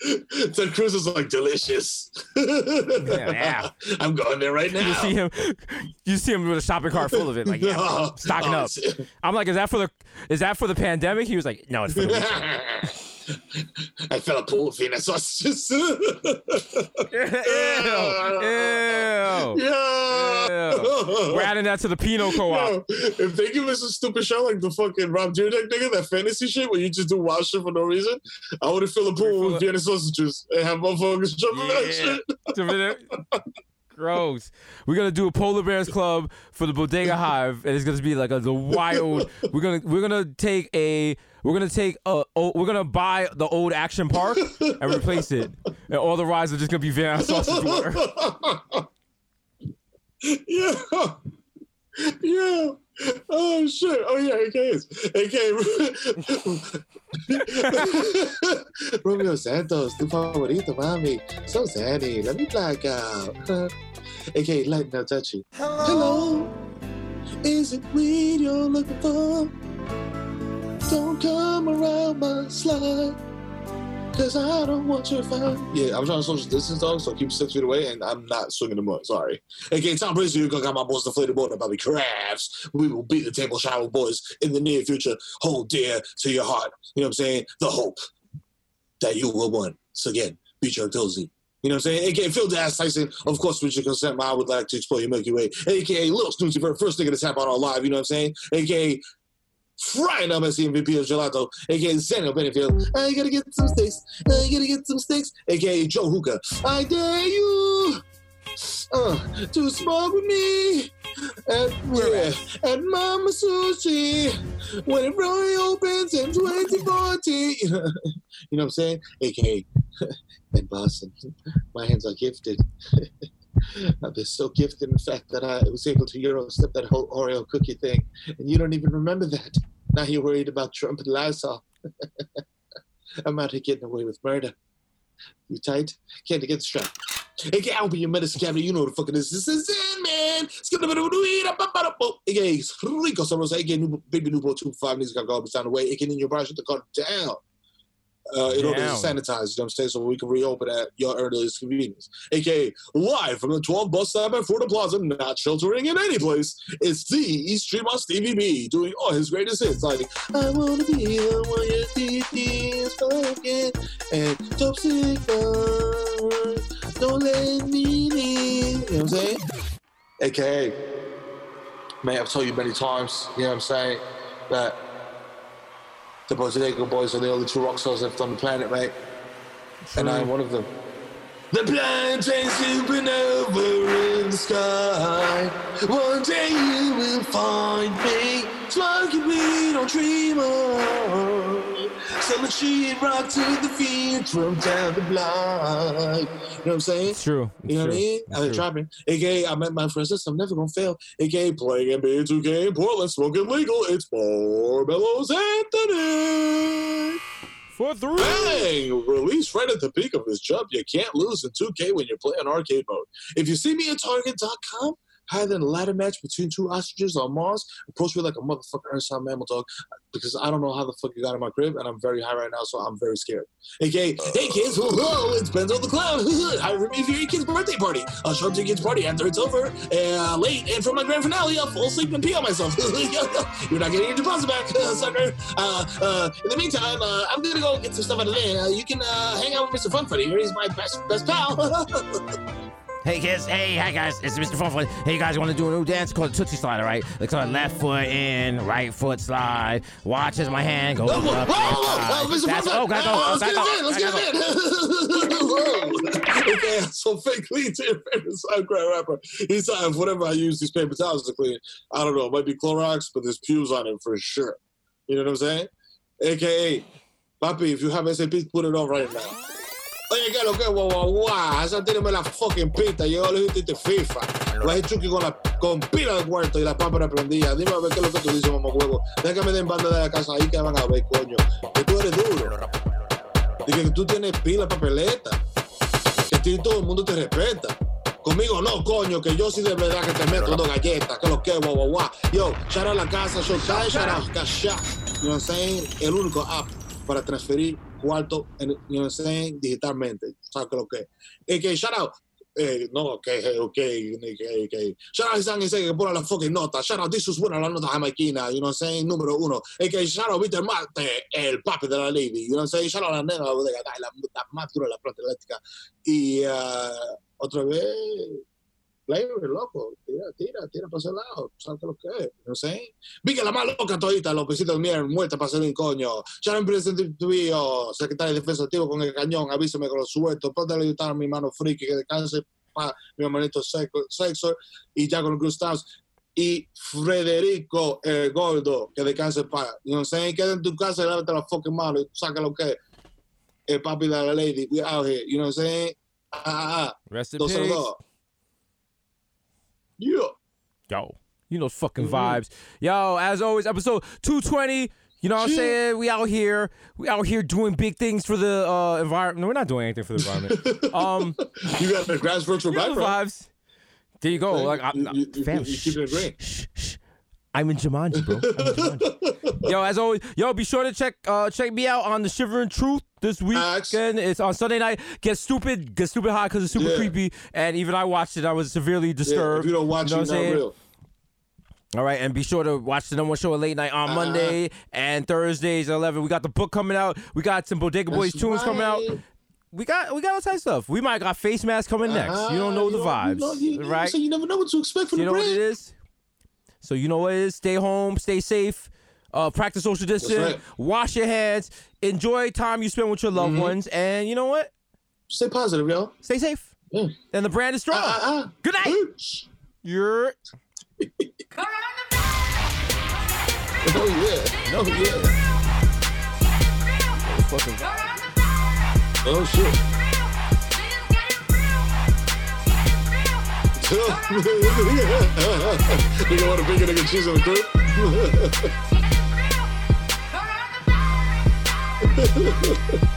Speaker 3: Ted Cruz is like delicious.
Speaker 5: yeah.
Speaker 3: I'm going there right now.
Speaker 5: You see him, you see him with a shopping cart full of it, like yeah,
Speaker 3: No.
Speaker 5: stocking
Speaker 3: No,
Speaker 5: up. I'm like, is that for the, is that for the pandemic? He was like, no, it's for the. Weekend."
Speaker 3: I fell a pool of Vienna sausages.
Speaker 5: ew, ew,
Speaker 3: Yeah.
Speaker 5: We're adding that to the Pinot Co-op.
Speaker 3: Yo, if they give us a stupid show like the fucking Rob Dyrdek nigga, that fantasy shit where you just do wild shit for no reason, I would have filled a pool with Vienna sausages and have motherfuckers jumping that shit.
Speaker 5: Gross. We're gonna do a polar bears club for the bodega hive, and it's gonna be like a the wild. We're gonna we're gonna take a we're gonna take a oh, we're gonna buy the old action park and replace it, and all the rides are just gonna be Vienna sausage water.
Speaker 3: yeah. Yeah. Oh shit. Oh yeah, AK is. AK Romeo Santos, tu favorito, mami. So zany. Eh? Let me black out. AK lighten up touchy. Hello. Is it weed you're looking for? Don't come around my slide. Cause I don't want your fun. Yeah, I'm trying to social distance dog, so keep six feet away, and I'm not swinging the mud. Sorry. Okay, Tom Brady, you're gonna got my boys deflated board Bobby Crafts. We will beat the table shower boys in the near future. Hold dear to your heart. You know what I'm saying? The hope that you will win. So again, beat your Tilsey. You know what I'm saying? AKA Phil Das Tyson. Of course, with your consent, I would like to explore your Milky Way. AKA Little Snoozy for first nigga to tap on our live. You know what I'm saying? AKA Frying up Messi MVP of Gelato, aka Samuel Benefield. I gotta get some steaks. I gotta get some steaks, aka Joe Hookah. I dare you uh, to smoke with me at, yeah, at Mama Sushi when it really opens in 2040. you know what I'm saying? AKA in Boston. My hands are gifted. Uh, I've been so gifted, in fact, that I was able to Euro step that whole Oreo cookie thing. And you don't even remember that. Now you're worried about Trump and Lysol. I'm out here getting away with murder. You tight? Can't get the strap. Hey, I'll be your medicine cabinet. You know what the fuck it is. This is it, man. Skip the AKA Rico Soros, AKA Baby Newboy 2.5 needs to go garbage down the way. AKA in your brush, the car down uh, in order to sanitize, you know what I'm saying, so we can reopen at your earliest convenience. AKA, live from the 12 bus stop at Florida Plaza, not sheltering in any place, it's the East Street Stevie B doing all his greatest hits like I Wanna Be the One Your TV is fucking and Top Secret, Don't Let Me Leave. You know what I'm saying? AKA, man, I've told you many times, you know what I'm saying, that the Bodega boys are the only two rock stars left on the planet, mate. And I'm one of them. The blind train supernova in the sky. One day you will find me smoking weed on Dreamer. Some machine rock to the feet from down the block. You know what I'm saying?
Speaker 11: It's true.
Speaker 3: You know what I mean?
Speaker 11: It's
Speaker 3: I'm
Speaker 11: true.
Speaker 3: trapping. AKA, I met my friend sister. I'm never gonna fail. AKA, playing NBA 2K in Portland, smoking legal. It's Mellows Anthony.
Speaker 5: For three.
Speaker 3: Bang! Released right at the peak of his jump. You can't lose in 2K when you're playing arcade mode. If you see me at Target.com, higher than a ladder match between two ostriches on Mars, approach me like a motherfucker Ernst mammal dog because I don't know how the fuck you got in my crib and I'm very high right now, so I'm very scared. AKA, hey kids, hello, it's Benzo the Clown. I remember for your kid's birthday party. I'll show up to your kid's party after it's over, uh, late, and for my grand finale, I'll fall asleep and pee on myself. You're not getting your deposit back, sucker. Uh, uh, in the meantime, uh, I'm gonna go get some stuff out of there. Uh, you can uh, hang out with Mr. Fun Freddy. He's my best best pal.
Speaker 11: Hey kids, hey, hi guys, it's Mr. Funfoot. Hey you guys want to do a new dance called the Tootsie Slide, all right? It's called left foot in, right foot slide. Watch as my hand goes
Speaker 3: whoa,
Speaker 11: up.
Speaker 3: whoa,
Speaker 11: and
Speaker 3: whoa,
Speaker 11: slide.
Speaker 3: whoa, Mr.
Speaker 11: That's-
Speaker 3: Funfoot.
Speaker 11: Oh, gotta go. Oh,
Speaker 3: let's get it in. Let's get it in. okay, so fake clean to your favorite SoundCloud rapper. He's uh, whatever I use these paper towels to clean. I don't know. It might be Clorox, but there's pews on it for sure. You know what I'm saying? AKA, Papi, if you have SAP, put it on right now. Oye, ¿qué es lo que? Guau, guau, guau. Esa tírame la fucking pista. Yo le dije FIFA. Lo he Chucky con, la, con pila de cuarto y la pámpara prendida. Dime a ver qué es lo que tú dices, mamá huevo. Deja que me den banda de la casa ahí que van a ver, coño. Que tú eres duro. Dije que tú tienes pila papeleta. Que a ti todo el mundo te respeta. Conmigo no, coño, que yo sí de verdad que te meto dos galletas, que lo que, guau, guau, guau. Yo, shout out la casa, Showtime, shout out Cash. You know what I'm saying? El único app para transferir cuarto, en, you know saying? Digitalmente. ¿Sabes qué lo que? es? que shout out. Eh, no, ok, ok, ok, ok. Shout out Isan ese que pone la fucking nota. Shout out Disus buena la nota jamaiquina, you know what I'm saying? Número uno. Es que shout out Peter Marte, el papi de la lady, you know what saying? Shout out la nena la la, la más dura de la planta eléctrica. Y ah, otra vez, flavor, loco, tira, tira, tira para ese lado, ¿sabes qué lo que es? No sé. Vi que la más loca todita, los pesitos de miel, muerta para hacer un coño. Ya no presente tuyo, secretario de defensa activo con el cañón, avísame con los sueltos, póntale ayudar a mi mano friki, que descanse pa mi hermanito sexo, sexo y ya con Gustavs. Y Frederico el Gordo, que descanse pa. You know saying? Queda en tu casa y lávate la fucking mano y saca lo que es. El papi de la lady, we out here, you know what I'm saying? Ah, ah, ah.
Speaker 5: Rest in peace.
Speaker 3: Yeah.
Speaker 5: Yo, you know fucking
Speaker 3: Mhm.
Speaker 5: vibes. Yo, as always, episode 220. You know what I'm saying? We out here, we out here doing big things for the uh, environment. No, we're not doing anything for the environment. um,
Speaker 3: You got the grass virtual
Speaker 5: you know the vibes. There you go. Like, I'm,
Speaker 3: You- you- you-
Speaker 5: fam,
Speaker 3: you keep it green.
Speaker 5: shh, shh. I'm in Jumanji, bro. I'm in Jumanji. yo, as always, yo, be sure to check uh check me out on the Shivering Truth this weekend. It's on Sunday night. Get stupid, get stupid hot because it's super
Speaker 3: Yeah.
Speaker 5: creepy. And even I watched it. I was severely disturbed.
Speaker 3: if you don't watch
Speaker 5: know
Speaker 3: it,
Speaker 5: what I'm
Speaker 3: not real.
Speaker 5: All right, and be sure to watch the number one show at late night on
Speaker 3: Uh-huh.
Speaker 5: Monday and Thursdays at eleven. We got the book coming out. We got some Bodega Boys
Speaker 3: That's
Speaker 5: tunes coming out. We got we got all types of stuff. We might got face mask coming next. You don't know the
Speaker 3: Uh-huh. You
Speaker 5: vibes,
Speaker 3: know- you-
Speaker 5: right?
Speaker 3: So you never know what to expect from
Speaker 5: you
Speaker 3: the
Speaker 5: know what
Speaker 3: brand.
Speaker 5: it is. So you know what it is. Stay home, stay safe, uh, practice social distance,
Speaker 3: right.
Speaker 5: wash your hands, enjoy time you spend with your loved
Speaker 3: Mm-hmm.
Speaker 5: ones, and you know what?
Speaker 3: Stay positive, yo.
Speaker 5: Stay safe. And the brand is strong.
Speaker 3: Uh,
Speaker 5: Good night. You're.
Speaker 3: Oh yeah. Oh yeah. Oh shit. Nigga want a bigger nigga cheese on the crew?